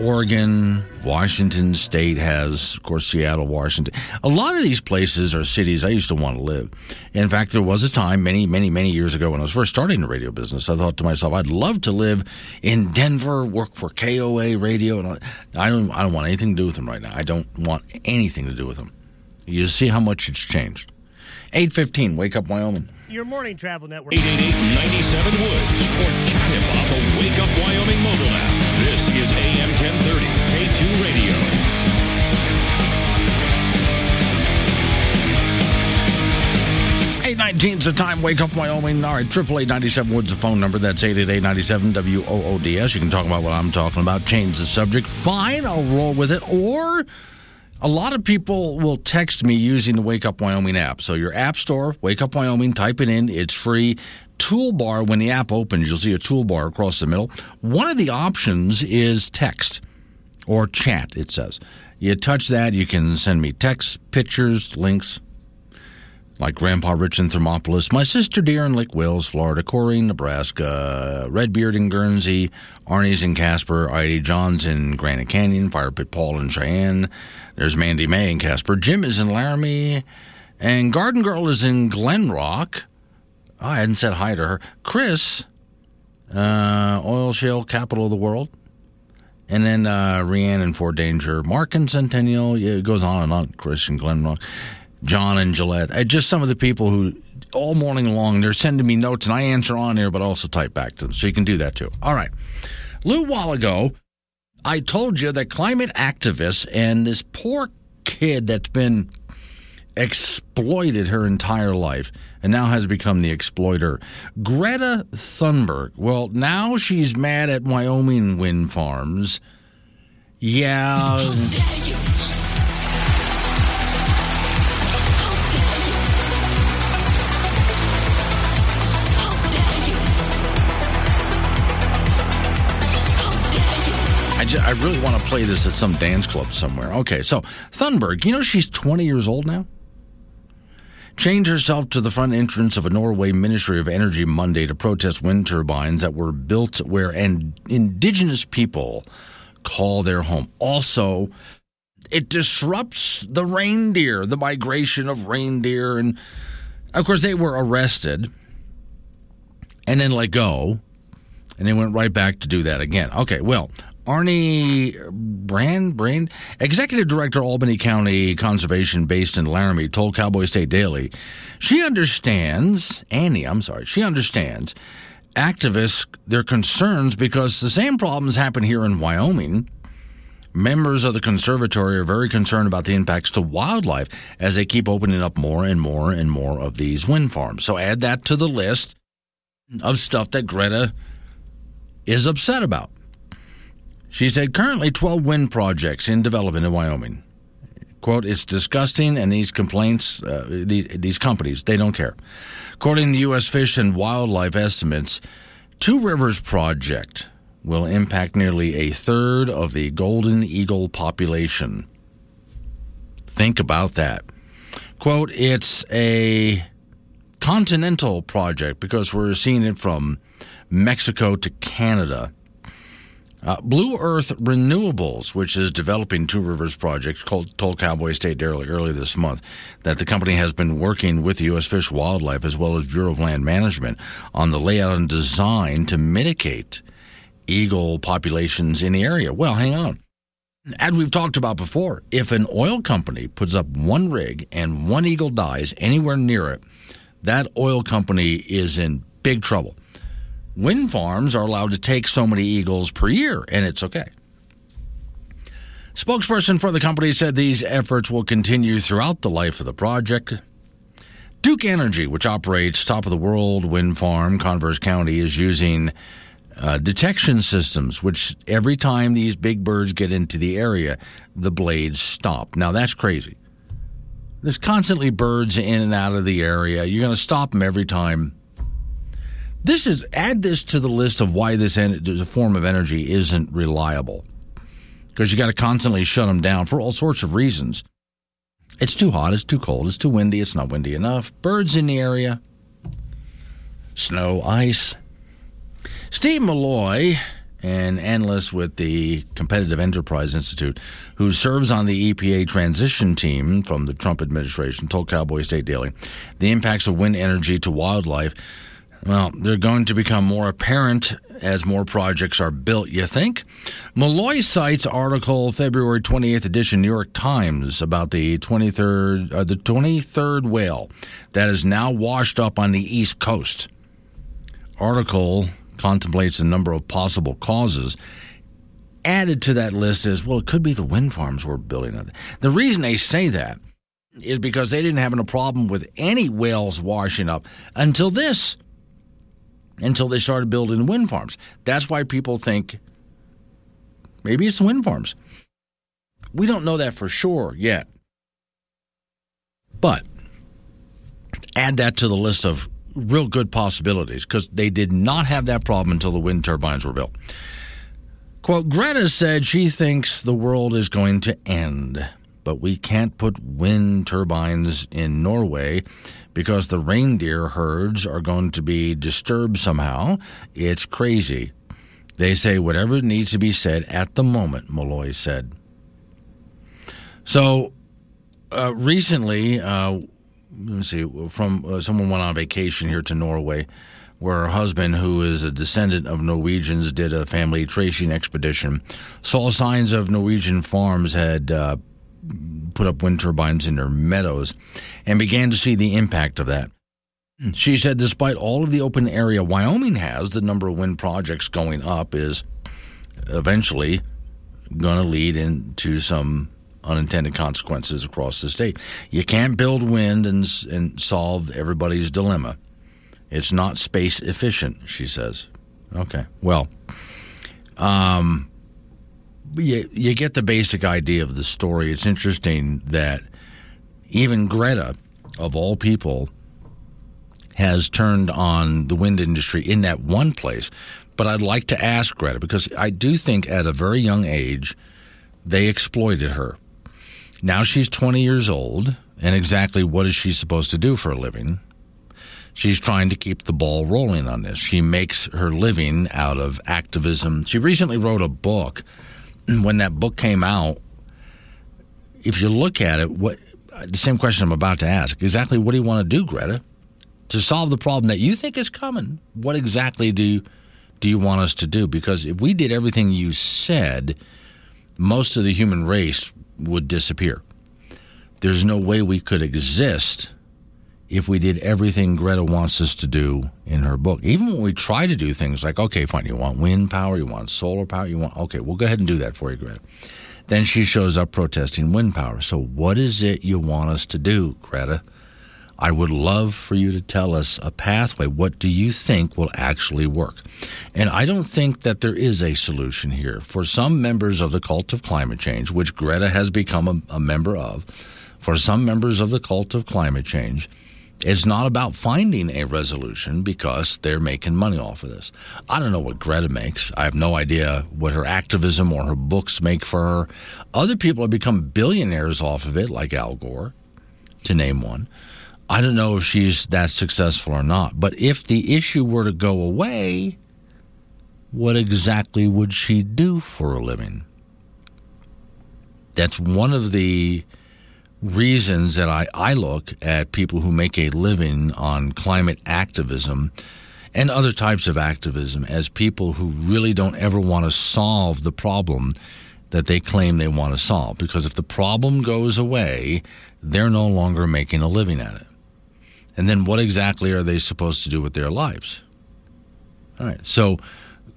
Oregon, Washington State has, of course, Seattle, Washington. A lot of these places are cities I used to want to live. In fact, there was a time many, many, many years ago when I was first starting the radio business, I thought to myself, I'd love to live in Denver, work for KOA radio. And I don't, I don't want anything to do with them right now. I don't want anything to do with them. You see how much it's changed. 815, Wake Up Wyoming. Your morning travel network. 888-97 Woods or chat him on the Wake Up Wyoming mobile app. This is AM 1030 K2 Radio. Eight nineteen is the time. Wake up, Wyoming. All right, triple eight ninety seven Woods the phone number. That's eight eight eight ninety seven W O O D S. You can talk about what I'm talking about. Change the subject. Fine, I'll roll with it. Or a lot of people will text me using the Wake Up Wyoming app. So your app store, Wake Up Wyoming, type it in. It's free. Toolbar. When the app opens, you'll see a toolbar across the middle. One of the options is text or chat. It says you touch that, you can send me text, pictures, links like Grandpa Rich in Thermopolis, my sister dear in Lake Wales, Florida, Corey, in Nebraska, Redbeard in Guernsey, Arnie's in Casper, I.D. Johns in Granite Canyon, Fire Pit Paul in Cheyenne. There's Mandy May in Casper. Jim is in Laramie, and Garden Girl is in Glenrock. I hadn't said hi to her. Chris, uh, oil shale capital of the world. And then uh, Rianne in Fort Danger, Mark and Centennial. Yeah, it goes on and on. Chris in Glenrock. John and Gillette. Uh, just some of the people who all morning long they're sending me notes and I answer on here, but also type back to them. So you can do that too. All right. Little while ago, I told you that climate activists and this poor kid that's been exploited her entire life and now has become the exploiter. Greta Thunberg, well, now she's mad at Wyoming wind farms. Yeah. I, I really want to play this at some dance club somewhere. Okay, so Thunberg, you know she's 20 years old now? Chained herself to the front entrance of a Norway Ministry of Energy Monday to protest wind turbines that were built where an indigenous people call their home. Also, it disrupts the reindeer, the migration of reindeer. And of course, they were arrested and then let go. And they went right back to do that again. Okay, well, Arnie Brand, Brand, Executive Director, Albany County Conservation based in Laramie, told Cowboy State Daily she understands, Annie, I'm sorry, she understands activists, their concerns because the same problems happen here in Wyoming. Members of the conservatory are very concerned about the impacts to wildlife as they keep opening up more and more and more of these wind farms. So add that to the list of stuff that Greta is upset about. She said currently 12 wind projects in development in Wyoming. Quote, it's disgusting, and these complaints, uh, these, these companies, they don't care. According to U.S. Fish and Wildlife estimates, Two Rivers Project will impact nearly a third of the golden eagle population. Think about that. Quote, it's a continental project because we're seeing it from Mexico to Canada. Uh, BluEarth Renewables, which is developing Two Rivers project, called, told Cowboy State Daily earlier this month that the company has been working with the U.S. Fish Wildlife as well as Bureau of Land Management on the layout and design to mitigate eagle populations in the area. Well, hang on. As we've talked about before, if an oil company puts up one rig and one eagle dies anywhere near it, that oil company is in big trouble wind farms are allowed to take so many eagles per year, and it's okay. Spokesperson for the company said these efforts will continue throughout the life of the project. Duke Energy, which operates top of the world wind farm, Converse County, is using uh, detection systems, which every time these big birds get into the area, the blades stop. Now, that's crazy. There's constantly birds in and out of the area. You're going to stop them every time this is add this to the list of why this en- a form of energy isn't reliable, because you got to constantly shut them down for all sorts of reasons. It's too hot, it's too cold, it's too windy, it's not windy enough. Birds in the area, snow, ice. Steve Milloy, an analyst with the Competitive Enterprise Institute, who serves on the EPA transition team from the Trump administration, told Cowboy State Daily the impacts of wind energy to wildlife well, they're going to become more apparent as more projects are built, you think? Milloy cites article February 28th edition New York Times about the 23rd uh, the 23rd whale that is now washed up on the East Coast. Article contemplates a number of possible causes. Added to that list is well, it could be the wind farms we're building. The reason they say that is because they didn't have a problem with any whales washing up until this until they started building wind farms. That's why people think maybe it's wind farms. We don't know that for sure yet. But add that to the list of real good possibilities because they did not have that problem until the wind turbines were built. Quote Greta said she thinks the world is going to end, but we can't put wind turbines in Norway because the reindeer herds are going to be disturbed somehow. It's crazy. They say whatever needs to be said at the moment, Milloy said. So uh, recently, uh, let's see, from uh, someone went on vacation here to Norway, where her husband, who is a descendant of Norwegians, did a family tracing expedition, saw signs of Norwegian farms had uh, put up wind turbines in their meadows and began to see the impact of that. She said, despite all of the open area Wyoming has, the number of wind projects going up is eventually going to lead into some unintended consequences across the state. You can't build wind and, and solve everybody's dilemma. It's not space efficient, she says. Okay, well, um, you, you get the basic idea of the story. It's interesting that even Greta, of all people, has turned on the wind industry in that one place. But I'd like to ask Greta because I do think at a very young age they exploited her. Now she's 20 years old, and exactly what is she supposed to do for a living? She's trying to keep the ball rolling on this. She makes her living out of activism. She recently wrote a book. When that book came out, if you look at it, what the same question I'm about to ask exactly what do you want to do, Greta, to solve the problem that you think is coming? What exactly do do you want us to do? Because if we did everything you said, most of the human race would disappear. There's no way we could exist if we did everything Greta wants us to do in her book. Even when we try to do things like, okay, fine, you want wind power, you want solar power, you want, okay, we'll go ahead and do that for you, Greta. Then she shows up protesting wind power. So, what is it you want us to do, Greta? I would love for you to tell us a pathway. What do you think will actually work? And I don't think that there is a solution here. For some members of the cult of climate change, which Greta has become a, a member of, for some members of the cult of climate change, it's not about finding a resolution because they're making money off of this. I don't know what Greta makes. I have no idea what her activism or her books make for her. Other people have become billionaires off of it, like Al Gore, to name one. I don't know if she's that successful or not. But if the issue were to go away, what exactly would she do for a living? That's one of the reasons that I, I look at people who make a living on climate activism and other types of activism as people who really don't ever want to solve the problem that they claim they want to solve. Because if the problem goes away, they're no longer making a living at it. And then what exactly are they supposed to do with their lives? All right. So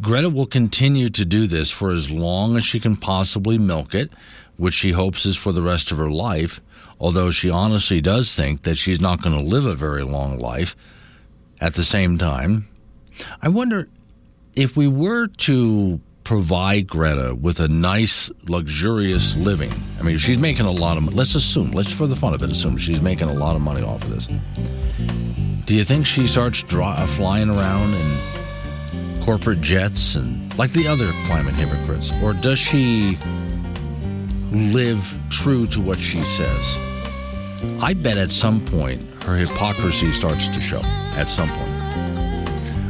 Greta will continue to do this for as long as she can possibly milk it, which she hopes is for the rest of her life although she honestly does think that she's not going to live a very long life at the same time. I wonder if we were to provide Greta with a nice, luxurious living. I mean, she's making a lot of. money. Let's assume, let's for the fun of it, assume she's making a lot of money off of this. Do you think she starts dry, uh, flying around in corporate jets and like the other climate hypocrites, or does she live true to what she says? I bet at some point her hypocrisy starts to show. At some point.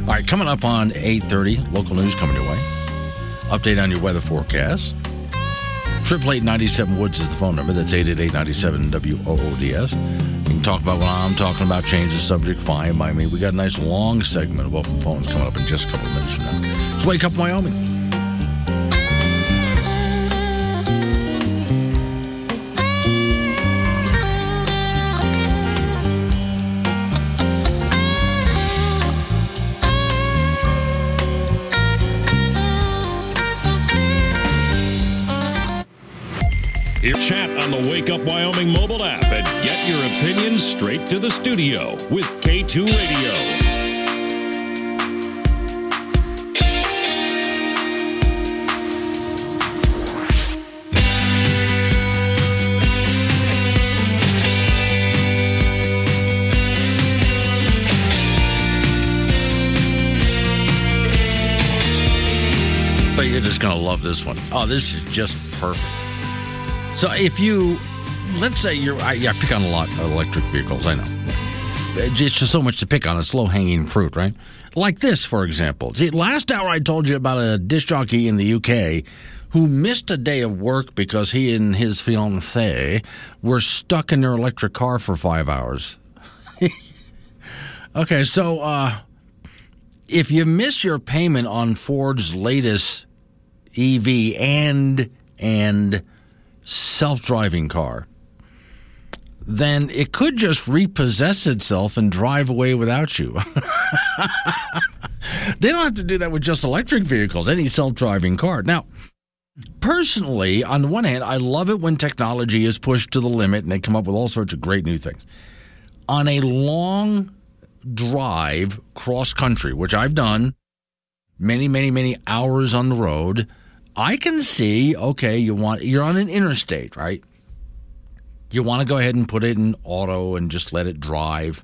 All right, coming up on 8:30, local news coming your way. Update on your weather forecast. Triple eight ninety seven Woods is the phone number. That's eight eight eight ninety seven W O O D S. You can talk about what I'm talking about. Change the subject. Fine by me. We got a nice long segment of open phones coming up in just a couple of minutes from now. It's Wake Up Wyoming. Hear chat on the Wake Up Wyoming mobile app and get your opinions straight to the studio with K2 Radio. You're just going to love this one. Oh, this is just perfect. So if you, let's say you're, I, yeah, I pick on a lot of electric vehicles. I know. It's just so much to pick on. It's low hanging fruit, right? Like this, for example. See, last hour I told you about a disc jockey in the UK who missed a day of work because he and his fiancee were stuck in their electric car for five hours. okay, so uh, if you miss your payment on Ford's latest EV and and self-driving car, then it could just repossess itself and drive away without you. they don't have to do that with just electric vehicles, any self-driving car. Now, personally, on the one hand, I love it when technology is pushed to the limit and they come up with all sorts of great new things. On a long drive cross country, which I've done many, many, many hours on the road, I can see, okay, you want you're on an interstate, right? You want to go ahead and put it in auto and just let it drive.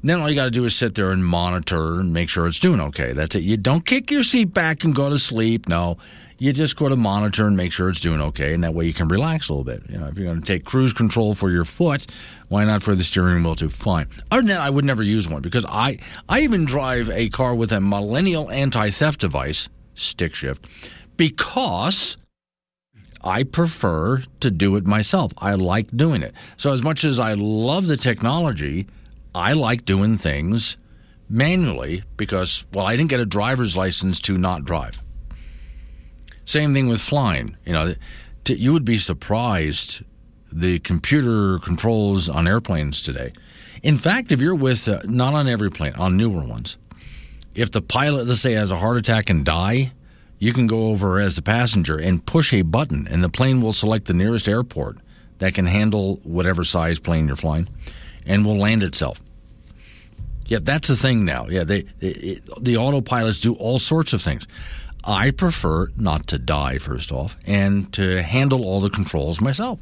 And then all you got to do is sit there and monitor and make sure it's doing okay. That's it. You don't kick your seat back and go to sleep. No, you just go to monitor and make sure it's doing okay, and that way you can relax a little bit. You know, if you're going to take cruise control for your foot, why not for the steering wheel too? Fine. Other than that, I would never use one because I I even drive a car with a millennial anti-theft device, stick shift, because I prefer to do it myself. I like doing it. So as much as I love the technology, I like doing things manually because well, I didn't get a driver's license to not drive. Same thing with flying. You know, you would be surprised the computer controls on airplanes today. In fact, if you're with uh, not on every plane, on newer ones, if the pilot, let's say, has a heart attack and die, you can go over as a passenger and push a button, and the plane will select the nearest airport that can handle whatever size plane you're flying, and will land itself. Yeah, that's the thing now. Yeah, they, it, the autopilots do all sorts of things. I prefer not to die, first off, and to handle all the controls myself.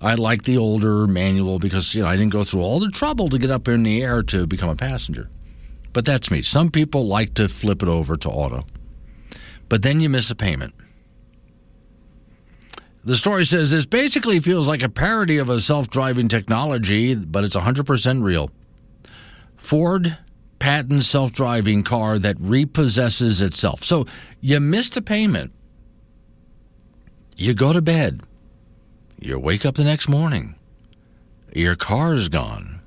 I like the older manual because you know I didn't go through all the trouble to get up in the air to become a passenger. But that's me. Some people like to flip it over to auto. But then you miss a payment. The story says this basically feels like a parody of a self driving technology, but it's 100% real. Ford patents self driving car that repossesses itself. So you missed a payment. You go to bed. You wake up the next morning. Your car's gone.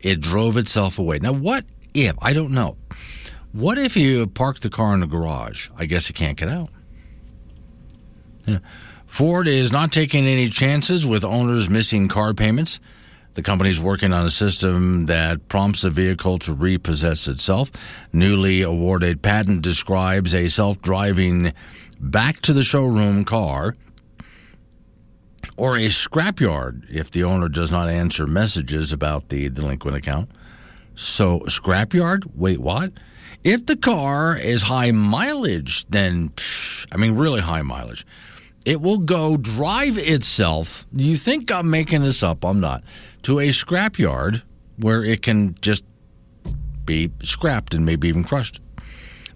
It drove itself away. Now, what if? I don't know. What if you park the car in the garage? I guess you can't get out. Yeah. Ford is not taking any chances with owners missing car payments. The company's working on a system that prompts the vehicle to repossess itself. Newly awarded patent describes a self driving back to the showroom car or a scrapyard if the owner does not answer messages about the delinquent account. So, scrapyard? Wait, what? If the car is high mileage, then, I mean, really high mileage, it will go drive itself. You think I'm making this up? I'm not. To a scrapyard where it can just be scrapped and maybe even crushed.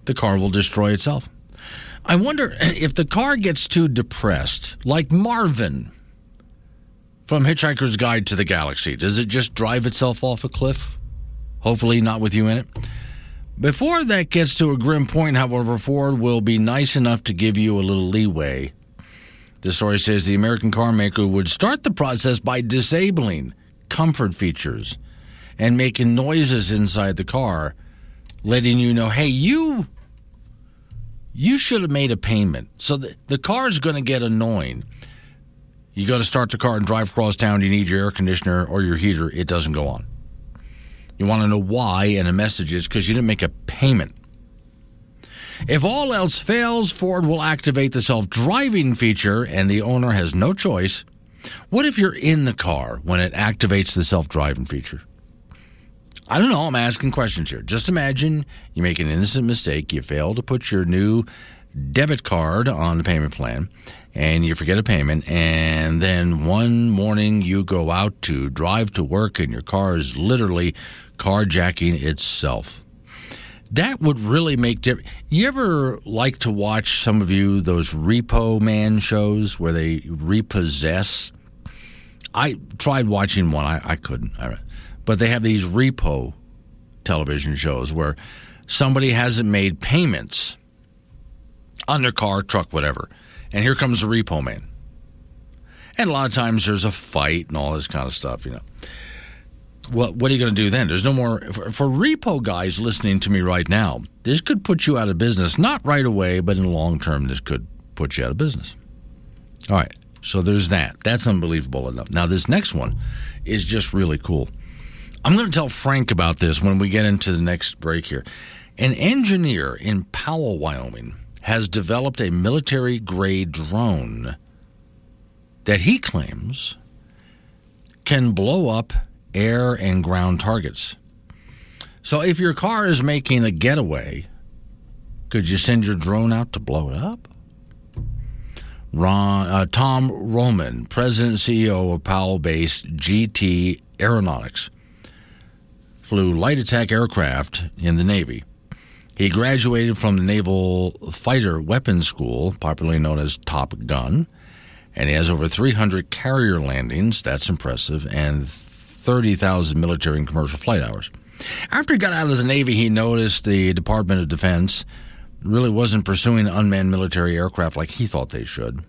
The car will destroy itself. I wonder if the car gets too depressed, like Marvin from Hitchhiker's Guide to the Galaxy, does it just drive itself off a cliff? Hopefully, not with you in it. Before that gets to a grim point, however, Ford will be nice enough to give you a little leeway. The story says the American car maker would start the process by disabling comfort features and making noises inside the car, letting you know, hey, you you should have made a payment. So the, the car is going to get annoying. You go to start the car and drive across town, you need your air conditioner or your heater, it doesn't go on. You want to know why, and the message is because you didn't make a payment. If all else fails, Ford will activate the self driving feature and the owner has no choice. What if you're in the car when it activates the self driving feature? I don't know. I'm asking questions here. Just imagine you make an innocent mistake. You fail to put your new debit card on the payment plan and you forget a payment. And then one morning you go out to drive to work and your car is literally carjacking itself. That would really make difference. You ever like to watch some of you those Repo Man shows where they repossess? I tried watching one. I, I couldn't. But they have these repo television shows where somebody hasn't made payments on their car, truck, whatever. And here comes the repo man. And a lot of times there's a fight and all this kind of stuff, you know. What what are you going to do then? There's no more for, for repo guys listening to me right now. This could put you out of business, not right away, but in the long term, this could put you out of business. All right, so there's that. That's unbelievable enough. Now this next one is just really cool. I'm going to tell Frank about this when we get into the next break here. An engineer in Powell, Wyoming, has developed a military grade drone that he claims can blow up air and ground targets. So if your car is making a getaway, could you send your drone out to blow it up? Ron, uh, Tom Roman, president CEO of Powell based GT Aeronautics, flew light attack aircraft in the Navy. He graduated from the Naval Fighter Weapons School, popularly known as Top Gun, and he has over 300 carrier landings. That's impressive, and 30,000 military and commercial flight hours. After he got out of the Navy, he noticed the Department of Defense really wasn't pursuing unmanned military aircraft like he thought they should.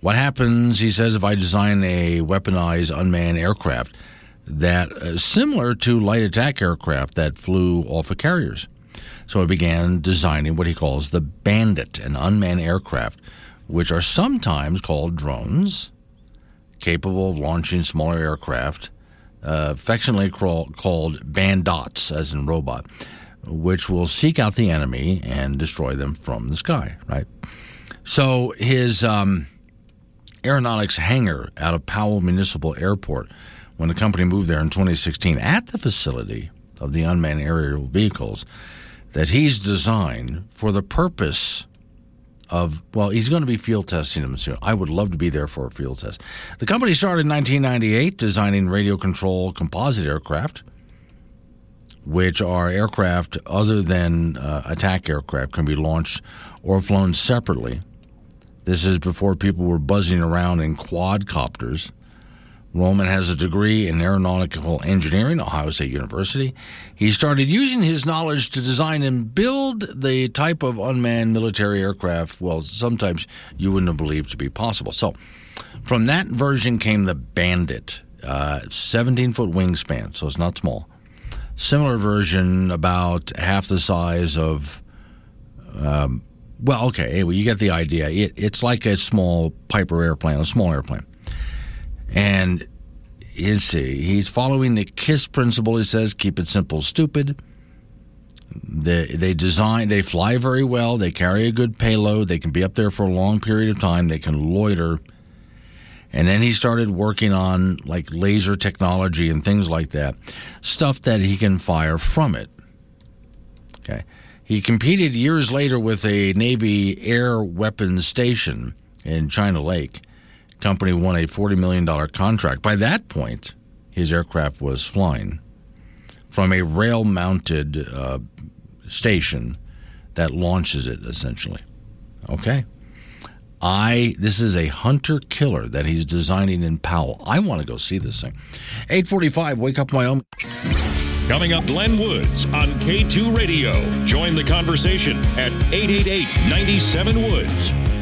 What happens, he says, if I design a weaponized unmanned aircraft that uh, similar to light attack aircraft that flew off of carriers? So he began designing what he calls the Bandit, an unmanned aircraft, which are sometimes called drones, capable of launching smaller aircraft, uh, affectionately crawl, called bandots, as in robot, which will seek out the enemy and destroy them from the sky, right? So his um, aeronautics hangar out of Powell Municipal Airport, when the company moved there in 2016, at the facility of the unmanned aerial vehicles, that he's designed for the purpose of well, he's going to be field testing them soon. I would love to be there for a field test. The company started in 1998 designing radio control composite aircraft, which are aircraft other than uh, attack aircraft can be launched or flown separately. This is before people were buzzing around in quadcopters. Roman has a degree in aeronautical engineering, at Ohio State University. He started using his knowledge to design and build the type of unmanned military aircraft, well, sometimes you wouldn't have believed to be possible. So, from that version came the Bandit, uh, 17 foot wingspan, so it's not small. Similar version, about half the size of, um, well, okay, anyway, you get the idea. It, it's like a small Piper airplane, a small airplane and is he's following the KISS principle. He says, keep it simple, stupid. They, they design, they fly very well. They carry a good payload. They can be up there for a long period of time. They can loiter. And then he started working on like laser technology and things like that, stuff that he can fire from it. Okay. He competed years later with a Navy air weapons station in China Lake company won a $40 million contract. By that point, his aircraft was flying from a rail mounted uh, station that launches it essentially. Okay. I this is a hunter killer that he's designing in Powell. I want to go see this thing. 845 Wake Up Wyoming. Coming up, Glenn Woods on K2 Radio. Join the conversation at 888 97 Woods.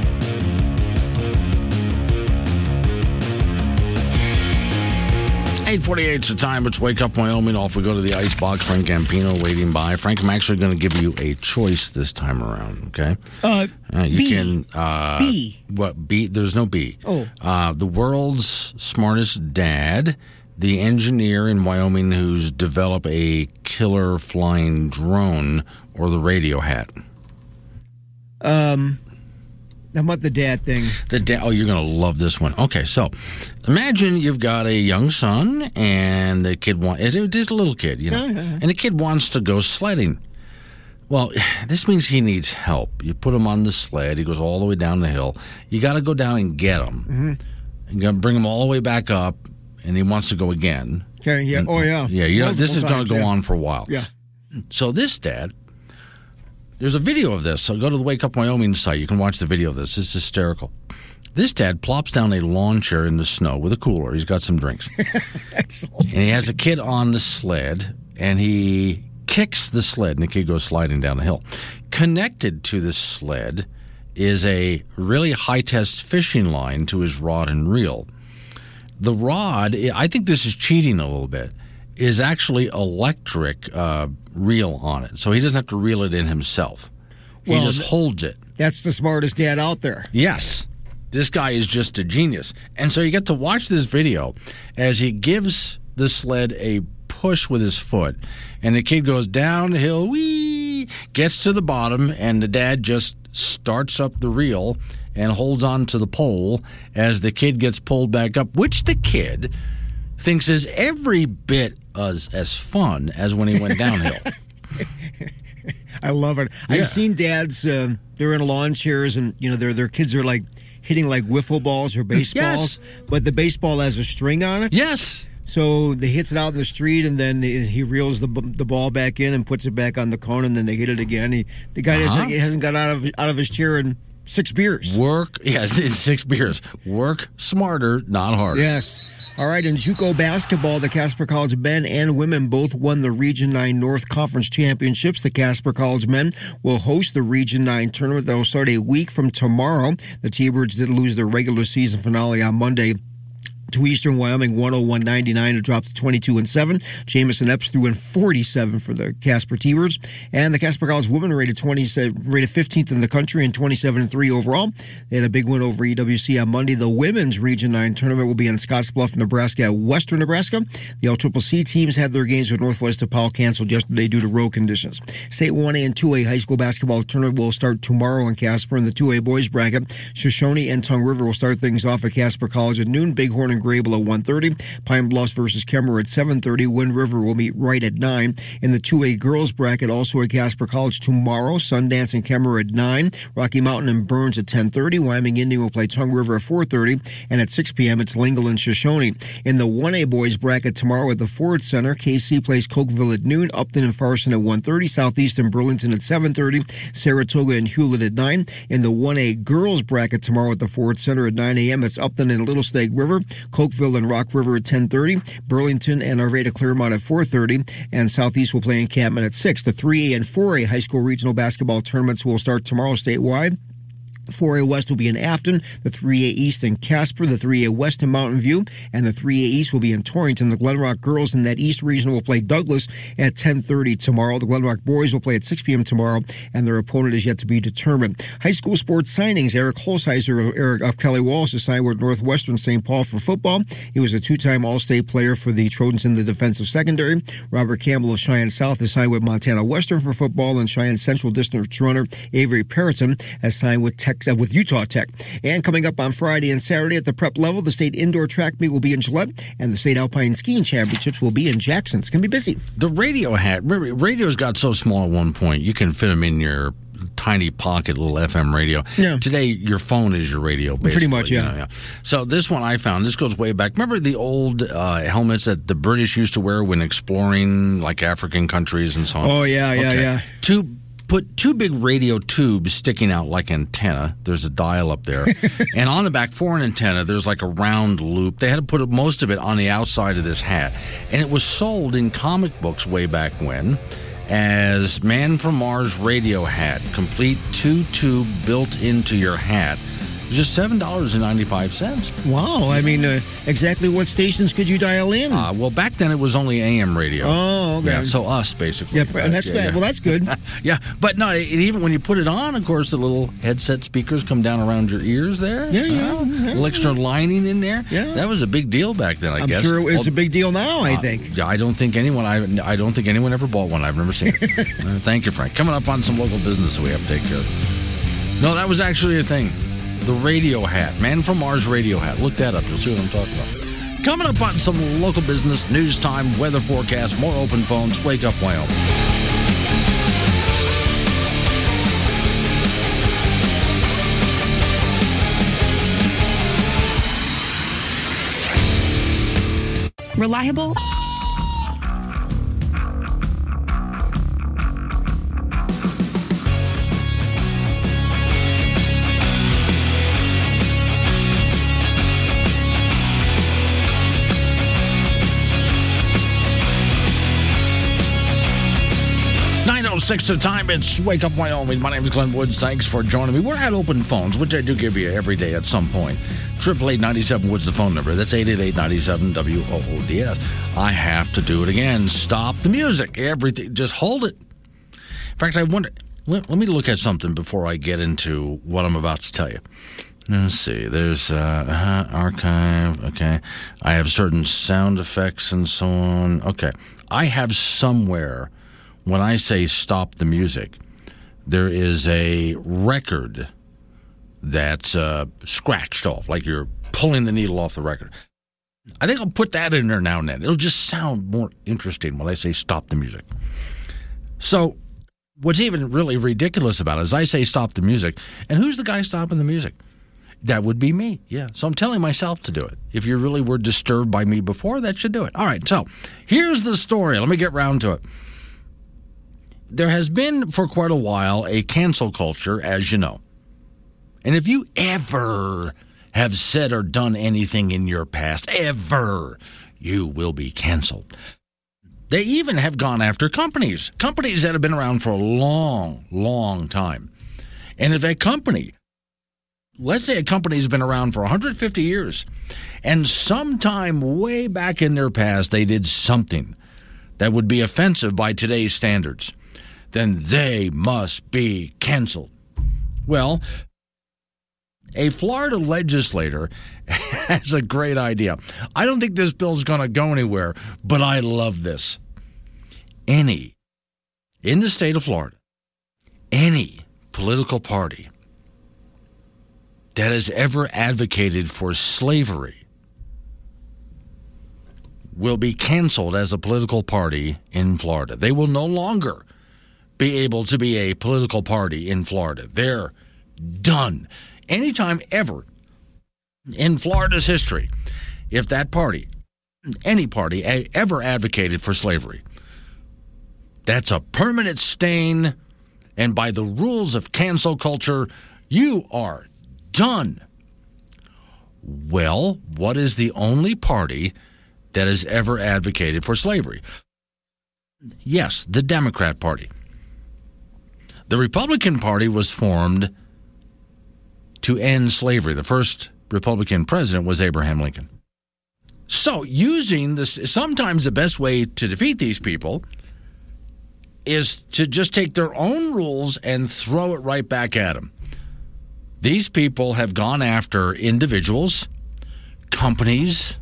848 is the time. It's Wake Up Wyoming. Off we go to the ice box. Frank Campino waiting by. Frank, I'm actually going to give you a choice this time around, okay? Uh, Uh, you B. can. Uh, B. What? B? There's no B. Oh. Uh, the world's smartest dad, the engineer in Wyoming who's developed a killer flying drone, or the radio hat. Um, how about the dad thing? The dad. oh, you're going to love this one. Okay, so imagine you've got a young son, and the kid wants it's just a little kid, you know, and the kid wants to go sledding. Well, this means he needs help. You put him on the sled. He goes all the way down the hill. You got to go down and get him. Mhm. You got to bring him all the way back up, and he wants to go again. Okay, yeah. Oh, yeah. Yeah, you know, this is going to go yeah. on for a while. Yeah. So this dad, there's a video of this. So go to the Wake Up Wyoming site. You can watch the video of this. It's hysterical. This dad plops down a lawn chair in the snow with a cooler. He's got some drinks. And he has a kid on the sled, and he kicks the sled, and the kid goes sliding down the hill. Connected to the sled is a really high test fishing line to his rod and reel. The rod, I think this is cheating a little bit, is actually electric uh, reel on it. So he doesn't have to reel it in himself. He Well, just holds it. That's the smartest dad out there. Yes. This guy is just a genius. And so you get to watch this video as he gives the sled a push with his foot. And the kid goes downhill, wee, gets to the bottom, and the dad just starts up the reel and holds on to the pole as the kid gets pulled back up, which the kid thinks is every bit as, as fun as when he went downhill. I love it. Yeah. I've seen dads. Um, they're in lawn chairs, and you know their their kids are like hitting like wiffle balls or baseballs, but the baseball has a string on it. Yes. So they hits it out in the street, and then he he reels the the ball back in and puts it back on the cone, and then they hit it again. He, the guy Uh-huh. hasn't, hasn't got out of out of his chair in six beers. Work, yes, six beers. Work smarter, not harder. Yes. All right, in JUCO basketball, the Casper College men and women both won the Region 9 North Conference Championships. The Casper College men will host the Region 9 tournament that will start a week from tomorrow. The T-Birds did lose their regular season finale on Monday to Eastern Wyoming 101.99 to drop to 22 and 7. Jamison Epps threw in 47 for the Casper T-Birds. And the Casper College women rated 20 uh, rated 15th in the country and 27 and 3 overall. They had a big win over EWC on Monday. The women's Region 9 tournament will be in Scottsbluff, Nebraska at Western Nebraska. The LCCC teams had their games with Northwest DePaul canceled yesterday due to road conditions. State 1A and 2A high school basketball tournament will start tomorrow in Casper in the 2A boys bracket. Shoshone and Tongue River will start things off at Casper College at noon. Bighorn and Greybull at 1.30. Pine Bluffs versus Kemmerer at 7.30. Wind River will meet right at 9. In the 2A girls bracket, also at Casper College tomorrow. Sundance and Kemmerer at 9. Rocky Mountain and Burns at 10.30. Wyoming Indian will play Tongue River at 4.30. And at 6 p.m., it's Lingle and Shoshone. In the 1A boys bracket tomorrow at the Ford Center, Kaycee plays Cokeville at noon. Upton and Farson at 1.30. Southeast and Burlington at 7.30. Saratoga and Hulett at 9. In the 1A girls bracket tomorrow at the Ford Center at 9 a.m., it's Upton and Little Snake River. Cokeville and Rock River at 10.30. Burlington and Arvada Clearmont at 4.30. And Southeast will play Encampment at 6. The 3A and 4A high school regional basketball tournaments will start tomorrow statewide. 4A West will be in Afton, the 3A East in Casper, the 3A West in Mountain View, and the 3A East will be in Torrington. The Glenrock girls in that East region will play Douglas at 10:30 tomorrow. The Glenrock boys will play at 6 p.m. tomorrow, and their opponent is yet to be determined. High school sports signings: Eric Holsheiser of, Eric, of Kelly Walsh is signed with Northwestern St. Paul for football. He was a two-time All-State player for the Trojans in the defensive secondary. Robert Campbell of Cheyenne South is signed with Montana Western for football, and Cheyenne Central District runner Avery Perriton has signed with Tech uh, with Utah Tech. And coming up on Friday and Saturday at the prep level, the state indoor track meet will be in Gillette, and the state alpine skiing championships will be in Jackson. It's going to be busy. The radio hat, radios got so small at one point, you can fit them in your tiny pocket little FM radio. Yeah. Today, your phone is your radio, basically. Pretty much, yeah. You know, So this one I found, this goes way back. Remember the old uh, helmets that the British used to wear when exploring like African countries and so on? Oh, yeah, yeah, yeah. Two put two big radio tubes sticking out like antenna. There's a dial up there, and on the back for an antenna, there's like a round loop. They had to put most of it on the outside of this hat, and it was sold in comic books way back when as Man from Mars radio hat, complete two tube built into your hat. Just seven dollars and ninety five cents. Wow. I mean, uh, exactly what stations could you dial in? Uh, well, back then it was only AM radio. Oh, okay. Yeah, so us basically. Yeah, and that's good. Well, that's good. yeah, but no, it, even when you put it on, of course, the little headset speakers come down around your ears there. Yeah, yeah, Uh, yeah. Little extra lining in there. Yeah. that was a big deal back then. I I'm guess. sure it's Well, a big deal now. I uh, think. yeah, I don't think anyone. I I don't think anyone ever bought one. I've never seen it. Uh, thank you, Frank. Coming up on some local business that we have to take care of. No, that was actually a thing. The radio hat, Man from Mars radio hat. Look that up. You'll see what I'm talking about. Coming up on some local business, news time, weather forecast, more open phones. Wake up, Wyoming. Reliable? Six the time. It's Wake Up Wyoming. My name is Glenn Woods. Thanks for joining me. We're at open phones, which I do give you every day at some point. Triple eight ninety seven Woods the phone number. That's eight eight eight ninety seven W O O D S. I have to do it again. Stop the music. Everything. Just hold it. In fact, I wonder. Let, let me look at something before I get into what I'm about to tell you. Let's see. There's uh, uh, archive. Okay. I have certain sound effects and so on. Okay. I have somewhere when I say stop the music, there is a record that's uh, scratched off, like you're pulling the needle off the record. I think I'll put that in there now and then. It'll just sound more interesting when I say stop the music. So, what's even really ridiculous about it is I say stop the music, and who's the guy stopping the music? That would be me. Yeah. So I'm telling myself to do it. If you really were disturbed by me before, that should do it. All right. So here's the story. Let me get round to it. There has been for quite a while a cancel culture, as you know. And if you ever have said or done anything in your past, ever, you will be canceled. They even have gone after companies, companies that have been around for a long, long time. And if a company, let's say a company's been around for 150 years, and sometime way back in their past they did something that would be offensive by today's standards, then they must be canceled. Well, a Florida legislator has a great idea. I don't think this bill's going to go anywhere, but I love this. Any, in the state of Florida, any political party that has ever advocated for slavery will be canceled as a political party in Florida. They will no longer be able to be a political party in Florida. They're done. Anytime ever in Florida's history, if that party, any party, ever advocated for slavery, that's a permanent stain. And by the rules of cancel culture, you are done. Well, what is the only party that has ever advocated for slavery? Yes, the Democrat Party. The Republican Party was formed to end slavery. The first Republican president was Abraham Lincoln. So, using this, sometimes the best way to defeat these people is to just take their own rules and throw it right back at them. These people have gone after individuals, companies,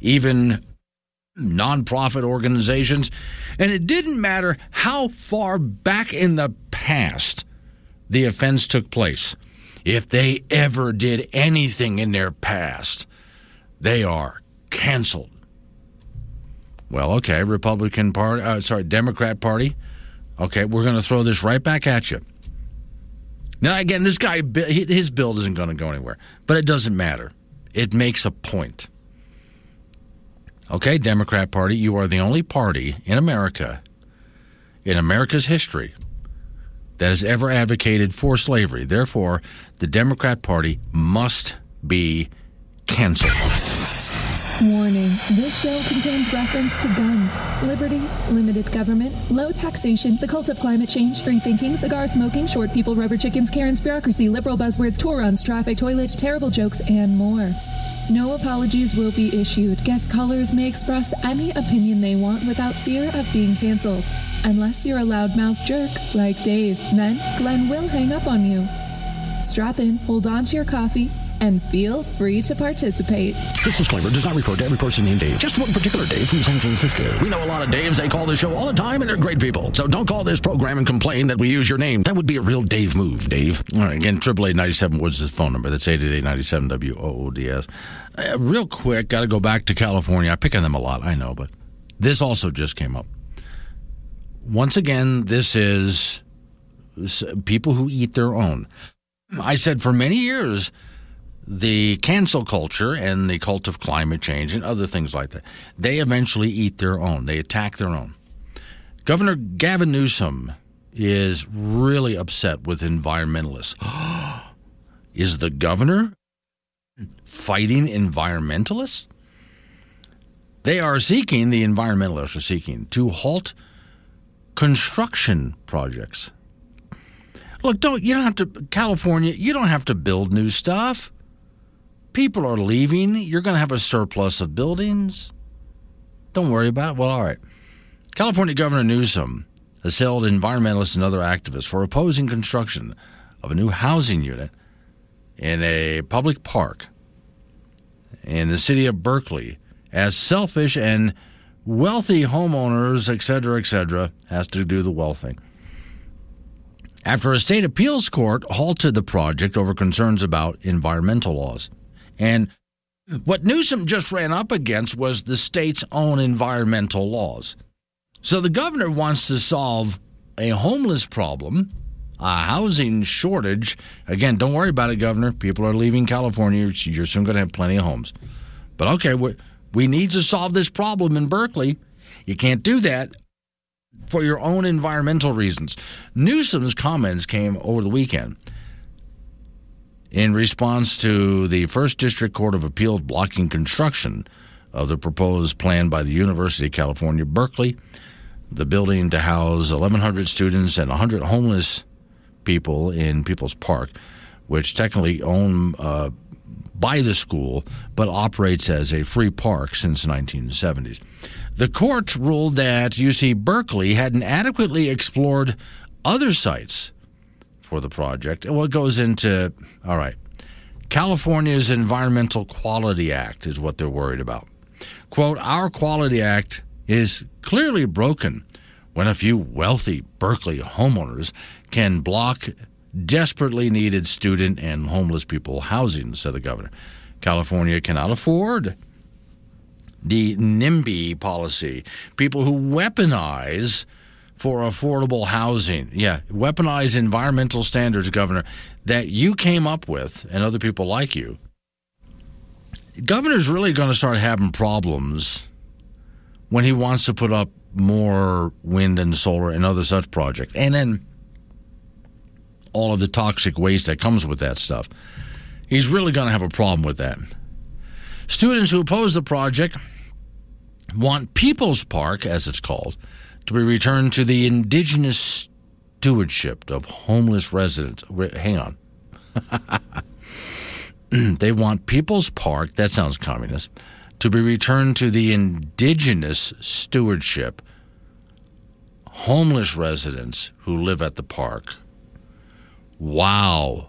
even nonprofit organizations, and it didn't matter how far back in the past the offense took place. If they ever did anything in their past, they are canceled. Well, okay, Republican Party, uh, sorry, Democrat Party. Okay, we're going to throw this right back at you. Now, again, this guy, his bill isn't going to go anywhere, but it doesn't matter. It makes a point. Okay, Democrat Party, you are the only party in America, in America's history, that has ever advocated for slavery. Therefore, the Democrat Party must be canceled. Warning this show contains reference to guns, liberty, limited government, low taxation, the cult of climate change, free thinking, cigar smoking, short people, rubber chickens, Karen's bureaucracy, liberal buzzwords, tour runs, traffic, toilets, terrible jokes, and more. No apologies will be issued. Guest callers may express any opinion they want without fear of being canceled. Unless you're a loudmouth jerk like Dave, then Glenn will hang up on you. Strap in, hold on to your coffee, and feel free to participate. This disclaimer does not refer to every person named Dave, just one particular Dave from San Francisco. We know a lot of Daves. They call this show all the time, and they're great people. So don't call this program and complain that we use your name. That would be a real Dave move, Dave. All right, again, 888 Woods is the phone number. That's 888 WOODS. Uh, real quick, got to go back to California. I pick on them a lot, I know, but this also just came up. Once again, this is people who eat their own. I said for many years, the cancel culture and the cult of climate change and other things like that, they eventually eat their own. They attack their own. Governor Gavin Newsom is really upset with environmentalists. is the governor fighting environmentalists? They are seeking, the environmentalists are seeking, to halt construction projects. Look, don't you don't have to California, you don't have to build new stuff. People are leaving. You're going to have a surplus of buildings. Don't worry about it. Well, all right. California Governor Newsom assailed environmentalists and other activists for opposing construction of a new housing unit in a public park in the city of Berkeley as selfish and wealthy homeowners, etc., cetera, et cetera, has to do the wealth thing. After a state appeals court halted the project over concerns about environmental laws. And what Newsom just ran up against was the state's own environmental laws. So the governor wants to solve a homeless problem, a housing shortage. Again, don't worry about it, Governor. People are leaving California. You're soon going to have plenty of homes. But okay, we, we need to solve this problem in Berkeley. You can't do that for your own environmental reasons. Newsom's comments came over the weekend in response to the First District Court of Appeals blocking construction of the proposed plan by the University of California, Berkeley, the building to house 1,100 students and 100 homeless people in People's Park, which technically owned uh, by the school but operates as a free park since the 1970s. The court ruled that UC Berkeley hadn't adequately explored other sites for the project. And what goes into, all right, California's Environmental Quality Act is what they're worried about. Quote, Our Quality Act is clearly broken when a few wealthy Berkeley homeowners can block desperately needed student and homeless people housing, said the governor. California cannot afford the NIMBY policy, people who weaponize for affordable housing. Yeah, weaponize environmental standards, Governor, that you came up with and other people like you. Governor's really going to start having problems when he wants to put up more wind and solar and other such projects. And then all of the toxic waste that comes with that stuff. He's really going to have a problem with that. Students who oppose the project want People's Park, as it's called, to be returned to the indigenous stewardship of homeless residents. Hang on. they want People's Park, that sounds communist, to be returned to the indigenous stewardship homeless residents who live at the park. Wow.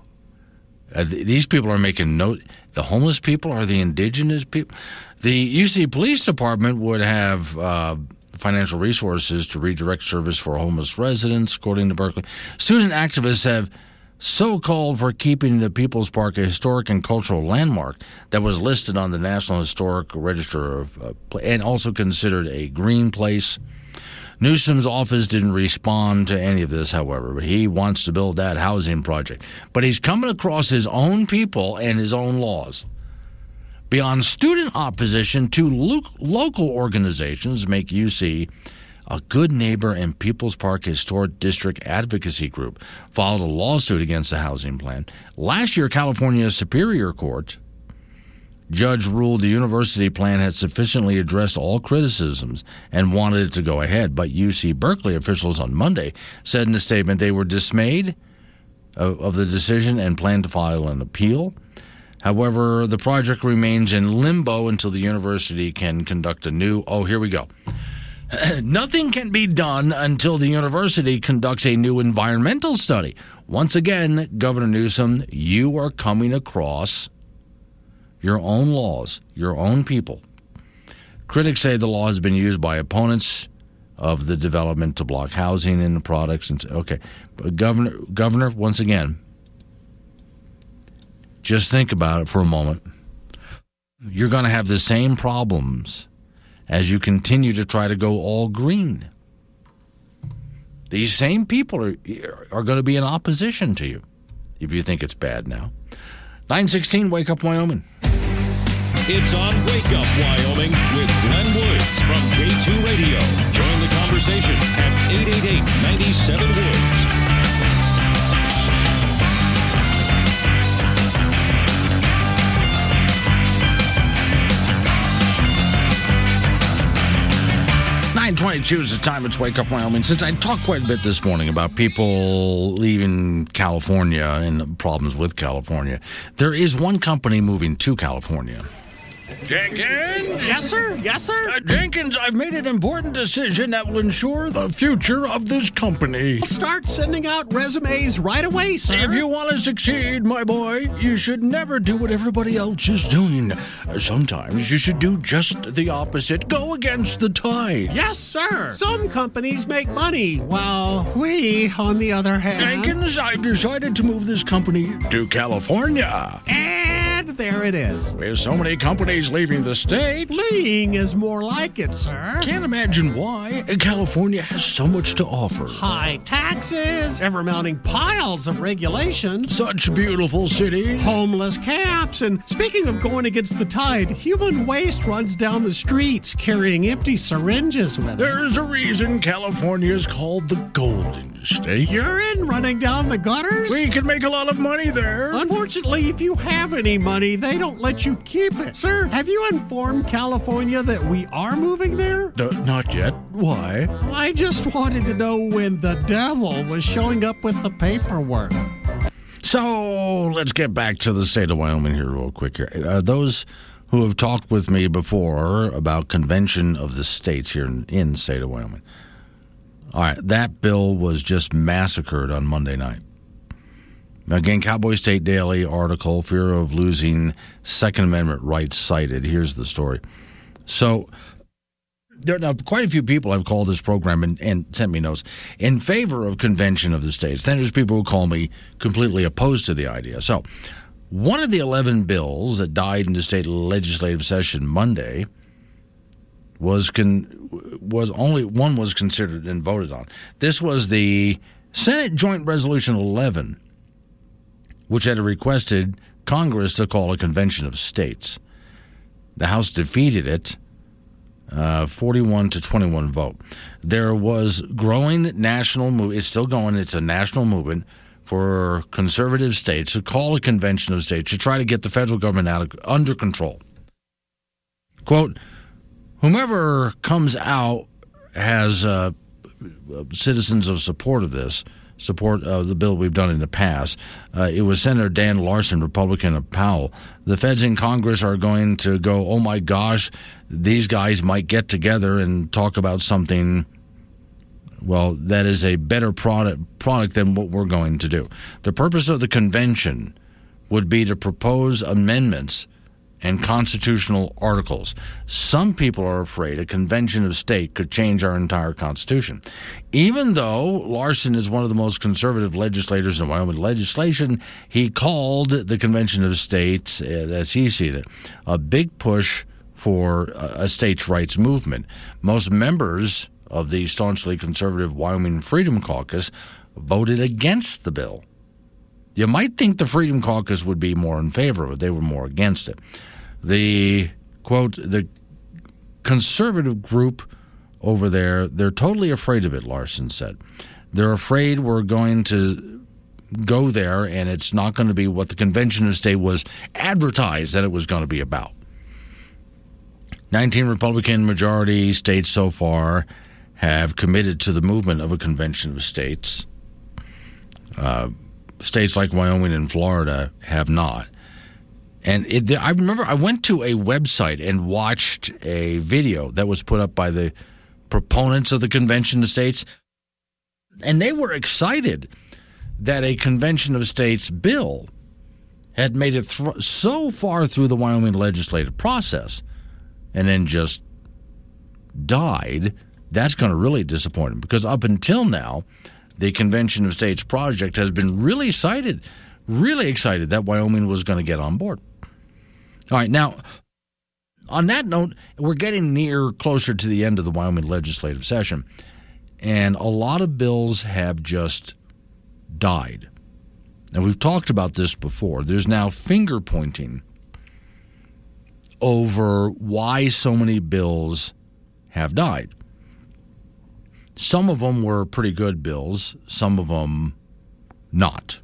Uh, th- these people are making note. The homeless people are the indigenous people. The UC Police Department would have uh, financial resources to redirect service for homeless residents, according to Berkeley. Student activists have so called for keeping the People's Park a historic and cultural landmark that was listed on the National Historic Register of uh, and also considered a green place. Newsom's office didn't respond to any of this, however, he wants to build that housing project. But he's coming across his own people and his own laws. Beyond student opposition, two lo- local organizations make UC a good neighbor and People's Park Historic District Advocacy Group filed a lawsuit against the housing plan. Last year, California's Superior Court judge ruled the university plan had sufficiently addressed all criticisms and wanted it to go ahead. But UC Berkeley officials on Monday said in a statement they were dismayed of, of the decision and plan to file an appeal. However, the project remains in limbo until the university can conduct a new. Oh, here we go. Nothing can be done until the university conducts a new environmental study. Once again, Governor Newsom, you are coming across your own laws, your own people. Critics say the law has been used by opponents of the development to block housing and products. And okay, but Governor, Governor, once again, just think about it for a moment. You're going to have the same problems as you continue to try to go all green. These same people are, are going to be in opposition to you if you think it's bad now. 916, Wake Up Wyoming. It's on Wake Up Wyoming with Glenn Woods from K2 Radio. Join the conversation at 888 97 Woods. Nine twenty-two is the time. It's Wake Up Wyoming. Since I talked quite a bit this morning about people leaving California and problems with California, there is one company moving to California. Jenkins? Yes, sir. Yes, sir. Uh, Jenkins, I've made an important decision that will ensure the future of this company. Start sending out resumes right away, sir. If you want to succeed, my boy, you should never do what everybody else is doing. Sometimes you should do just the opposite. Go against the tide. Yes, sir. Some companies make money, while we, on the other hand. Jenkins, I've decided to move this company to California. And there it is. With so many companies leaving the state, Fleeing is more like it, sir. can't imagine why California has so much to offer. High taxes, ever mounting piles of regulations, Such beautiful cities. homeless camps, and speaking of going against the tide, human waste runs down the streets carrying empty syringes with it. There's a reason California is called the Golden State. Urine running down the gutters? We can make a lot of money there. Unfortunately, if you have any money, they don't let you keep it. Sir, have you informed California that we are moving there? Uh, not yet. Why? I just wanted to know when the devil was showing up with the paperwork. So let's get back to the state of Wyoming here, real quick. Here, uh, those who have talked with me before about convention of the states here in, in the state of Wyoming. All right, that bill was just massacred on Monday night. Again, Cowboy State Daily article: Fear of losing Second Amendment rights cited. Here's the story. So there now quite a few people have called this program and, and sent me notes in favor of convention of the states. Then there's people who call me completely opposed to the idea. So one of the 11 bills that died in the state legislative session Monday was con, was only one was considered and voted on. This was the Senate Joint Resolution 11, which had requested Congress to call a convention of states. The House defeated it uh, 41 to 21 vote. There was growing national move. It's still going. It's a national movement for conservative states to call a convention of states to try to get the federal government out of, under control. Quote: Whomever comes out has uh, citizens of support of this support of the bill we've done in the past. Uh, it was Senator Dan Laursen, Republican of Powell. The feds in Congress are going to go, oh my gosh, these guys might get together and talk about something. Well, that is a better product product than what we're going to do. The purpose of the convention would be to propose amendments and constitutional articles. Some people are afraid a convention of state could change our entire constitution. Even though Laursen is one of the most conservative legislators in Wyoming legislation, he called the convention of states, uh, as he sees it, a big push for a states' rights movement. Most members of the staunchly conservative Wyoming Freedom Caucus voted against the bill. You might think the Freedom Caucus would be more in favor but. They were more against it. The quote, the conservative group over there, they're totally afraid of it, Laursen said. They're afraid we're going to go there and it's not going to be what the convention of state was advertised that it was going to be about. 19 Republican majority states so far have committed to the movement of a convention of states. Uh, states like Wyoming and Florida have not. And it, I remember I went to a website and watched a video that was put up by the proponents of the convention of states, and they were excited that a convention of states bill had made it thr so far through the Wyoming legislative process and then just died. That's going to really disappoint them because up until now, the Convention of States project has been really excited, really excited that Wyoming was going to get on board. All right, now, on that note, we're getting near closer to the end of the Wyoming legislative session, and a lot of bills have just died. And we've talked about this before. There's now finger pointing over why so many bills have died. Some of them were pretty good bills, some of them not.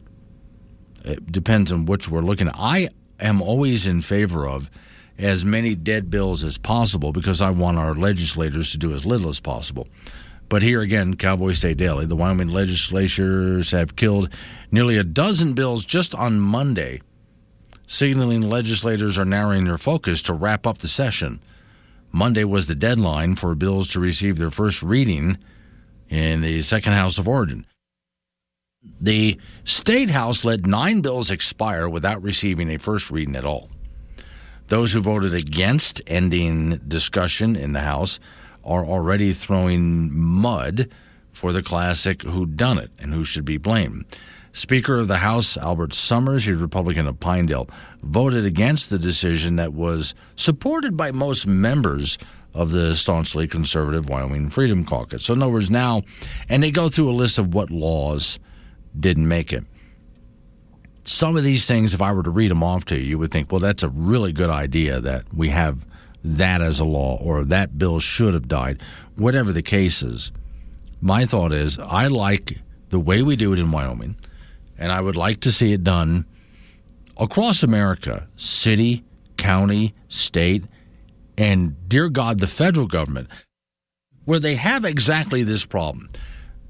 It depends on which we're looking at. I am always in favor of as many dead bills as possible because I want our legislators to do as little as possible. But here again, Cowboy State Daily, the Wyoming legislatures have killed nearly a dozen bills just on Monday, signaling legislators are narrowing their focus to wrap up the session. Monday was the deadline for bills to receive their first reading in the second House of Origin. The State House let nine bills expire without receiving a first reading at all. Those who voted against ending discussion in the House are already throwing mud for the classic who done it and who should be blamed. Speaker of the House, Albert Sommers, he's Republican of Pinedale, voted against the decision that was supported by most members of the staunchly conservative Wyoming Freedom Caucus. So, in other words, now, and they go through a list of what laws didn't make it. Some of these things, if I were to read them off to you, you would think, well, that's a really good idea that we have that as a law or that bill should have died. Whatever the case is, my thought is I like the way we do it in Wyoming, and I would like to see it done across America city, county, state, and dear God, the federal government, where they have exactly this problem.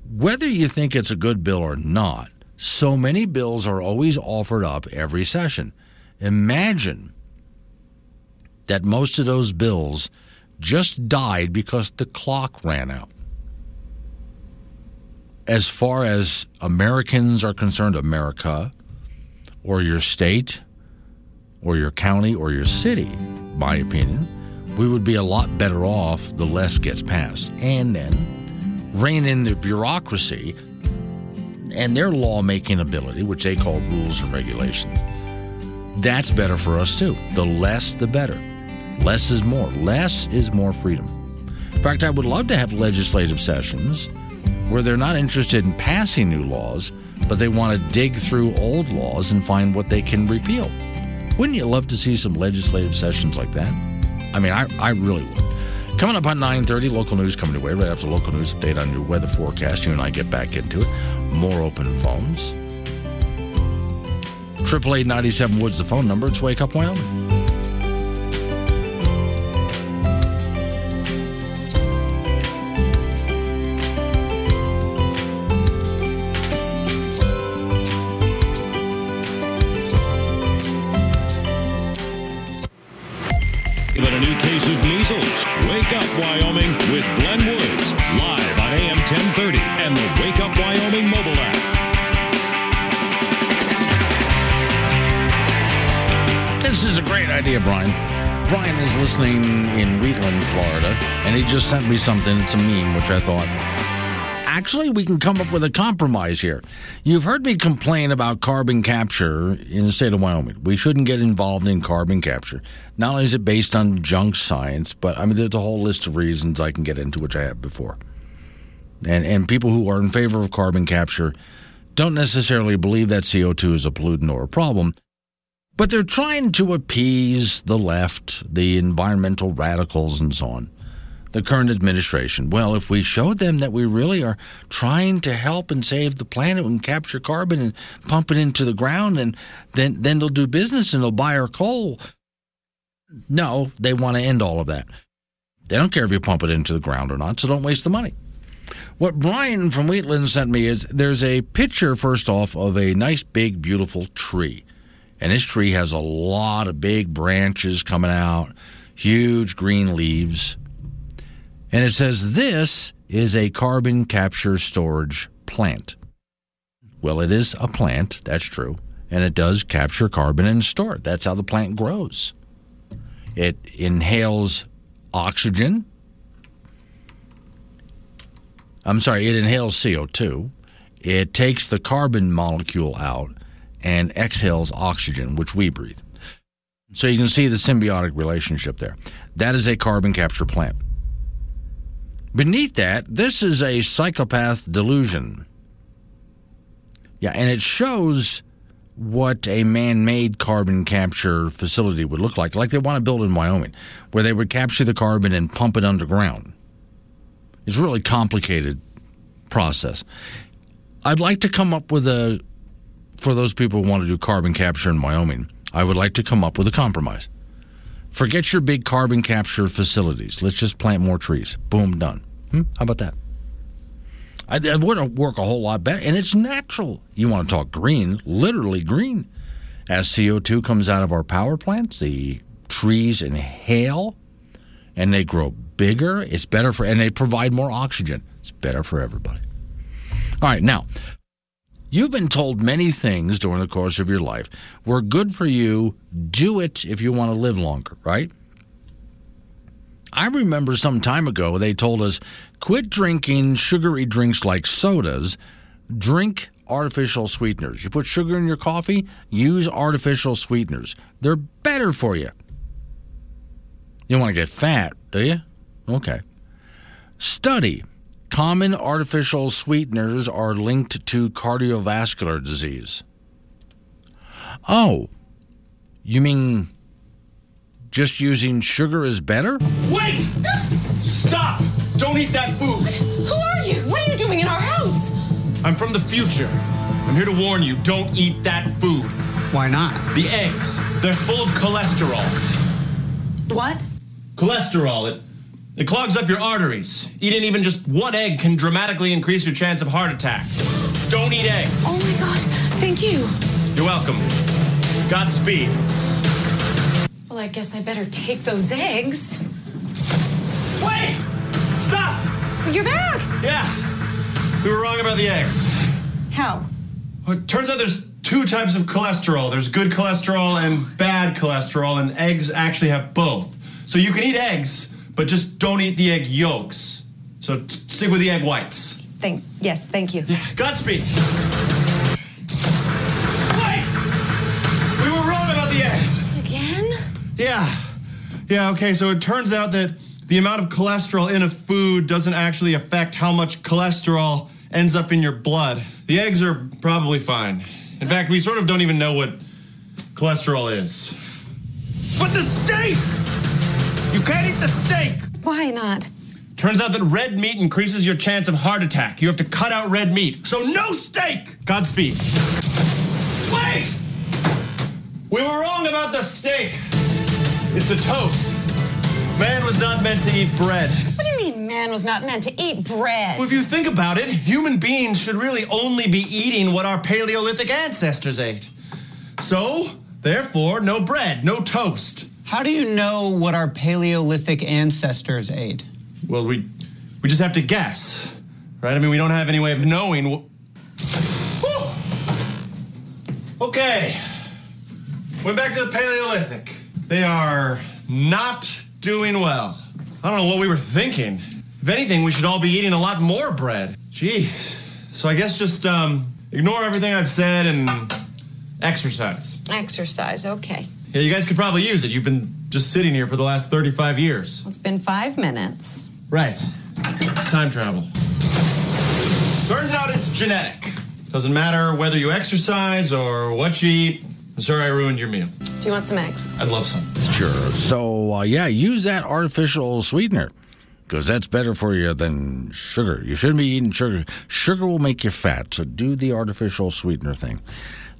Whether you think it's a good bill or not, so many bills are always offered up every session. Imagine that most of those bills just died because the clock ran out. As far as Americans are concerned, America, or your state, or your county, or your city, my opinion, we would be a lot better off the less gets passed. And then rein in the bureaucracy and their lawmaking ability, which they call rules and regulations. That's better for us too. The less, the better. Less is more. Less is more freedom. In fact, I would love to have legislative sessions where they're not interested in passing new laws, but they want to dig through old laws and find what they can repeal. Wouldn't you love to see some legislative sessions like that? I mean, I, I really would. Coming up on 9.30, local news coming your way. Right after local news update on your weather forecast, you and I get back into it. More open phones. Triple eight ninety seven Woods the phone number. It's Wake Up Wyoming. Brian is listening in Wheatland, Florida, and he just sent me something. It's a meme, which I thought, actually, we can come up with a compromise here. You've heard me complain about carbon capture in the state of Wyoming. We shouldn't get involved in carbon capture. Not only is it based on junk science, but I mean, there's a whole list of reasons I can get into, which I have before. And, and people who are in favor of carbon capture don't necessarily believe that CO2 is a pollutant or a problem. But they're trying to appease the left, the environmental radicals, and so on. The current administration. Well, if we showed them that we really are trying to help and save the planet and capture carbon and pump it into the ground, and then then they'll do business and they'll buy our coal. No, they want to end all of that. They don't care if you pump it into the ground or not, so don't waste the money. What Brian from Wheatland sent me is there's a picture, first off, of a nice, big, beautiful tree. And this tree has a lot of big branches coming out, huge green leaves. And it says this is a carbon capture storage plant. Well, it is a plant, that's true. And it does capture carbon and store it. That's how the plant grows. It inhales oxygen. I'm sorry, it inhales CO2. It takes the carbon molecule out and exhales oxygen, which we breathe. So you can see the symbiotic relationship there. That is a carbon capture plant. Beneath that, this is a psychopath delusion. Yeah, and it shows what a man made carbon capture facility would look like, like they want to build in Wyoming, where they would capture the carbon and pump it underground. It's a really complicated process. I'd like to come up with a, for those people who want to do carbon capture in Wyoming, I would like to come up with a compromise. Forget your big carbon capture facilities. Let's just plant more trees. Boom, done. Hmm? How about that? I, that would work a whole lot better. And it's natural. You want to talk green, literally green. As CO2 comes out of our power plants, the trees inhale and they grow bigger. It's better for, and they provide more oxygen. It's better for everybody. All right, now, you've been told many things during the course of your life were good for you. Do it if you want to live longer, right? I remember some time ago they told us quit drinking sugary drinks like sodas, drink artificial sweeteners. You put sugar in your coffee, use artificial sweeteners. They're better for you. You don't want to get fat, do you? Okay. Study. Common artificial sweeteners are linked to cardiovascular disease. Oh, you mean just using sugar is better? Wait! Stop! Don't eat that food! Who are you? What are you doing in our house? I'm from the future. I'm here to warn you don't eat that food. Why not? The eggs, they're full of cholesterol. What? Cholesterol, it, it clogs up your arteries. Eating even just one egg can dramatically increase your chance of heart attack. Don't eat eggs. Oh my god, thank you. You're welcome. Godspeed. Well, I guess I better take those eggs. Wait! Stop! You're back! Yeah. We were wrong about the eggs. How? Well, it turns out there's two types of cholesterol. There's good cholesterol and bad cholesterol, and eggs actually have both. So you can eat eggs, but just don't eat the egg yolks. So t- stick with the egg whites. Thank yes, thank you. Godspeed. Wait! We were wrong about the eggs. Again? Yeah. Yeah, okay, so it turns out that the amount of cholesterol in a food doesn't actually affect how much cholesterol ends up in your blood. The eggs are probably fine. In fact, we sort of don't even know what cholesterol is. But the steak! You can't eat the steak! Why not? Turns out that red meat increases your chance of heart attack. You have to cut out red meat. So no steak! Godspeed. Wait! We were wrong about the steak. It's the toast. Man was not meant to eat bread. What do you mean man was not meant to eat bread? Well, if you think about it, human beings should really only be eating what our Paleolithic ancestors ate. So, therefore, no bread, no toast. How do you know what our Paleolithic ancestors ate? Well, we we just have to guess, right? I mean, we don't have any way of knowing. wh- Whew. Okay, went back to the Paleolithic. They are not doing well. I don't know what we were thinking. If anything, we should all be eating a lot more bread. Jeez. So I guess just um, ignore everything I've said and exercise. Exercise, okay. Yeah, you guys could probably use it. You've been just sitting here for the last 35 years. It's been five minutes. Right. Time travel. Turns out it's genetic. Doesn't matter whether you exercise or what you eat. I'm sorry I ruined your meal. Do you want some eggs? I'd love some. Sure. So, uh, yeah, use that artificial sweetener because that's better for you than sugar. You shouldn't be eating sugar. Sugar will make you fat, so do the artificial sweetener thing.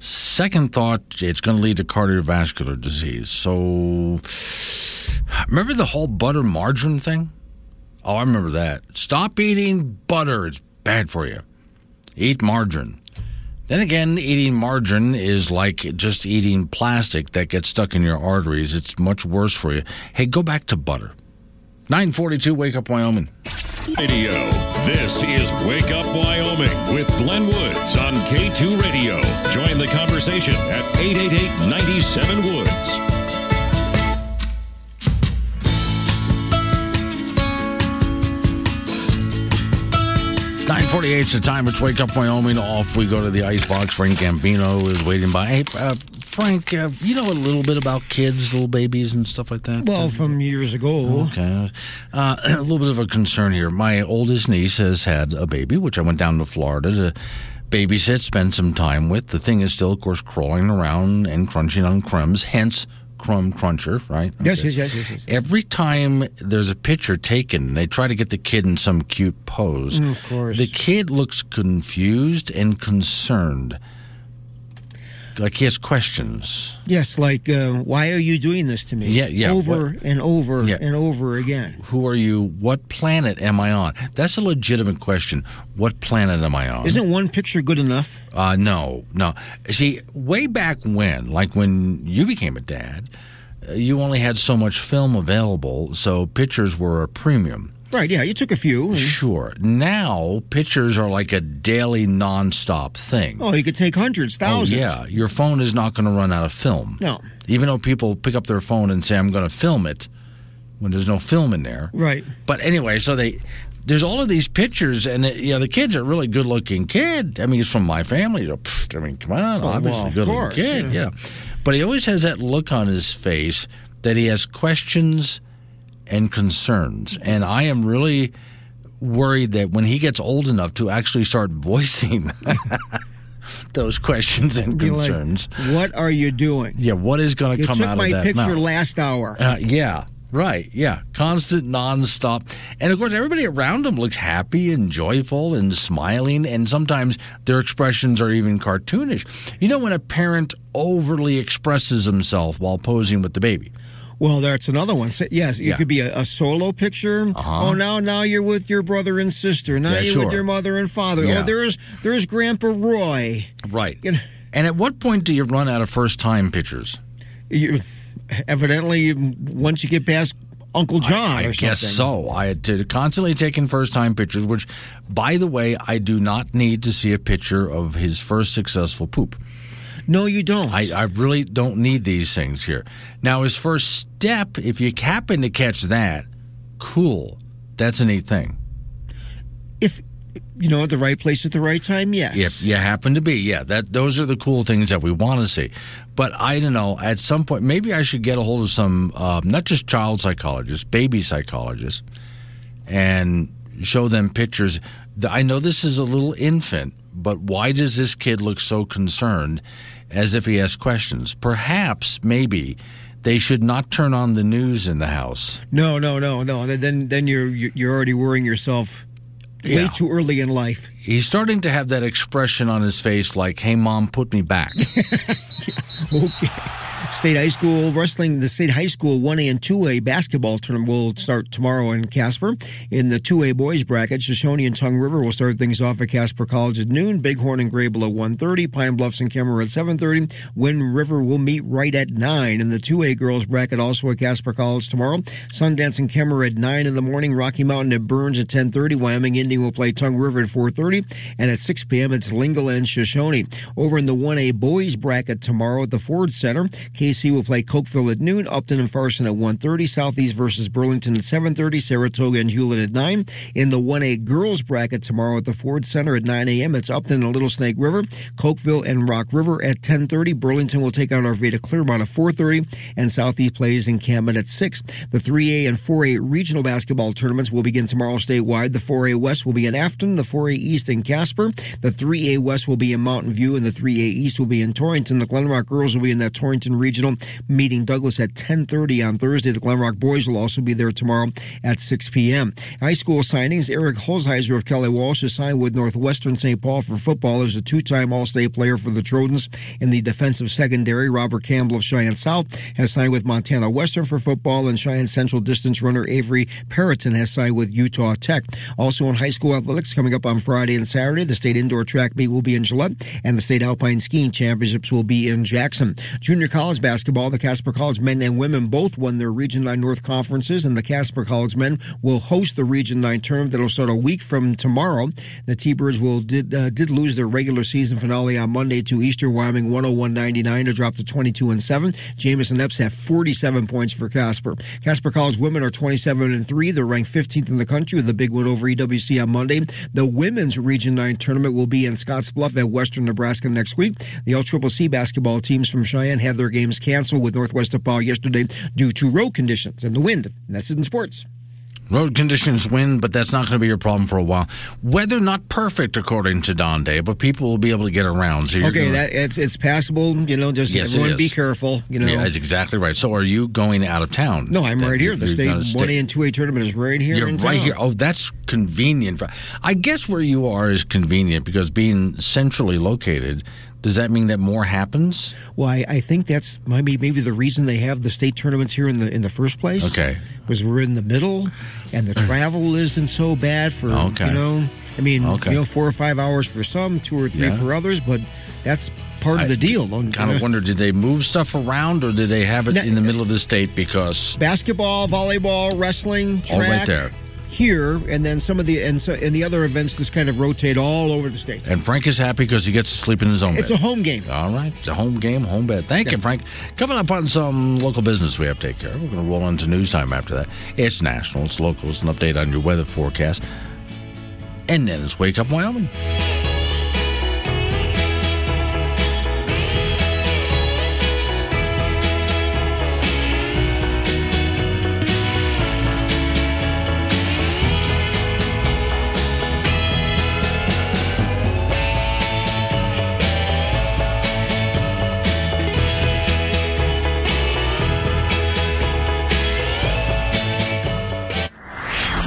Second thought, it's going to lead to cardiovascular disease. So, remember the whole butter margarine thing? Oh, I remember that. Stop eating butter, it's bad for you. Eat margarine. Then again, eating margarine is like just eating plastic that gets stuck in your arteries. It's much worse for you. Hey, go back to butter. 942 Wake Up Wyoming. Radio. This is Wake Up Wyoming with Glenn Woods on K2 Radio. Join the conversation at 888 97 Woods. 948 is the time. It's Wake Up Wyoming. Off we go to the icebox. Frank Gambino is waiting by. Hey, uh, Frank, uh, you know a little bit about kids, little babies, and stuff like that? Well, from years ago. Okay. Uh, a little bit of a concern here. My oldest niece has had a baby, which I went down to Florida to babysit, spend some time with. The thing is still, of course, crawling around and crunching on crumbs, hence crumb cruncher, right? Yes, yes, yes, yes, yes. Every time there's a picture taken, they try to get the kid in some cute pose. Mm, of course. The kid looks confused and concerned. Like he has questions. Yes, like, uh, why are you doing this to me? Yeah, yeah, Over what- and over Yeah. and over again. Who are you? What planet am I on? That's a legitimate question. What planet am I on? Isn't one picture good enough? Uh, no, no. See, way back when, like when you became a dad, uh, you only had so much film available, so pictures were a premium. Right, yeah, you took a few. Sure. Now, pictures are like a daily nonstop thing. Oh, you could take hundreds, oh, thousands. Oh, yeah. Your phone is not going to run out of film. No. Even though people pick up their phone and say, I'm going to film it when there's no film in there. Right. But anyway, so they there's all of these pictures, and it, you know the kid's a really good looking kid. I mean, he's from my family. So, pfft, I mean, come on, Oh, obviously well, of good-looking kid. yeah. Yeah, but he always has that look on his face that he has questions and concerns, and I am really worried that when he gets old enough to actually start voicing those questions and Be like, concerns. what are you doing? yeah, what is going to come out of that took my picture mouth? last hour. Uh, yeah, right. Yeah, constant, nonstop, and of course, everybody around him looks happy and joyful and smiling, and sometimes their expressions are even cartoonish. You know, when a parent overly expresses himself while posing with the baby. Well, that's another one. So, yes, it Yeah. could be a, a solo picture. Uh-huh. Oh, now now you're with your brother and sister. Now Yeah, you're sure. with your mother and father. Oh, yeah. Oh, there's there's Grandpa Roy. Right. You know- And at what point do you run out of first time pictures? You, evidently, once you get past Uncle John I or something. guess so. I had to constantly taking first time pictures, which, by the way, I do not need to see a picture of his first successful poop. No, you don't. I, I really don't need these things here. Now, his first step, if you happen to catch that, cool. That's a neat thing. If you know, at the right place at the right time, yes. If you happen to be, yeah, that those are the cool things that we want to see. But I don't know. At some point, maybe I should get a hold of some, uh, not just child psychologists, baby psychologists, and show them pictures. I know this is a little infant, but why does this kid look so concerned, as if he has questions? Perhaps, maybe. They should not turn on the news in the house. No, no, no, no. Then then you're you're already worrying yourself way Yeah. too early in life. He's starting to have that expression on his face like, hey, mom, put me back. Okay. State high school wrestling, the state high school 1A and 2A basketball tournament will start tomorrow in Casper. In the 2A boys bracket, Shoshone and Tongue River will start things off at Casper College at noon. Bighorn and Greybull at 1.30. Pine Bluffs and Kemmerer at 7.30. Wind River will meet Wright at 9. In the 2A girls bracket, also at Casper College tomorrow. Sundance and Kemmerer at 9 in the morning. Rocky Mountain at Burns at 10.30. Wyoming Indian will play Tongue River at 4.30. And at 6 p.m., it's Lingle and Shoshone. Over in the 1A boys bracket tomorrow at the Ford Center, Kaycee will play Cokeville at noon, Upton and Farson at 1.30, Southeast versus Burlington at 7.30, Saratoga and Hulett at 9. In the 1A girls bracket tomorrow at the Ford Center at 9 a.m., it's Upton and Little Snake River, Cokeville and Rock River at 10.30. Burlington will take on Arvada Clearmont at 4.30, and Southeast plays Encampment at 6. The 3A and 4A regional basketball tournaments will begin tomorrow statewide. The 4A West will be in Afton, the 4A East in Casper, the 3A West will be in Mountain View, and the 3A East will be in Torrington. The Glenrock girls will be in that Torrington regional meeting Douglas at 10:30 on Thursday. The Glenrock boys will also be there tomorrow at 6 p.m. High school signings: Eric Holzheiser of Kelly Walsh has signed with Northwestern St. Paul for football as a two-time All-State player for the Trojans in the defensive secondary. Robert Campbell of Cheyenne South has signed with Montana Western for football, and Cheyenne Central distance runner Avery Perriton has signed with Utah Tech. Also in high school athletics coming up on Friday and Saturday, the state indoor track meet will be in Gillette, and the state alpine skiing championships will be in Jackson. Junior college basketball, the Casper College men and women both won their Region 9 North conferences, and the Casper College men will host the Region 9 tournament that'll start a week from tomorrow. The T-Birds will did uh, did lose their regular season finale on Monday to Eastern Wyoming 101-99 to drop to 22 and 7. Jamison Epps had 47 points for Casper. Casper College women are 27 and 3. They're ranked 15th in the country with a big win over EWC on Monday. The women's Region 9 tournament will be in Scottsbluff at Western Nebraska next week. The LCCC basketball teams from Cheyenne had their games canceled with Northwest DePaul yesterday due to road conditions and the wind. And that's it in sports. Road conditions win, but that's not going to be your problem for a while. Weather not perfect according to Don Day, but people will be able to get around. So Okay, gonna- that it's it's passable. You know, just Yes, everyone be careful. You know. yeah, that's exactly right. So are you going out of town? no, I'm right here. The state one A and two A tournament is right here. You're in right town. here. Oh, that's convenient. I guess where you are is convenient because being centrally located. Does that mean that more happens? Well, I, I think that's maybe maybe the reason they have the state tournaments here in the in the first place. Okay. was we're in the middle, and the travel isn't so bad for Okay. you know. I mean, Okay. you know, four or five hours for some, two or three Yeah. for others, but that's part of the deal. I kind of wonder, did they move stuff around or did they have it No, in the middle of the state because basketball, volleyball, wrestling, track all right there? Here, and then some of the and so and the other events just kind of rotate all over the state. And Frank is happy because he gets to sleep in his own bed. It's bed. a home game. All right. It's a home game, home bed. Thank you, Frank. Coming up on some local business we have to take care of. We're going to roll into news time after that. It's national, it's local, it's an update on your weather forecast. And then it's Wake Up Wyoming.